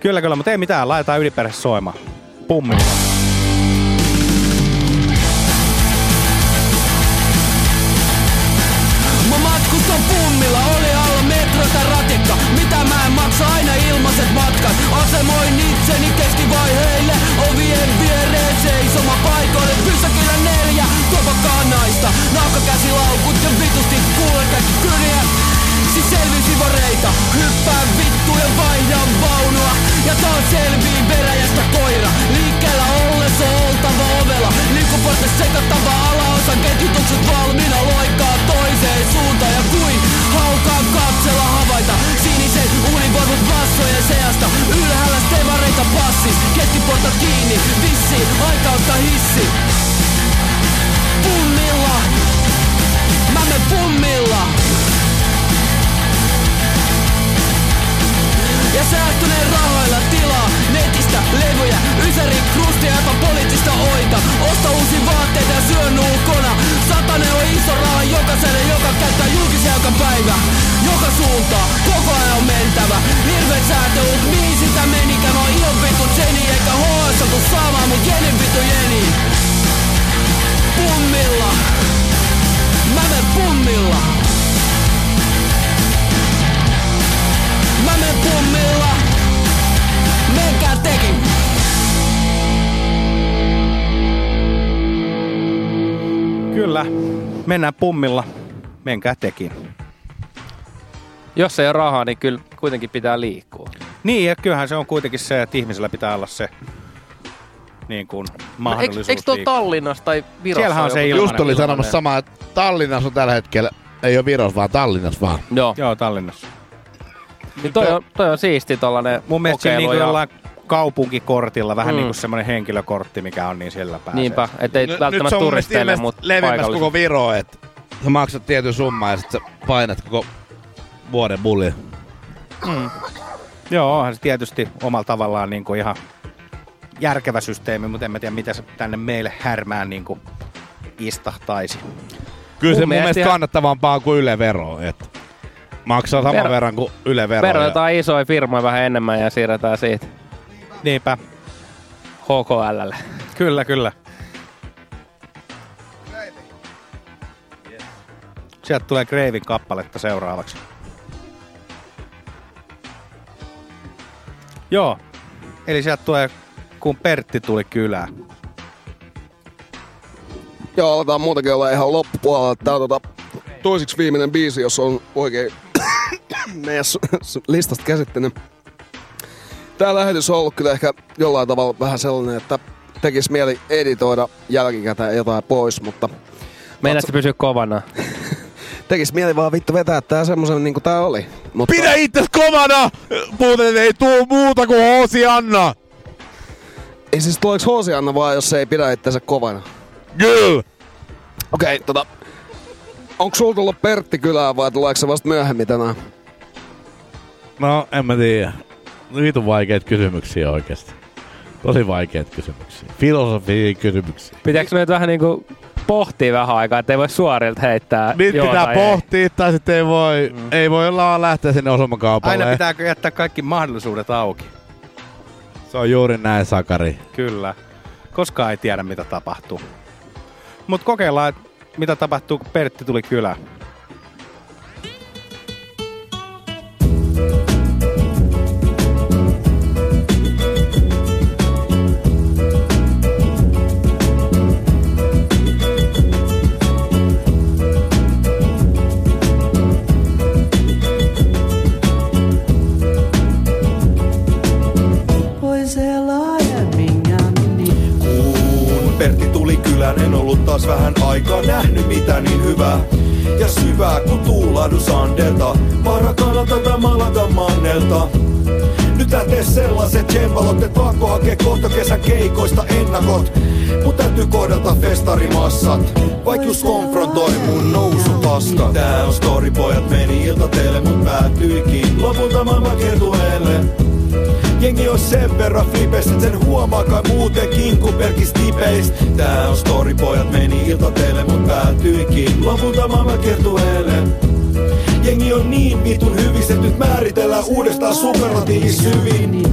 kyllä kyllä, mutta ei mitään, laitetaan yliperhe soimaan. Pummi. Jokaiselle joka käyttää julkisia joka päivä. Joka suuntaan, koko ajan on mentävä. Hirveet säätelut, mihin sitä menikään. Mä oon ihan vittu Jenny eikä HS oltu saamaan mut Jenin vittu Jeni Pummilla. Mä menen pummilla. Mä menen pummilla Kyllä, mennään pummilla. Menkää tekin. Jos ei ole rahaa, niin kyllä kuitenkin pitää liikkua. Niin, ja kyllähän se on kuitenkin se, että ihmisellä pitää olla se niin kuin, mahdollisuus Eikö, eikö tuo. Tallinnassa tai Virossa Siellähän on se ilmanen. Just oli sanomassa samaa, että Tallinnassa on tällä hetkellä, ei ole Viros, vaan Tallinnassa vaan. Joo. Joo, Tallinnassa. Niin toi, on, toi on siisti tollanen Mun mielestä siinä niin jollain kaupunkikortilla, vähän Mm. niin kuin semmoinen henkilökortti, mikä on, niin sillä pääsee. Niinpä, ettei Nyt- välttämättä turisteille, mutta paikallisille. koko Viro, että sä maksat tietyn summan ja sit sä painat koko vuoden bullia. Mm. Joo, onhan se tietysti omalla tavallaan niin kuin ihan järkevä systeemi, mutta en mä tiedä, mitä se tänne meille härmään niin kuin istahtaisi. Kyllä se Mun mielestä mielestä ihan- kannattavampaa kuin Yle Vero, että maksaa saman Ver- verran kuin Yle Vero. ja- Verotetaan isoja firmoja vähän enemmän ja siirretään siitä Niinpä. HKLlle. Kyllä, kyllä. Sieltä tulee Greivin kappaletta seuraavaksi. Joo. Eli sieltä tulee, kun Pertti tuli kylään. Joo, aletaan muutenkin olla ihan loppupuolella. Tää on tota, toisiksi viimeinen biisi, jos on oikein meidän listasta käsittänyt. Tää lähetys on ollut kyllä ehkä jollain tavalla vähän sellainen, että tekis mieli editoida jälkikäteen jotain pois, mutta Meinaat se pysyä kovana. tekis mieli vaan vittu vetää tää semmosen niinku tää oli. Mutta Pidä itses kovana! Muuten ei tuu muuta kuin Hoosi Anna! ei siis tuleeks Hosianna vaan, jos se ei pidä itseensä kovana? Kyllä! Okei, okay, tota... Onko sulla tullut Pertti kylään vai tuleeko se vasta myöhemmin tänään? No, en mä tiedä. Vitun vaikeita kysymyksiä oikeesti. Tosi vaikeita kysymyksiä. Filosofia kysymyksiä. Pitääkö me nyt vähän niinku pohtia vähän aikaa, ettei voi suorilta heittää Niitä joo pitää tai ei? pohtia, tai sitten ei voi, mm. ei voi olla lähteä sinne osumakaupalle. Aina pitääkö jättää kaikki mahdollisuudet auki? Se on juuri näin, Sakari. Kyllä. Koskaan ei tiedä, mitä tapahtuu. Mutta kokeillaan, mitä tapahtuu, kun Pertti tuli kylään. Taas vähän aikaa nähnyt mitä niin hyvää. Ja syvää kun tuulahdus Anderta, Parakanalta tai Malaga Mannelta. Nyt lähtee sellaiset tsembalot, et pakko hakee kohta kesän keikoista ennakot. Mut täytyy kohdata festarimassat, vaik just konfrontoi mun nousupaska. Tää on story, pojat meni iltateelle, mut päätyikin lopulta maailman kertueelle. Jengi on sen verran flipes, et sen huomaa kai muutenkin kuin pelkis tipeis. Tää on story, pojat meni iltateille, mut päätyikin lopulta maailman kertueelle. Jengi on niin vitun hyvis, et nyt määritellään uudestaan superlatiivis hyvin.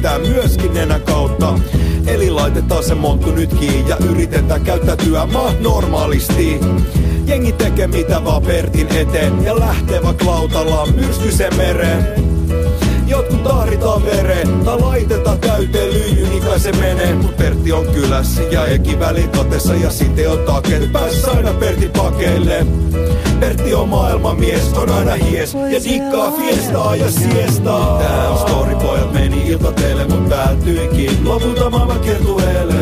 Hengittää myöskin nenän kautta. Eli laitetaan se monttu nyt kiinni ja yritetään käyttäytyä maa normaalisti. Jengi tekee mitä vaan Pertin eteen ja lähtee vaikka lautallaan myrskyisen mereen. Jotkut tahritaan vereen tai laitetaan täyteen lyijy, niin kai se menee. Mut Pertti on kylässä ja Eki välikatessa ja sitten on takeet. Pääs aina Pertin pakeille. Pertti on maailmanmies, on aina hies ja dikkaa fiestaa ja siestaa. Tää on story, pojat meni iltateille, mut päätyikin lopulta maailman kertueelle.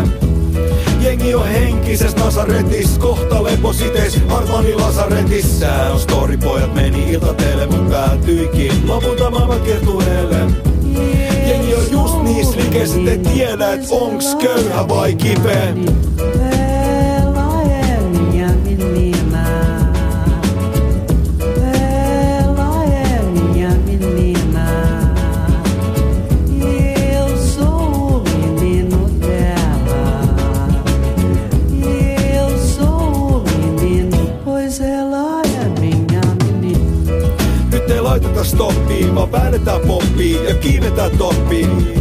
Jengi on henkises Nasaretis, kohta lepositeis, Armani Lasaretis. Tää on story, pojat meni iltateille, mut päätyikin lopulta maailman kertueelle. Jengi on just niin slikes, et ei tiedä, et onks köyhä vai kipeä. Stoppia, vaan väännetään poppiin ja kiivetään toppiin.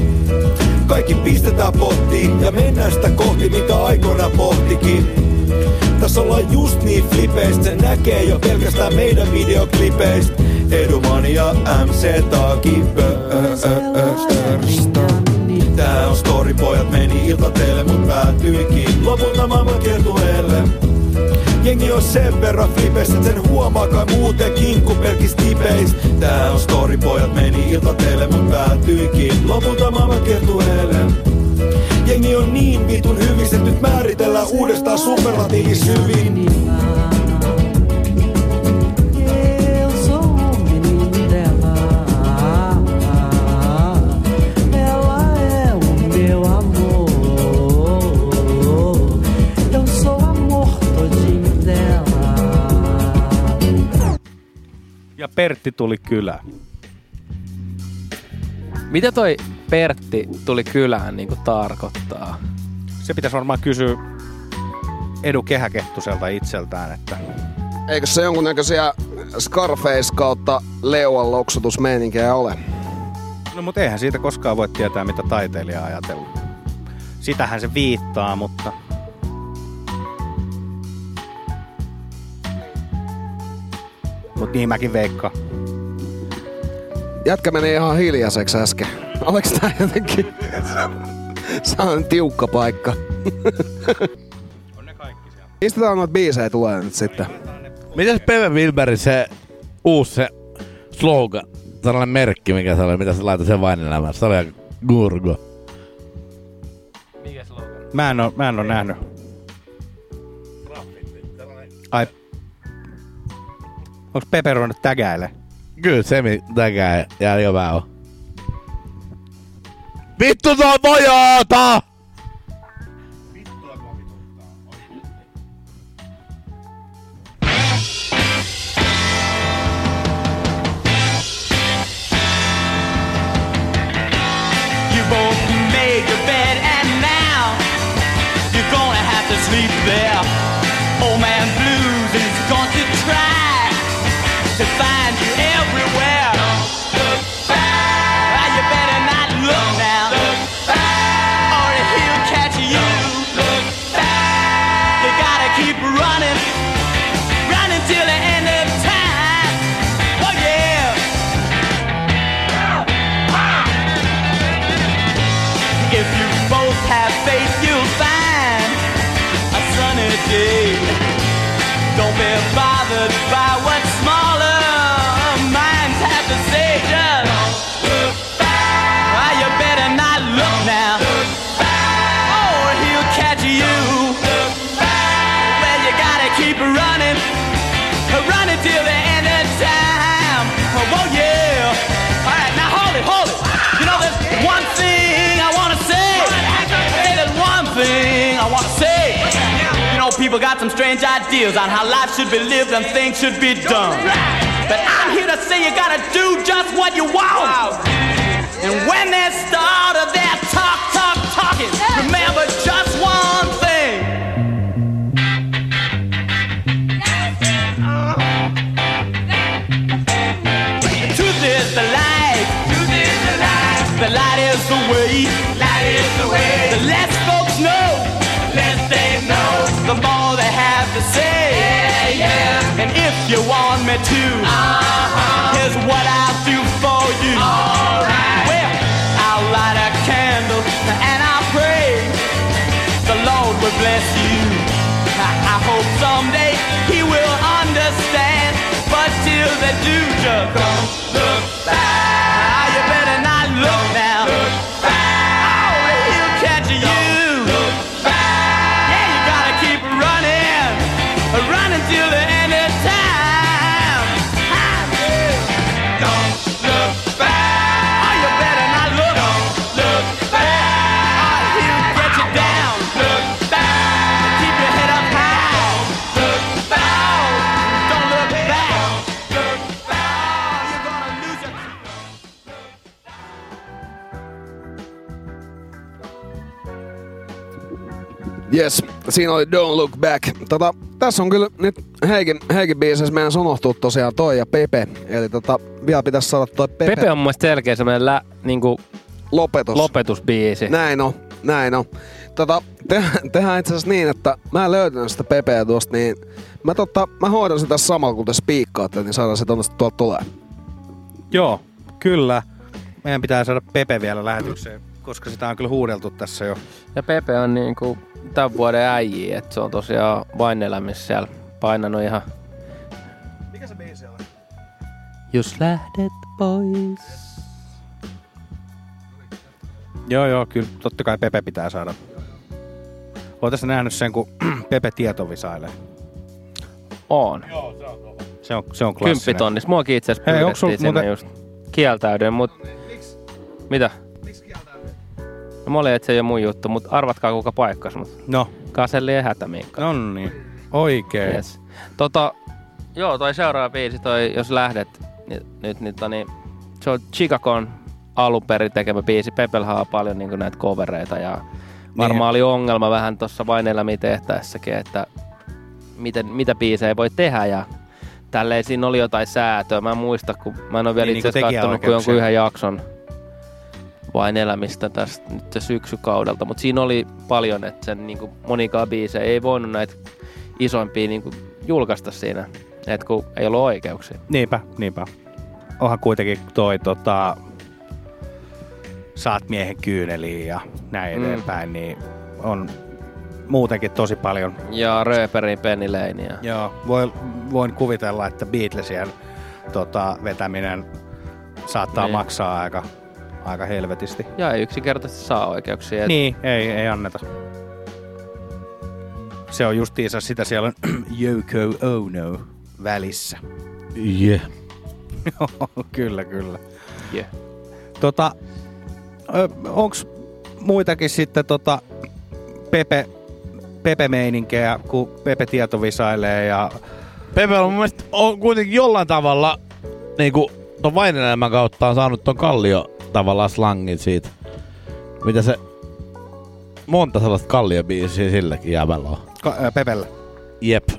Kaikki pistetään pottiin ja mennään sitä kohti, mitä aikoina pohtikin. Tässä ollaan just niin flipeistä, se näkee jo pelkästään meidän videoklipeistä. Edumania MC Taaki Tää on story, pojat meni iltateille, mut päätyikin lopulta maailman kertueelle. Jengi on sen verran flipes, et sen huomaa kai muutenkin kuin pelkis tipeis. Tää on story, pojat meni iltateille, mut päätyikin lopulta maailman kertueelle. Jengi on niin vitun hyvis, et nyt määritellään uudestaan superlatiivis hyvin. Pertti tuli kylään. Mitä toi Pertti tuli kylään niin kuin tarkoittaa? Se pitäisi varmaan kysyä Edu Kehäkehtuselta itseltään, että Eikö se jonkunnäköisiä Scarface kautta Leuan loksutusmeininkiä ole? No mutta eihän siitä koskaan voi tietää, mitä taiteilija ajatellut. Sitähän se viittaa, mutta... Mut niin mäkin veikkaan. Jätkä meni ihan hiljaiseksi äsken. Oleks tää jotenkin... Se on tiukka paikka. Mistä tää noita biisejä tulee nyt sitten? Mitäs Peve Wilberin se uusi se slogan, tällainen merkki, mikä se oli, mitä se laittoi sen vain elämään. Se oli gurgo. Mä en oo, mä en oo nähnyt. Ai. Onks Pepe ruvennut tägäile? Kyllä Semi täkää ja vähän on. Vittu se on vajaata! To find people got some strange ideas on how life should be lived and things should be done. But I'm here to say you gotta do just what you want. And when they start of their talk, talk, talking, remember just one thing. The. Truth is the light. The light is the way. Light is the way. The less And if you want me to, uh-huh. here's what I'll do for you. Alright. Well, I'll light a candle and I'll pray the Lord will bless you. I, I hope someday He will understand. But till they do, just don't look back. Yes, siinä oli Don't Look Back. Tota, tässä on kyllä nyt Heikin, Heikin biisissä meidän unohtuu tosiaan toi ja Pepe. Eli tota, vielä pitäisi saada toi Pepe. Pepe on mun mielestä selkeä semmoinen lä, niinku Lopetus. lopetusbiisi. Näin on, näin on. Tota, te, tehdään itse asiassa niin, että mä en löytänyt sitä Pepeä tuosta, niin mä, tota, mä hoidan sitä samalla kun te spiikkaatte, niin saadaan se tuolta tulee. Joo, kyllä. Meidän pitää saada Pepe vielä lähetykseen, koska sitä on kyllä huudeltu tässä jo. Ja Pepe on niinku tämän vuoden äijii, että se on tosiaan vain elämissä siellä painanut ihan... Mikä se biisi on? Jos lähdet pois. Joo, joo, kyllä totta kai Pepe pitää saada. Oletko nähnyt sen, kun Pepe tietovisailee? On. Se on, se on klassinen. Kymppitonnis. Muakin itse asiassa pyydettiin sinne muuten- just. Kieltäydyin, mut... Mitä? No mä olin, että se ei ole mun juttu, mutta arvatkaa kuka paikkas mut. No. Kaselli ja Hätämiikka. No niin. Oikein. Yes. Tota, joo, toi seuraava biisi, toi Jos lähdet, niin, nyt, nyt niin, se on Chicagon alun perin tekemä biisi. Pepelhän on paljon niin näitä covereita ja varmaan oli ongelma vähän tuossa vain elämiä tehtäessäkin, että miten, mitä biisejä voi tehdä ja tälleen siinä oli jotain säätöä. Mä en muista, kun mä en ole vielä Niin, itse niinku asiassa kattonut kuin jonkun yhden jakson vain elämistä tästä nyt se syksykaudelta, mutta siinä oli paljon, että sen niin monikaan biisejä ei voinut näitä isoimpia niin julkaista siinä, että kun ei ollut oikeuksia. Niinpä, niinpä. Onhan kuitenkin toi tota, saat miehen kyyneliin ja näin Mm. edespäin, niin on muutenkin tosi paljon. Ja Rööperin Penny Lane ja Joo, voi, voin kuvitella, että Beatlesien tota, vetäminen saattaa niin. maksaa aika, aika helvetisti. Ja ei yksinkertaisesti saa oikeuksia. Et Niin, ei, ei anneta. Se on justiinsa sitä siellä on Yoko Ono välissä. Yeah. Joo, kyllä, kyllä. Yeah. Tota, onks muitakin sitten tota Pepe, Pepe-meininkejä, kun Pepe tietovisailee ja... Pepe on mun mielestä on kuitenkin jollain tavalla niinku ton vain elämän kautta on saanut ton kallio tavallaan slangin siitä. Mitä se... Monta sellaista kalliobiisiä silläkin jäämällä on. Ka- ää, Pepellä. Jep.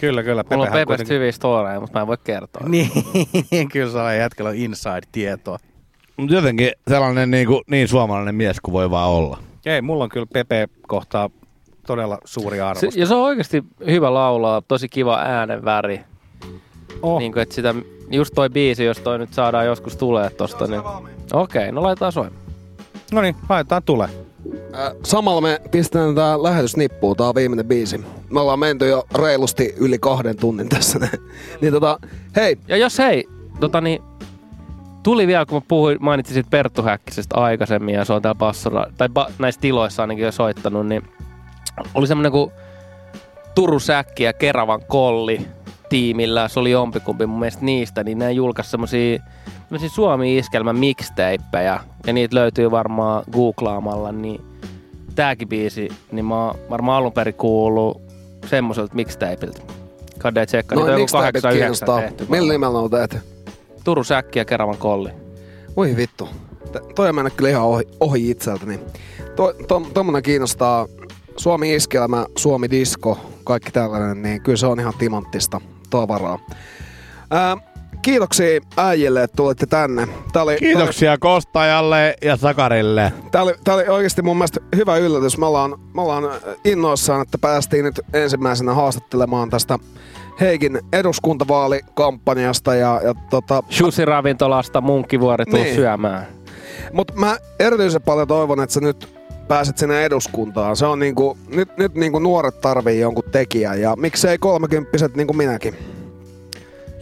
Kyllä, kyllä. Mulla on Pepehän Pepestä kuitenkin- hyviä storeja, mutta mä en voi kertoa. Niin, kyllä se on jätkällä inside-tietoa. Mut jotenkin sellainen niin, kuin, niin suomalainen mies kuin voi vaan olla. Ei, mulla on kyllä Pepe kohtaa todella suuri arvostus. Se, ja se on oikeasti hyvä laulaa, tosi kiva äänenväri. Oh. Niin kuin, että sitä, just toi biisi, jos toi nyt saadaan joskus tulee tosta, niin... Okei, no laitetaan soimaan. No niin, laitetaan tulee. Äh, samalla me pistetään tää lähetys nippuun, tää on viimeinen biisi. Me ollaan menty jo reilusti yli kahden tunnin tässä. niin tota, hei. Ja jos hei, tota niin, tuli vielä, kun mä puhuin, mainitsin siitä Perttu Häkkisestä aikaisemmin, ja se on täällä bassora, tai ba, näissä tiloissa ainakin jo soittanut, niin oli semmonen kuin Turun Säkki ja Keravan Kolli tiimillä, se oli jompikumpi mun mielestä niistä, niin ne julkaisi semmosia, semmosia Suomi-iskelmän mixtapeja, ja niitä löytyy varmaan googlaamalla, niin tääkin biisi, niin mä oon varmaan alun perin kuullut semmoiselta mixtapeilta. Kadde tsekka, niitä on Noin joku miksi tapit 8 9 kiinnostaa? tehty. Millä nimellä on tehty? Turun Säkki ja Keravan Kolli. Voi vittu. T- toi on mennyt kyllä ihan ohi, ohi itseltäni. To, to, tommonen kiinnostaa Suomi iskelmä, Suomi disko, kaikki tällainen, niin kyllä se on ihan timanttista tavaraa. Ää, kiitoksia äijille, että tulitte tänne. Tää oli, Kiitoksia Kostajalle ja Sakarille. Tää oli, tää oli oikeasti mun mielestä hyvä yllätys. Me ollaan, me ollaan innoissaan, että päästiin nyt ensimmäisenä haastattelemaan tästä Heikin eduskuntavaalikampanjasta ja, ja tota... Sushi-ravintolasta Munkkivuori tuu Niin. syömään. Mutta mä erityisen paljon toivon, että sä nyt pääset sinne eduskuntaan. Se on niinku, nyt, nyt niinku nuoret tarvii jonkun tekijän ja miksei kolmekymppiset niinku minäkin.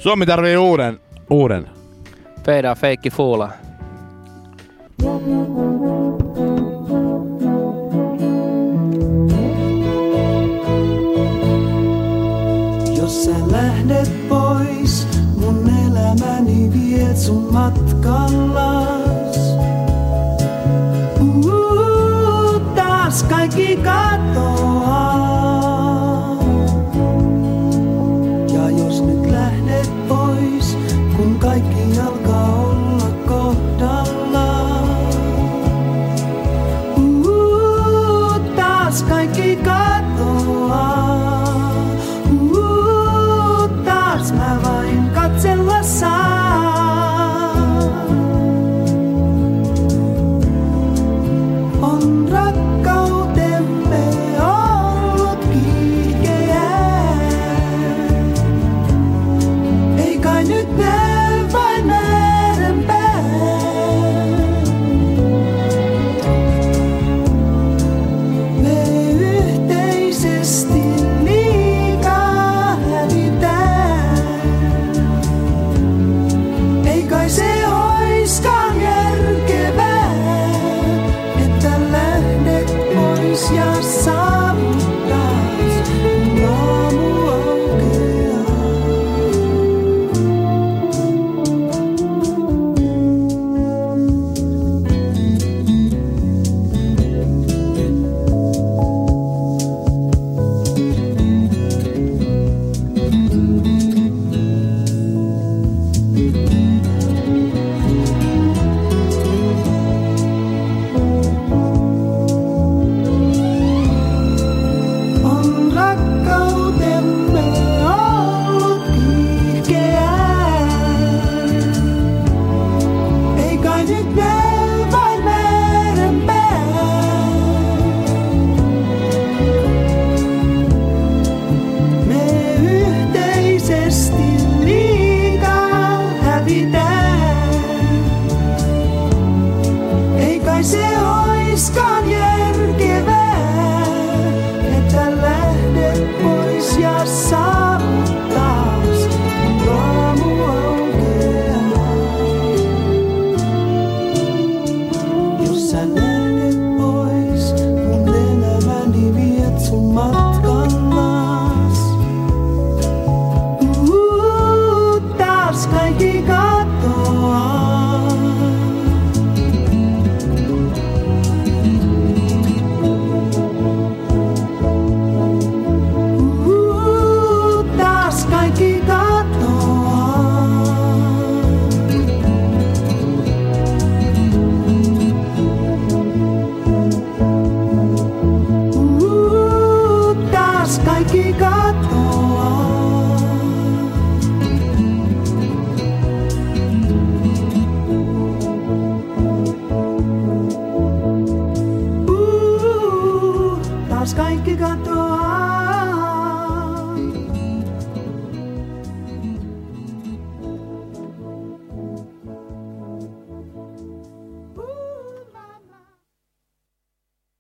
Suomi tarvii uuden. Uuden. Feidaa feikki fuula. Jos sä lähdet pois, mun elämäni viet sun matkallas.